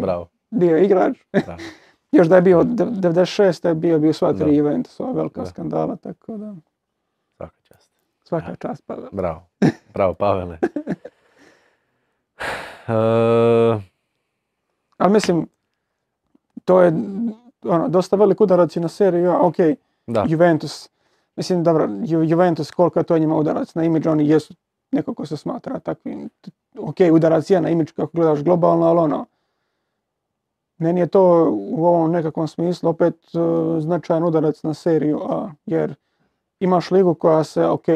Bravo. bio je igrač. Bravo. Još da je bio od 96. je bio, bio sva Da. tri Juventusova velika Da. skandala, tako da Svaka čast. svaka čast pa da. Bravo. Bravo, Pavele. E, Ali mislim, to je ono, dosta velik udarac i na seriju, a ok, da. Juventus, mislim dobro, Ju- Juventus koliko je to njima udarac na imidž, oni jesu neko ko se smatra takvim, ok, udarac je na imidž kako gledaš globalno, ali ono, meni je to u ovom nekakvom smislu opet e, značajan udarac na seriju A, jer imaš ligu koja se, ok,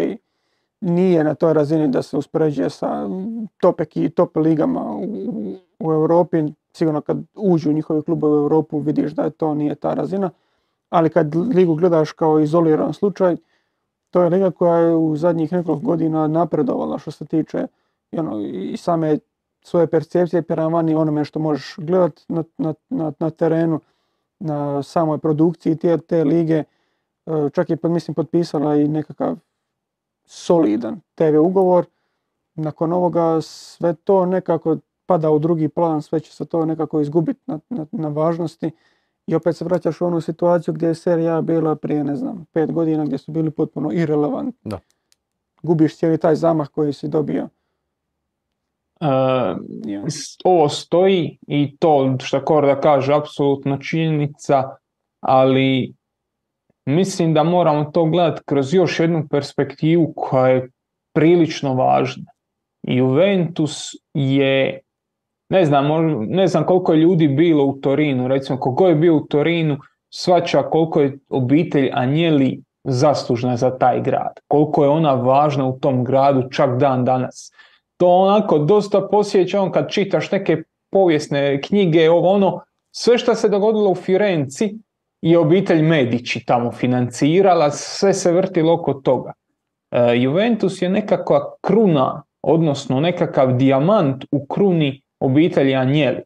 nije na toj razini da se uspoređuje sa top, top ligama u- u Europi, sigurno kad uđu njihovi klubovi u Europu vidiš da je to nije ta razina, ali kad ligu gledaš kao izoliran slučaj, to je liga koja je u zadnjih nekoliko godina napredovala što se tiče i ono, i same svoje percepcije prema vani onome što možeš gledat na, na, na, na terenu, na samoj produkciji te, te lige. E, Čak je, mislim, potpisala i nekakav solidan TV ugovor. Nakon ovoga sve to nekako pada u drugi plan, sve će se to nekako izgubiti na, na, na važnosti. I opet se vraćaš u onu situaciju gdje je serija bila prije, ne znam, pet godina gdje su bili potpuno irelevantni. Da. Gubiš cijeli taj zamah koji si dobio. E, ovo stoji i to što Korda kaže apsolutno činjenica, ali mislim da moramo to gledati kroz još jednu perspektivu koja je prilično važna. Juventus je, ne znam, ne znam koliko je ljudi bilo u Torinu, recimo koliko je bio u Torinu, svača koliko je obitelj Anjeli zaslužna za taj grad, koliko je ona važna u tom gradu čak dan danas to onako dosta posjeća on kad čitaš neke povijesne knjige, ovo ono, sve što se dogodilo u Firenci je obitelj Medici tamo financirala, sve se vrtilo oko toga. E, Juventus je nekakva kruna, odnosno nekakav dijamant u kruni obitelji Anjeli.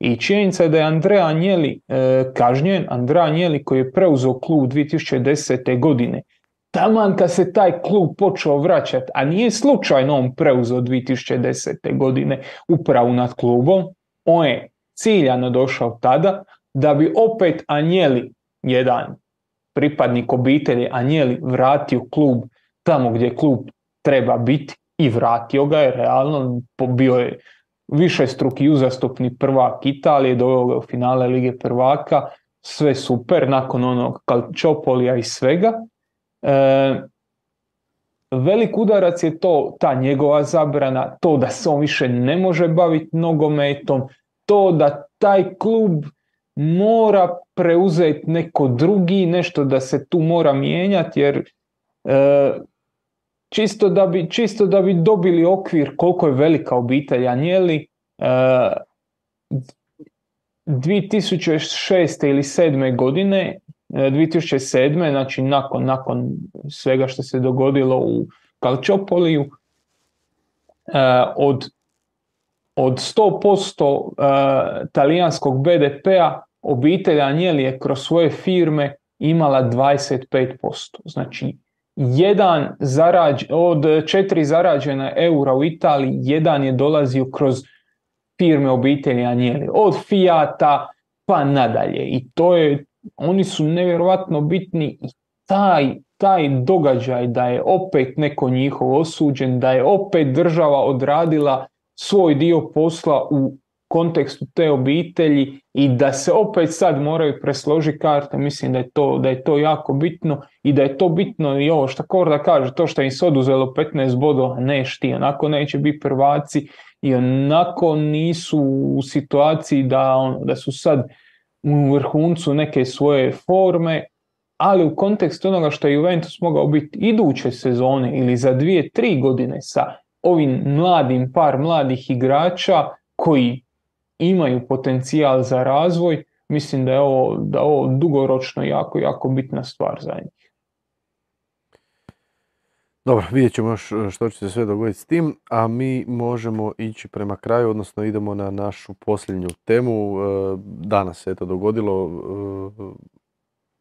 I činjenica je da je Andrea Anjeli e, kažnjen, Andrea Anjeli koji je preuzeo klub 2010. godine, taman kad se taj klub počeo vraćati, a nije slučajno on preuzeo 2010. godine upravu nad klubom, on je ciljano došao tada da bi opet Anjeli, jedan pripadnik obitelji Anjeli, vratio klub tamo gdje klub treba biti i vratio ga je realno, bio je višestruki uzastopni prvak Italije, doveo ga u finale Lige prvaka, sve super nakon onog Calciopolija i svega. E, velik udarac je to, ta njegova zabrana, to da se on više ne može baviti nogometom, to da taj klub mora preuzeti neko drugi, nešto da se tu mora mijenjati, jer e, čisto, da bi, čisto da bi dobili okvir koliko je velika obitelj Anjeli, e, 2006. ili 7. godine, e, 2007. znači nakon, nakon svega što se dogodilo u Calciopoliju, e, od, od 100% e, talijanskog BDP-a obitelj Anjeli je kroz svoje firme imala 25%. Znači, jedan zarađ, od četiri zarađena eura u Italiji, jedan je dolazio kroz firme obitelji Anjeli, od Fiata pa nadalje. I to je, oni su nevjerojatno bitni i taj, taj događaj da je opet neko njihov osuđen, da je opet država odradila svoj dio posla u kontekstu te obitelji i da se opet sad moraju presložiti karte, mislim da je, to, da je to jako bitno i da je to bitno i ovo što Korda kaže, to što im se oduzelo 15 bodova, neš ti, onako neće biti prvaci i onako nisu u situaciji da, ono, da su sad u vrhuncu neke svoje forme, ali u kontekstu onoga što je Juventus mogao biti iduće sezone ili za dvije, tri godine sa ovim mladim par mladih igrača koji imaju potencijal za razvoj, mislim da je ovo, da ovo dugoročno jako, jako bitna stvar za njih. Dobro, vidjet ćemo još e, što će se sve dogoditi s tim, a mi možemo ići prema kraju, odnosno idemo na našu posljednju temu. E, Danas se to dogodilo,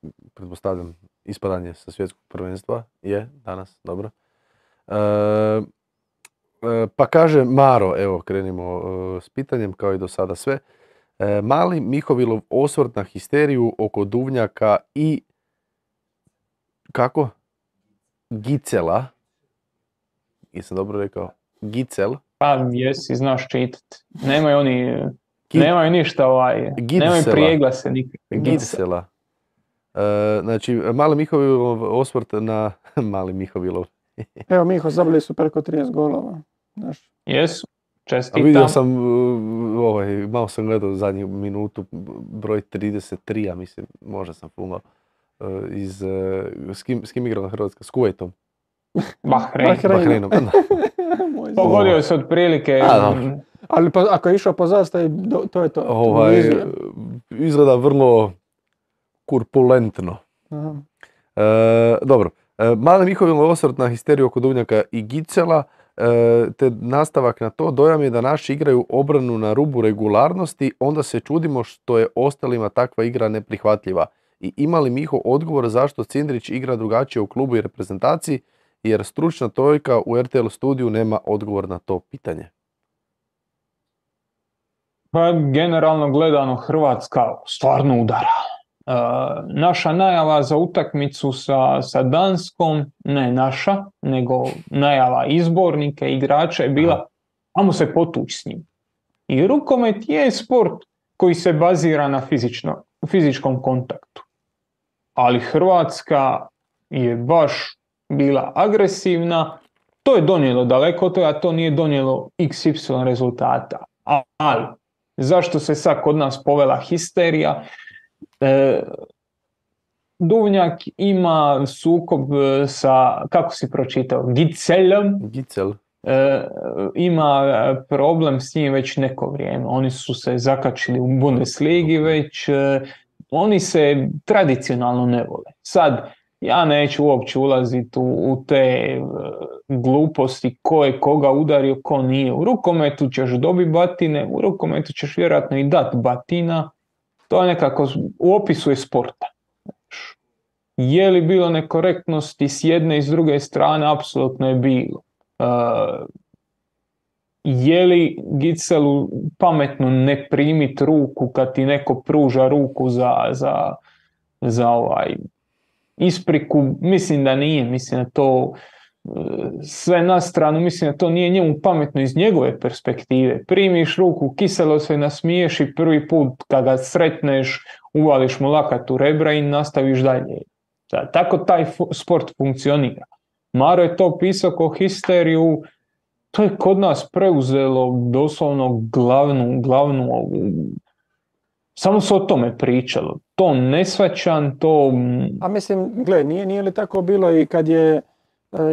e, pretpostavljam ispadanje sa svjetskog prvenstva, je danas, dobro. Pa kaže Maro, evo krenimo s pitanjem kao i do sada sve. Mali Mihovilov osvrt na histeriju oko Duvnjaka i kako? Gicela, jesam dobro rekao, Gicel. Pa jesi, znaš čitat. Nemaju oni, nemaju ništa ovaj, Gicela. nemaju prijeglase nikak. Gicela. E, znači, mali Mihovilov osvrt na mali Mihovilov. Evo Miho, zabili su preko 30 golova. Znaš. Jesu, A čestitam. vidio sam, uh, ovaj, malo sam gledao zadnju minutu, broj 33, ja mislim, možda sam fulao. uh, iz, uh, s, kim, s kim igrala Hrvatska? S Kuvajtom. Bahrein. Bahrein. Bahreinom. Pogodio se otprilike, A, dobro. mm, Ali pa, ako je išao po zastavi, to je to. ovaj, izgleda vrlo kurpulentno. Aha. E, dobro, e, mali Mihovil osvrt na histeriju oko Duvnjaka i Gicela, e, te nastavak na to, dojam je da naši igraju obranu na rubu regularnosti, onda se čudimo što je ostalima takva igra neprihvatljiva. I ima li Miho odgovor zašto Cindrić igra drugačije u klubu i reprezentaciji, jer stručna trojka u RTL studiju nema odgovor na to pitanje. Pa generalno gledano Hrvatska stvarno udara. E, naša najava za utakmicu sa, sa Danskom, ne naša, nego najava izbornika, igrača je bila ajmo se potući s njim. I rukomet je sport koji se bazira na fizično, fizičkom kontaktu. Ali Hrvatska je baš bila agresivna, to je donijelo daleko od toga, to nije donijelo XY rezultata. A- Ali, zašto se sad kod nas povela histerija? E, Duvnjak ima sukob e, sa, kako si pročitao, Gicelom, Gicel, e, ima e, problem s njim već neko vrijeme. Oni su se zakačili u Bundesligi već, e, oni se tradicionalno ne vole. Sad, ja neću uopće ulaziti u, u te e, gluposti ko je koga udario, ko nije. U rukometu ćeš dobiti batine, u rukometu ćeš vjerojatno i dat batina. To je nekako u opisu je sporta. Je li bilo nekorektnosti s jedne i s druge strane? Apsolutno je bilo. Uh, je li Gicelu pametno ne primit ruku kad ti neko pruža ruku za, za, za ovaj ispriku? Mislim da nije, mislim da to sve na stranu, mislim da to nije njemu pametno iz njegove perspektive. Primiš ruku, kiselo se nasmiješ i prvi put kad ga sretneš uvališ mu lakat u rebra i nastaviš dalje. Da, tako taj sport funkcionira. Maro je to pisao kao histeriju, to je kod nas preuzelo doslovno glavnu, glavnu ovu- samo se o tome pričalo. To ne shvaćam, to... A mislim, gle, nije, nije li tako bilo i kad je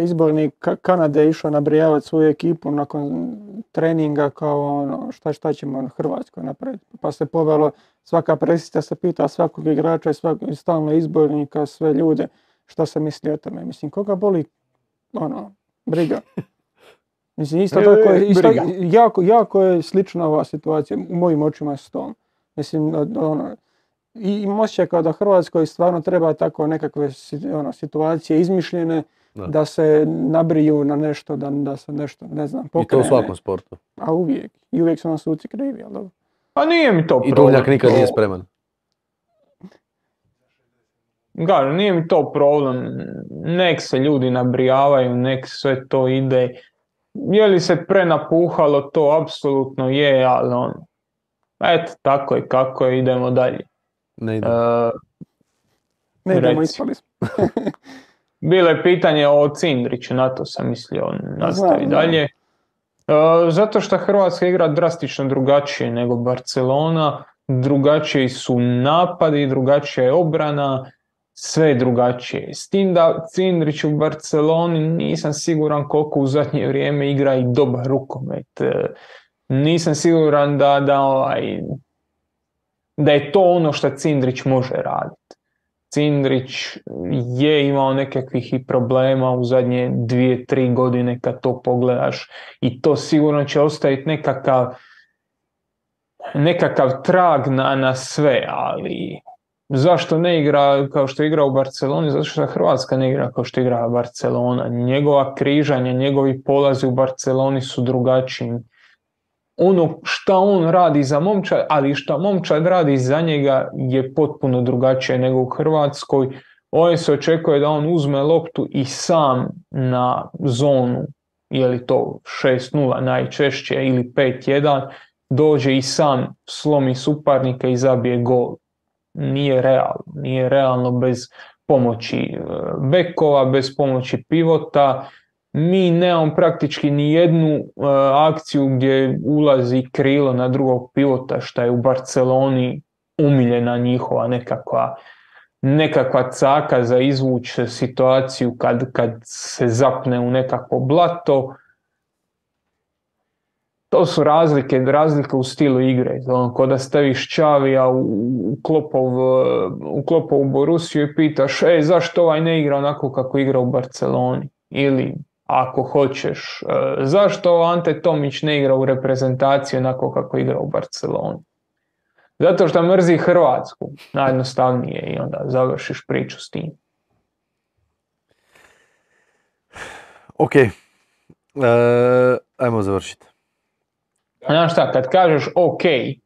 izbornik Ka- Kanade išao nabrijavati svoju ekipu nakon treninga kao ono, šta, šta ćemo na Hrvatskoj napraviti. Pa se povelo, svaka presica se pita svakog igrača i svakog, stalno izbornika, sve ljude, šta se misli o tome. Mislim, koga boli, ono, briga. Mislim, isto E, tako je, isto, jako, jako je slična ova situacija u mojim očima s tom. Mislim, ono, i osjećaj kao da Hrvatskoj stvarno treba tako nekakve ono, situacije izmišljene Da. da. se nabriju na nešto, da, da se nešto, ne znam, i to u pokrene. svakom sportu. A uvijek. I uvijek su nam suci krivi, ali dobro. Pa nije mi to I problem. Duvnjak nikad nije spreman. Kažem, nije mi to problem. Nek se ljudi nabrijavaju, nek sve to ide. Je li se prenapuhalo, to apsolutno je, ali ono, Eto, tako je, kako je, idemo dalje. Ne ide. E, Ne idemo, ispali smo. Bilo je pitanje o Cindriću, na to sam mislio nastavi dalje. E, zato što Hrvatska igra drastično drugačije nego Barcelona, drugačiji su napadi, drugačija je obrana, sve je drugačije. S tim da Cindrić u Barceloni nisam siguran koliko u zadnje vrijeme igra i dobar rukomet. E, Nisam siguran da, da, ovaj, da je to ono što Cindrić može raditi. Cindrić je imao nekakvih i problema u zadnje dvije, tri godine kad to pogledaš i to sigurno će ostaviti nekakav nekakav trag na, na sve, ali zašto ne igra kao što igra u Barceloni, zato što Hrvatska ne igra kao što igra Barcelona. Njegova križanja, njegovi polazi u Barceloni su drugačiji. Ono šta on radi za momčad, ali šta momčad radi za njega je potpuno drugačije nego u Hrvatskoj. Ovdje se očekuje da on uzme loptu i sam na zonu, je li to 6-0 najčešće ili 5-1, dođe i sam slomi suparnika i zabije gol. Nije realno, nije realno bez pomoći e, bekova, bez pomoći pivota. Mi nemamo praktički ni jednu e, akciju gdje ulazi krilo na drugog pivota, što je u Barceloni umiljena njihova nekakva nekakva caka za izvući situaciju kad, kad se zapne u nekakvo blato. To su razlike, razlike u stilu igre. Ono, ko da staviš Čavija u, u, Klopov, eh, u Klopovu Borusiju i pitaš, e, zašto ovaj ne igra onako kako igra u Barceloni? Ili, ako hoćeš, eh, zašto Ante Tomić ne igra u reprezentaciji onako kako igra u Barceloni? Zato što mrzi Hrvatsku, najjednostavnije i onda završiš priču s tim. Ok, e, ajmo završiti. Znaš šta, kad kažeš ok, e,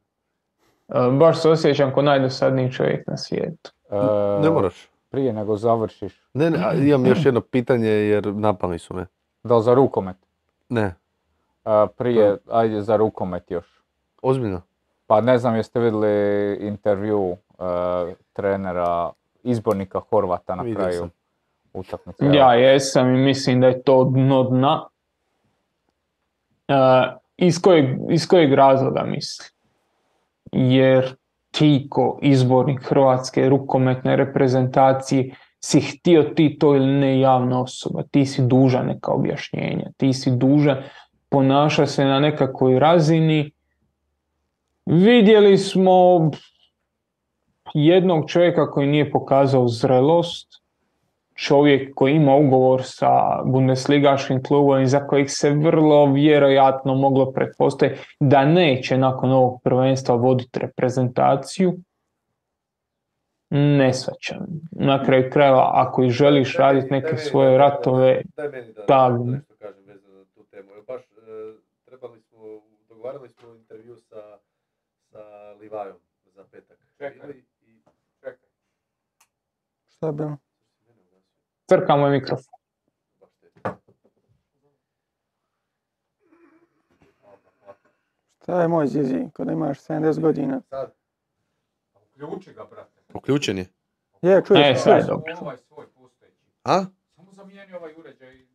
baš se osjećam kao najdosadniji čovjek na svijetu. E, Ne moraš. Prije nego završiš. Ne, ne, a imam još jedno pitanje jer napali su me. Da li za rukomet? Ne, E, prije, ajde za rukomet još. ozbiljno. Pa ne znam jeste vidjeli intervju e, trenera, izbornika Horvata na Vidio kraju utakmice. Ja jesam i mislim da je to dno dna. E, iz, kojeg, iz kojeg razloga mislim? Jer ti ko izbornik Hrvatske rukometne reprezentacije si htio ti to ili ne javna osoba, ti si dužan neka objašnjenja, ti si dužan ponaša se na nekakvoj razini. Vidjeli smo jednog čovjeka koji nije pokazao zrelost, čovjek koji ima ugovor sa Bundesligaškim klubom i za kojeg se vrlo vjerojatno moglo pretpostaviti da neće nakon ovog prvenstva voditi reprezentaciju, ne svačam. Na kraju krajeva, ako i želiš raditi neke svoje ratove, Daj meni da, da nešto kažem vezano za tu temu. Evo baš e, trebali smo, dogovarali smo intervju sa, sa Livajom za petak. Čekaj. I- Šta je bilo? Crkamo je mikrofon. Šta je moj zizi, kada imaš 70 godina? Sad, Uključi ga, brate. uključen je. Je, čuješ, E, sad je dobro. Ovaj svoj postojeći. A? Samo zamijeni ovaj uređaj. i-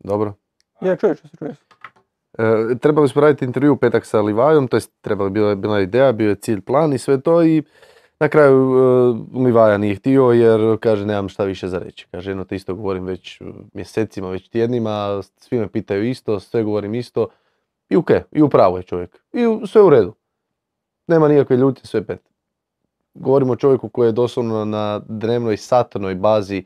Dobro. Je, čuješ, čuješ. E, trebali smo raditi intervju u petak sa Livajom, to jest trebala bila je bila ideja, bio je cilj, plan i sve to i na kraju e, Livaja nije htio jer kaže nemam šta više za reći. Kaže jedno te isto govorim već e, mjesecima, već tjednima, svi me pitaju isto, sve govorim isto i ok, i u pravu je čovjek. I sve u redu. Nema nikakve ljutnje, sve pet. Govorimo o čovjeku koji je doslovno na dnevnoj satnoj bazi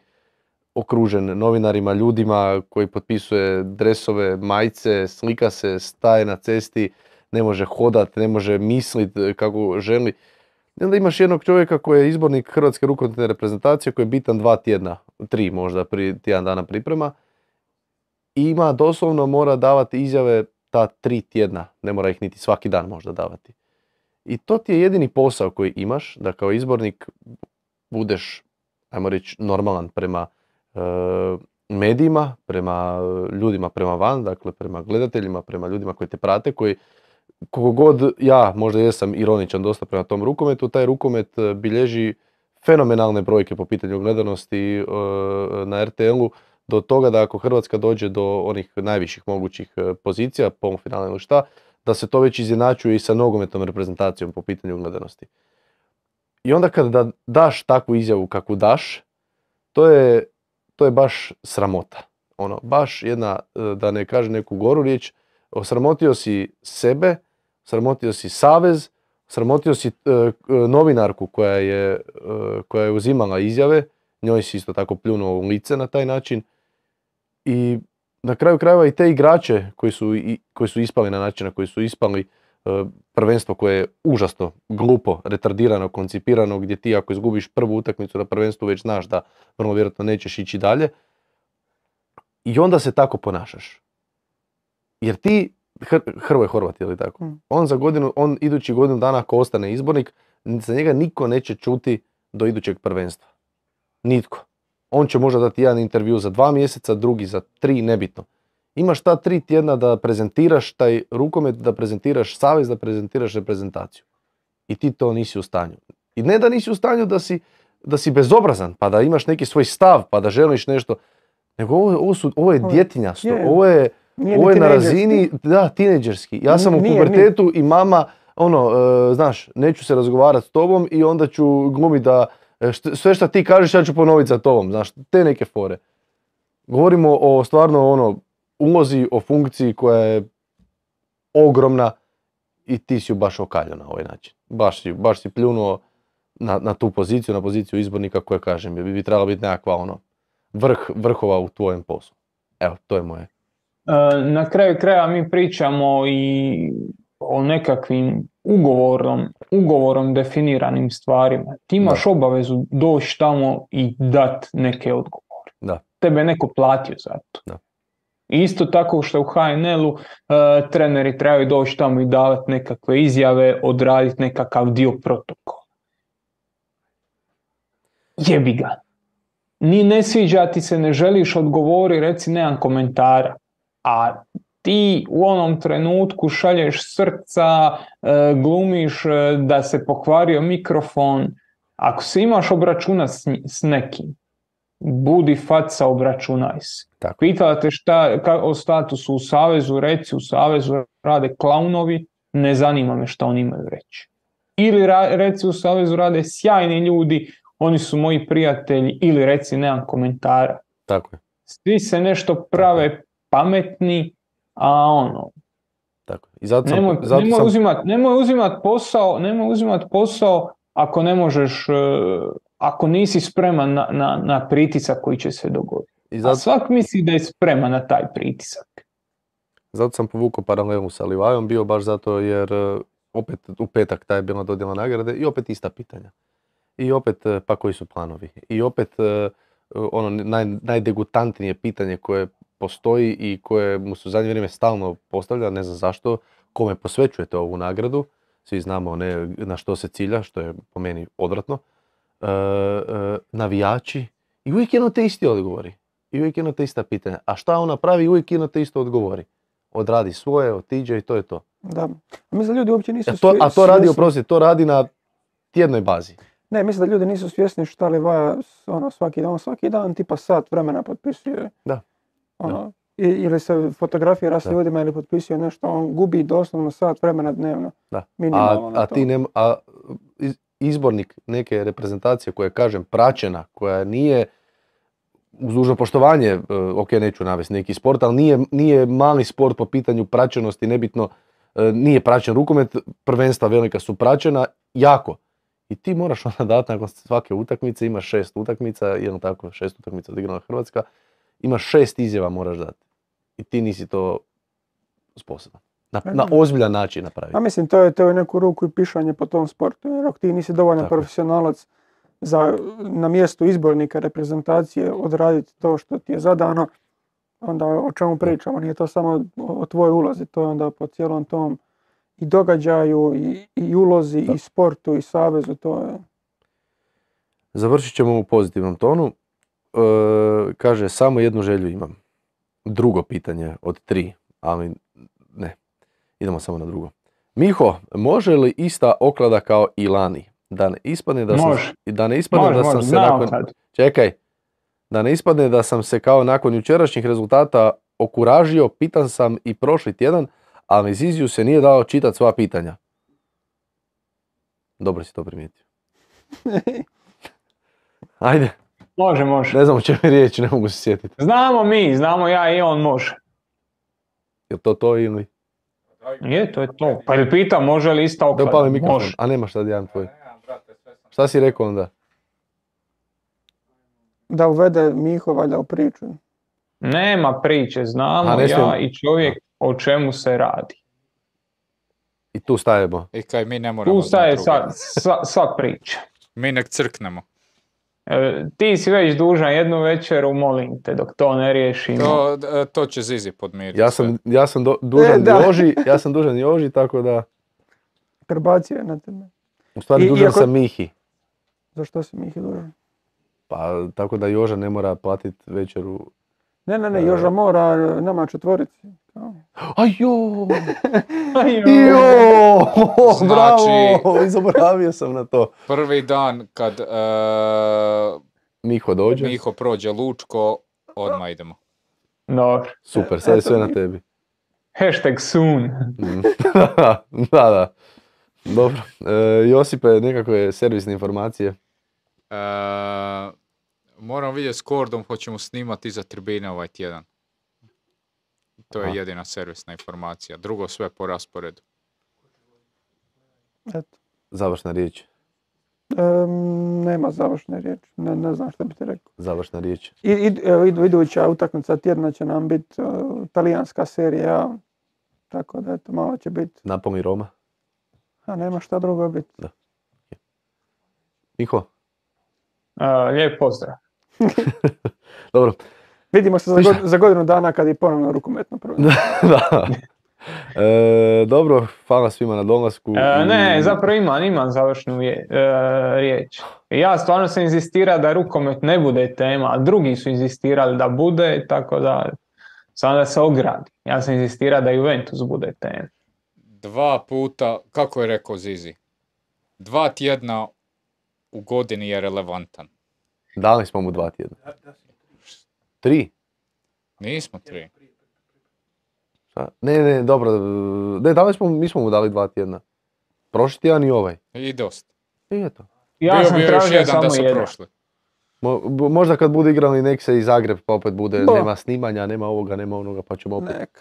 okružen novinarima, ljudima koji potpisuje dresove, majice, slika se, staje na cesti, ne može hodat, ne može mislit kako želi. I onda imaš jednog čovjeka koji je izbornik Hrvatske rukometne reprezentacije koji je bitan dva tjedna, tri možda, pri, tjedan dana priprema. I ima doslovno mora davati izjave ta tri tjedna, ne mora ih niti svaki dan možda davati. I to ti je jedini posao koji imaš, da kao izbornik budeš, ajmo reći, normalan prema e, medijima, prema ljudima prema van, dakle prema gledateljima, prema ljudima koji te prate, koji koliko god ja možda jesam ironičan dosta prema tom rukometu, taj rukomet e, bilježi fenomenalne brojke po pitanju gledanosti e, na RTL-u do toga da ako Hrvatska dođe do onih najviših mogućih e, pozicija, polufinale ili šta, da se to već izjednačuje i sa nogometnom reprezentacijom po pitanju gledanosti. I onda kad da daš takvu izjavu kakvu daš, to je, to je baš sramota. Ono, baš jedna, da ne kažem neku goru riječ, osramotio si sebe, sramotio si savez, sramotio si e, novinarku koja je, e, koja je uzimala izjave, njoj si isto tako pljunuo u lice na taj način i na kraju krajeva i te igrače koji su, koji su ispali na način na koji su ispali, e, prvenstvo koje je užasno glupo, retardirano, koncipirano, gdje ti ako izgubiš prvu utakmicu na prvenstvu već znaš da vrlo vjerojatno nećeš ići dalje. I onda se tako ponašaš. Jer ti, Hr Hrvoje Horvat, ili tako? Mm. On za godinu, on idući godinu dana ako ostane izbornik, za njega niko neće čuti do idućeg prvenstva. Nitko. On će možda dati jedan intervju za dva mjeseca, drugi za tri, nebitno. Imaš ta tri tjedna da prezentiraš taj rukomet, da prezentiraš savez, da prezentiraš reprezentaciju. I ti to nisi u stanju. I ne da nisi u stanju da si, da si bezobrazan, pa da imaš neki svoj stav, pa da želiš nešto, nego ovo, ovo, su, ovo je Ovo je- djetinjasto, je. ovo je, Nije ovo je na razini, da, tineđerski. Ja sam u Nije, pubertetu i mama, ono, e, znaš, neću se razgovarati s tobom i onda ću glumiti da e, št- sve što ti kažeš ja ću ponoviti za tobom, znaš, te neke fore. Govorimo o stvarno ono, ulozi, o funkciji koja je ogromna i ti si ju baš okaljao na ovaj način. Baš si, baš si pljunuo na, na tu poziciju, na poziciju izbornika koja kažem, bi, bi trebala biti nekakva ono, vrh vrhova u tvojem poslu. Evo, to je moje. E, Na kraju kraja mi pričamo i o nekakvim ugovorom, ugovorom definiranim stvarima. Ti imaš obavezu doći tamo i dat neke odgovore. Da. Tebe je neko platio za to. Da. Isto tako što u HNL-u e, treneri trebaju doći tamo i davati nekakve izjave, odraditi nekakav dio protokola. Jebi ga. Ni ne sviđa ti se, ne želiš odgovori, reci nemam komentara. A ti u onom trenutku šalješ srca, e, glumiš e, da se pokvario mikrofon. Ako se imaš s, nj- s nekim, budi faca, obračunaj se. Tako. Pitala te šta ka, o statusu u Savezu, reci u Savezu rade klaunovi, ne zanima me šta oni imaju reći. Ili ra- reci u Savezu rade sjajni ljudi, oni su moji prijatelji, ili reci nemam komentara. Tako je. Svi se nešto prave pametni, a ono, Tako. I zato nemoj, zato nemoj sam uzimat, nemoj uzimat posao, nemoj uzimat posao ako ne možeš, e, ako nisi spreman na, na, na pritisak koji će se dogoditi. i A zato, svak misli da je spreman na taj pritisak. zato sam povukao paralelu sa Livajom, bio baš zato jer e, opet u petak taj je bila dodjela nagrade i opet ista pitanja. I opet, e, pa koji su planovi? I opet, ono naj, najdegutantnije pitanje koje postoji i koje mu se u zadnje vrijeme stalno postavlja, ne znam zašto, kome posvećujete ovu nagradu, svi znamo ne, na što se cilja, što je po meni odvratno, e, e, navijači i uvijek jedno te isti odgovori. I uvijek jedno te ista pitanja. A šta on napravi, uvijek jedno te isto odgovori. Odradi svoje, otiđe i to je to. Da. A mislim da ljudi uopće nisu A to, a to radi, oprosti, to radi na tjednoj bazi. Ne, mislim da ljudi nisu svjesni šta Livaja s- ono, svaki dan, svaki dan tipa sat vremena potpisuje. Da. Ono, ili se fotografira s ljudima ili potpisuje nešto, on gubi doslovno sat vremena dnevno. Da. Minimalno A, a ti ne, a iz- izbornik neke reprezentacije koja je, kažem, praćena, koja nije uz dužno poštovanje, e, ok, neću navesti neki sport, ali nije, nije mali sport po pitanju praćenosti, nebitno, e, nije praćen rukomet, prvenstva velika su praćena, jako. I ti moraš onda dati nakon svake utakmice, imaš šest utakmica, jedno tako, šest utakmica odigrala Hrvatska, imaš šest izjava moraš dati. I ti nisi to sposoban. Na, na ozbiljan način napraviti. A mislim, to je, to je neku ruku i pišanje po tom sportu. Jer ako ti nisi dovoljno Tako je. profesionalac za na mjestu izbornika reprezentacije odraditi to što ti je zadano, onda o čemu pričamo? Nije to samo o, o tvojoj ulozi, to je onda po cijelom tom i događaju, i, i ulozi, Da. i sportu, i savezu, to je... Završit ćemo u pozitivnom tonu. E, kaže, samo jednu želju imam. Drugo pitanje od tri, ali ne. Idemo samo na drugo. Miho, može li ista oklada kao i lani? Da ne ispadne da sam, Može. da ne ispadne Može, da sam može, se znam nakon... kad. Čekaj. Da ne ispadne da sam se kao nakon jučerašnjih rezultata okuražio, pitan sam i prošli tjedan, ali Ziziju se nije dao čitati sva pitanja. Dobro si to primijetio. Ajde, Može, može. ne znam o čemu je riječ, ne mogu se sjetiti. Znamo mi, znamo ja i on može. Je to to ili... Je, to je to. Pa je pitao može li ista Da oklada? upali mikrofon, Može. a nemaš sad jedan tvoj. Šta si rekao onda? Da uvede Miho valjda u priču. Nema priče, znamo A, ja i čovjek o čemu se radi. I tu stajemo. I kaj mi ne moramo Tu staje sva, sva, sva priča. Mi nek crknemo. E, ti si već dužan jednu večeru, molim te, dok to ne riješimo. To, e, to će Zizi podmiriti. Ja sam, ja sam do- dužan E. Joži, ja sam dužan Joži, tako da... Prebacio je na tebe. U stvari I- dužan iako- sam Mihi. Zašto si Mihi dužan? Pa tako da Joža ne mora platiti večeru. Ne, ne, ne, E. Joža mora nama četvorici. Ajo! Ajoj. Jo! Znači- Bravo! Sam na to. Prvi dan kad e, Miho dođe. Miho prođe Lučko, odmah idemo. Dobro. Super, sad je sve na tebi. Hashtag soon. Mm. da, da. Dobro. E, Josipe, nekakve servisne informacije. E, moram vidjeti s Kordom, hoćemo snimati iza tribine ovaj tjedan. To je jedina servisna informacija. Drugo sve po rasporedu. Eto. Završna riječ. Em, nema završne riječi. Ne, ne znam što bi ti rekao. Završna riječ. I, id- idu, iduća utakmica tjedna će nam biti talijanska serija. Tako da eto, malo će biti. Napoli Roma. A nema šta drugo biti. Miho. E, lijep pozdrav. Dobro. Vidimo se za, god- za godinu dana kad je ponovno rukometno prvenstvo. da. E, dobro, hvala svima na dolasku. E, ne, zapravo imam, imam završnu rije- e, riječ. Ja stvarno sam inzistira da rukomet ne bude tema, a drugi su inzistirali da bude, tako da samo da se ogradi. Ja sam inzistira da Juventus bude tema. Dva puta, kako je rekao Zizi, dva tjedna u godini je relevantan. Dali smo mu dva tjedna. Tri? Nismo tri. Šta? Ne, ne, dobro. Ne, dali smo, mi smo mu dali dva tjedna. Prošli tjedan i ovaj. I dosta. I eto. Ja Bio sam bi još jedan samo da su jedan. prošli. Mo- bo- možda kad bude igrali nek se i Zagreb pa opet bude, Bo. nema snimanja, nema ovoga, nema onoga, pa ćemo opet. Neka.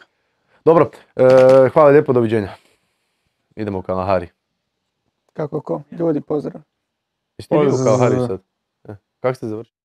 Dobro, e, hvala lijepo, doviđenja. Idemo u Kalahari. Kako ko? Ljudi pozdrav. Jesi ti bio u Kalahari sad? E, kako ste završili?